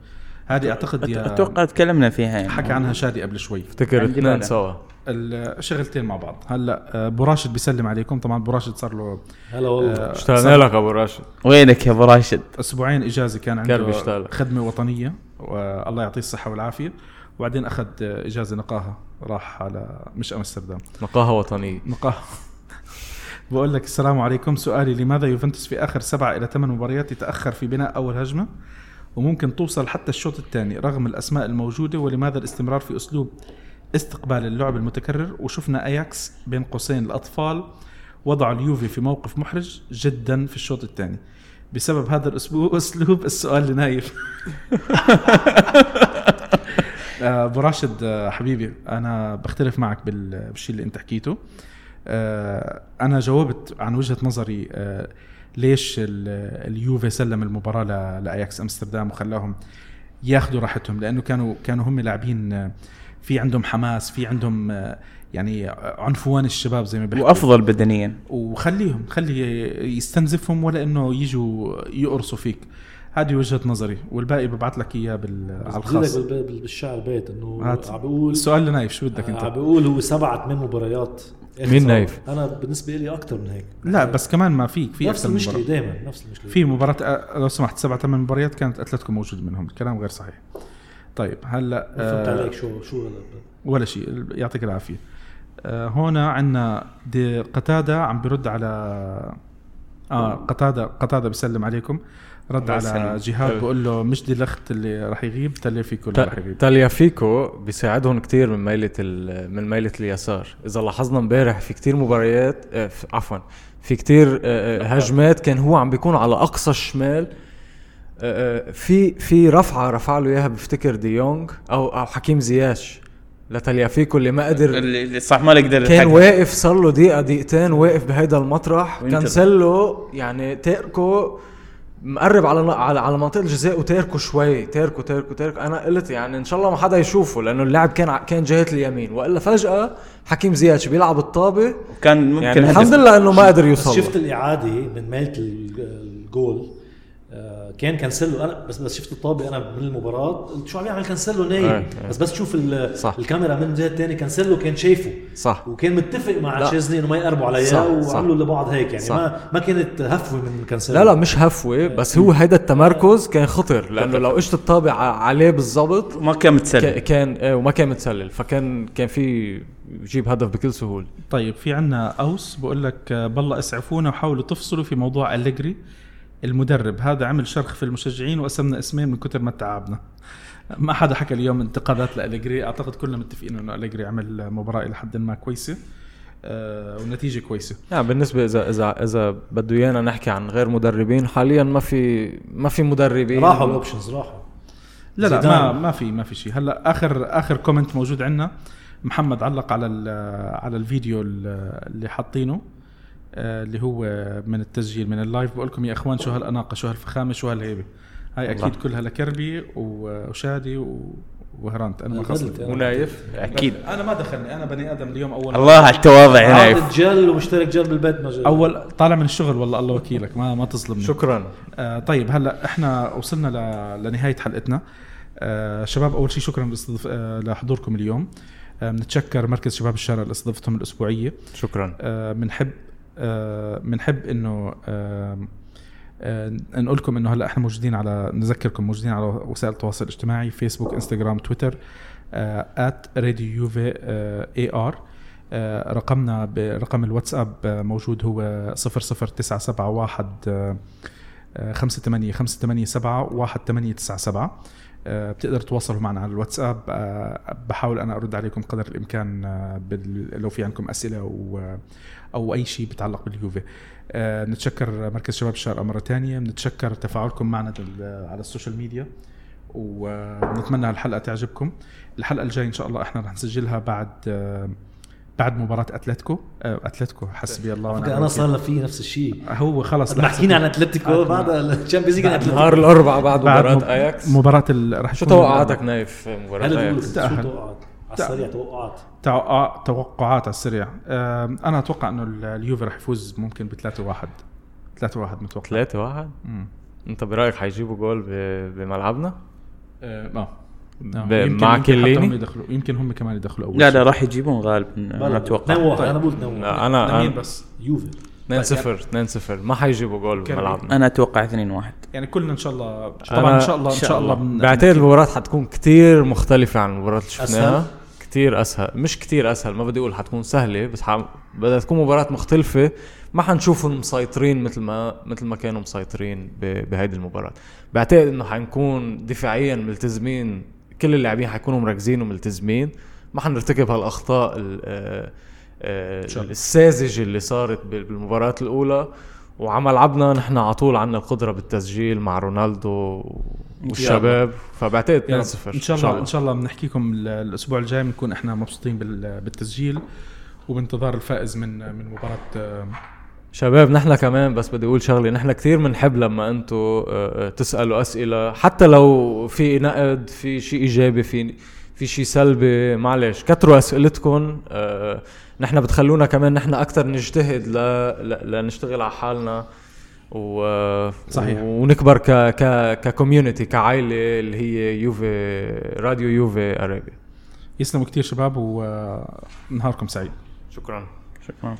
Speaker 1: هذه أعتقد يا
Speaker 3: أتوقع تكلمنا فيها يعني.
Speaker 1: حكى عنها شادي قبل شوي.
Speaker 4: افتكر اثنين. سوا.
Speaker 1: الشغلتين مع بعض. هلا آه، أبو راشد بيسلم عليكم. طبعا أبو راشد صار له
Speaker 2: هلا والله.
Speaker 1: آه،
Speaker 4: اشتغلنا لك أبو راشد؟
Speaker 3: وينك يا أبو راشد؟
Speaker 1: أسبوعين إجازة كان
Speaker 4: كان
Speaker 1: عنده
Speaker 4: بيشتغل.
Speaker 1: خدمة وطنية والله يعطيه الصحة والعافية. وبعدين أخذ إجازة نقاهة. راح على مش أمستردام.
Speaker 4: نقاهة وطنية.
Speaker 1: نقاهة. بقول لك السلام عليكم. سؤالي لماذا يوفنتوس في آخر سبعة إلى ثمان مباريات يتأخر في بناء أول هجمة؟ وممكن توصل حتى الشوط الثاني رغم الأسماء الموجودة ولماذا الاستمرار في أسلوب استقبال اللعب المتكرر وشفنا اياكس بين قوسين الأطفال وضعوا اليوفي في موقف محرج جدا في الشوط الثاني. بسبب هذا الاسلوب أسلوب السؤال لنايف. آه، أبو راشد آه، حبيبي أنا بختلف معك بال- بالشيء اللي أنت حكيته. آه، أنا جاوبت عن وجهة نظري ليش ال- اليوفي سلم المباراة لأياكس أمستردام وخلاهم ياخذوا راحتهم لأنه كانوا كانوا هم لاعبين في عندهم حماس في عندهم آه، يعني عنفوان الشباب زي ما بيحكوا.
Speaker 3: وأفضل بدنيا.
Speaker 1: وخليهم خلي يستنزفهم ولا إنه يجوا يقرصوا فيك. هذه وجهة نظري والباقي ببعث لك اياه بال... على الخاص.
Speaker 2: بال- بال- بالشعر بيت
Speaker 1: إنه.
Speaker 2: عم بيقول
Speaker 1: السؤال لنايف شو بدك
Speaker 2: عم
Speaker 1: انت
Speaker 2: بيقول هو سبعة ثمان مباريات.
Speaker 4: مين نايف؟
Speaker 2: أنا بالنسبة لي أكثر من هيك.
Speaker 1: لا بس كمان ما فيك في
Speaker 2: نفس
Speaker 1: أكثر من المشكلة.
Speaker 2: دائما نفس المشكلة.
Speaker 1: في مباراة آه، لو سمحت سبع ثمان مباريات كانت أتلتيكو موجود منهم الكلام غير صحيح. طيب
Speaker 2: هلأ فهمت
Speaker 1: آه
Speaker 2: عليك شو شو
Speaker 1: ولا شيء يعطيك العافية. آه هنا عندنا دي قتادة عم برد على آه قتاده قتادة بيسلم عليكم. رد على. جهاد بقول له مش دي الأخت اللي راح يغيب تلي فيكو اللي راح يغيب.
Speaker 4: تاليا فيكو بيساعدهم كتير من ميلة ال- من ميلة اليسار. إذا لاحظنا امبارح في كتير مباريات آه، عفوا في كتير آه، آه، هجمات كان هو عم بيكون على أقصى الشمال. في في رفعة رفع له إياها بفتكر دي يونغ أو أو حكيم زياش. لتاليا فيكو اللي ما قدر
Speaker 3: اللي اللي صح ما يقدر
Speaker 4: كان. واقف صار له دقيقة دقيقتين واقف بهيدا المطرح. كانسلو يعني تاركه مقرب على على على منطقة الجزاء وتاركه شوي. تاركه تاركه تاركه. أنا قلت يعني إن شاء الله ما حدا يشوفه لأنه اللاعب كان كان جهة اليمين. وإلا فجأة حكيم زياتش بيلعب الطابة.
Speaker 3: كان ممكن
Speaker 4: يعني. الحمد لله إنه ما قدر يوصل.
Speaker 2: شفت الإعادة من ميلة ال- الجول؟ كان كانسلو أنا بس بس شفت الطابه أنا من المباراة. قلت شو عم يعمل كانسلو نايم. بس بس تشوف. الكاميرا من الجهه الثانية كانسلو كان شايفه.
Speaker 4: صح.
Speaker 2: وكان متفق مع. تشيزني إنه ما يقربوا على اياه. وعملوا لبعض هيك يعني.
Speaker 4: صح.
Speaker 2: ما ما كانت هفوة من كانسلو
Speaker 4: لا لا مش هفوة بس هو هيدا التمركز كان خطر لأنه لو إجت الطابة ع- عليه بالضبط
Speaker 3: ما كان متسلل.
Speaker 4: كان إيه وما كان متسلل. فكان كان في يجيب هدف بكل سهولة.
Speaker 1: طيب في عنا أوس بقول لك بالله اسعفونا وحاولوا تفصلوا في موضوع أليجري. المدرب. هذا عمل شرخ في المشجعين وقسمنا اسمين من كتر ما تعبنا. ما حدا حكى اليوم انتقادات لأليجري. أعتقد كلنا متفقين إنه أليجري عمل مباراة إلى حد ما كويسة آه والنتيجه كويسة.
Speaker 4: يعني بالنسبة إذا إذا إذا بده إيانا نحكي عن غير مدربين حاليا ما في ما في مدربين.
Speaker 2: راحوا الاوبشنز راحوا.
Speaker 1: لا لا. ما ما في ما في شيء. هلأ آخر آخر comment موجود عندنا. محمد علق على ال- على الفيديو ال- اللي حاطينه. اللي هو من التسجيل من ال live بقول لكم يا إخوان شو هالأناقة شو هالفخامة شو هالهيبة. هاي أكيد كلها لكربي وشادي و- وهرانت. أنا ما خصني
Speaker 2: أنا-
Speaker 4: ونايف؟
Speaker 3: أكيد.
Speaker 1: أنا ما دخلني. أنا بني آدم اليوم أول
Speaker 3: الله على التواضع هنا
Speaker 2: عاطل جل ومشترك جل بالبيت ما جل.
Speaker 1: اول طالع من الشغل والله الله وكيلك. ما ما تظلمني.
Speaker 4: شكرا.
Speaker 1: آه طيب هلأ إحنا وصلنا ل... لنهاية حلقتنا. آه شباب أول شيء شكرا لاستضف... آه لحضوركم اليوم. آه بنتشكر مركز شباب الشارقة لاستضافتهم الأسبوعية.
Speaker 4: شكرا.
Speaker 1: آه بنحب آه آه، بنحب إنه آه، آه، نقول لكم إنه هلأ إحنا موجودين على نذكركم موجودين على وسائل التواصل الاجتماعي فيسبوك إنستغرام تويتر at راديو يوفي AR رقمنا برقم الواتساب موجود هو 00971 58587 1897 بتقدر تتواصلوا معنا على الواتساب. آه، بحاول أنا أرد عليكم قدر الإمكان آه، لو في عندكم أسئلة أو أو أي شيء بيتعلق باليوفي. آه، نتشكر مركز شباب الشارقة مرة تانية. بنتشكر تفاعلكم معنا على ال social media. ونتمنى الحلقة تعجبكم. الحلقة الجاية إن شاء الله إحنا رح نسجلها بعد آه، بعد مباراة أتلتيكو. آه، أتلتيكو حسبي الله ونعم أنا.
Speaker 2: صار لي في نفس الشيء.
Speaker 1: هو خلص
Speaker 2: حكينا عن أتلتيكو بعد ال Champions League اتلتيكو
Speaker 4: نهار الأربعاء بعد
Speaker 1: بعد
Speaker 4: مباراة
Speaker 1: مب-
Speaker 4: أياكس.
Speaker 1: مباراة ال... رح
Speaker 4: شو توقعاتك نايف مباراة أياكس؟
Speaker 2: شو. توقعات؟ على السريع توقعات.
Speaker 1: توقع... توقعات على السريع. آم، أنا أتوقع إنه ال- اليوفي رح يفوز ممكن ب 3 1 3 1 متوقع.
Speaker 4: 3 واحد؟
Speaker 1: مم.
Speaker 4: أنت برأيك حيجيبوا جول ب- بملعبنا؟
Speaker 1: أه
Speaker 4: مع
Speaker 1: يمكن حتى
Speaker 4: كليني؟
Speaker 1: يدخلوا يمكن هم كمان يدخلوا أول
Speaker 3: لا. لا راح يجيبون غالبا أنا أتوقع.
Speaker 2: 2 1
Speaker 1: طيب.
Speaker 2: أنا بقول 2 1
Speaker 4: لا أنا
Speaker 1: لمين
Speaker 4: أنا
Speaker 1: بس
Speaker 2: يوفي.
Speaker 4: 2 0 2 0 ما حيجيبوا جول بملعبنا
Speaker 3: أنا أتوقع 2 1
Speaker 1: يعني كلنا إن شاء الله طبعا إن شاء الله إن
Speaker 3: إن
Speaker 1: شاء الله
Speaker 4: بعتقد المباراة حتكون كتير مختلفة عن المباراة اللي شفناها؟ كتير أسهل. مش كتير أسهل ما بدي أقول حتكون سهلة بس ح... بدها تكون مباراة مختلفة. ما حنشوفهم مسيطرين مثل ما مثل ما كانوا مسيطرين ب... بهيدي المباراة. بعتقد إنه حنكون دفاعيا ملتزمين كل اللاعبين حيكونوا مركزين وملتزمين. ما حنرتكب هالأخطاء ال... آه، آه،. الساذجة اللي صارت بال- بالمباراة الأولى. وعم ملعبنا نحن على طول عندنا القدرة بالتسجيل مع رونالدو والشباب. فبعتقد 2
Speaker 1: يا رب.
Speaker 4: 0
Speaker 1: إن شاء الله. إن شاء الله بنحكيكم ال- الأسبوع الجاي بنكون إحنا مبسوطين بال- بالتسجيل وبانتظار الفائز من من مباراة آه،
Speaker 4: شباب نحن كمان بس بدي أقول شغلة نحن كثير بنحب لما أنتم تسألوا أسئلة. حتى لو في نقد في شيء إيجابي في في شيء سلبي معلش كتروا اسئلتكم آه، نحن بتخلونا كمان نحن أكثر نجتهد ل... ل... لنشتغل على حالنا و...
Speaker 1: صحيح.
Speaker 4: ونكبر ك ك ك community كعائلة اللي هي يوفي راديو يوفي ارابيا
Speaker 1: يسلموا كثير شباب ونهاركم سعيد.
Speaker 4: شكرا.
Speaker 3: شكرا.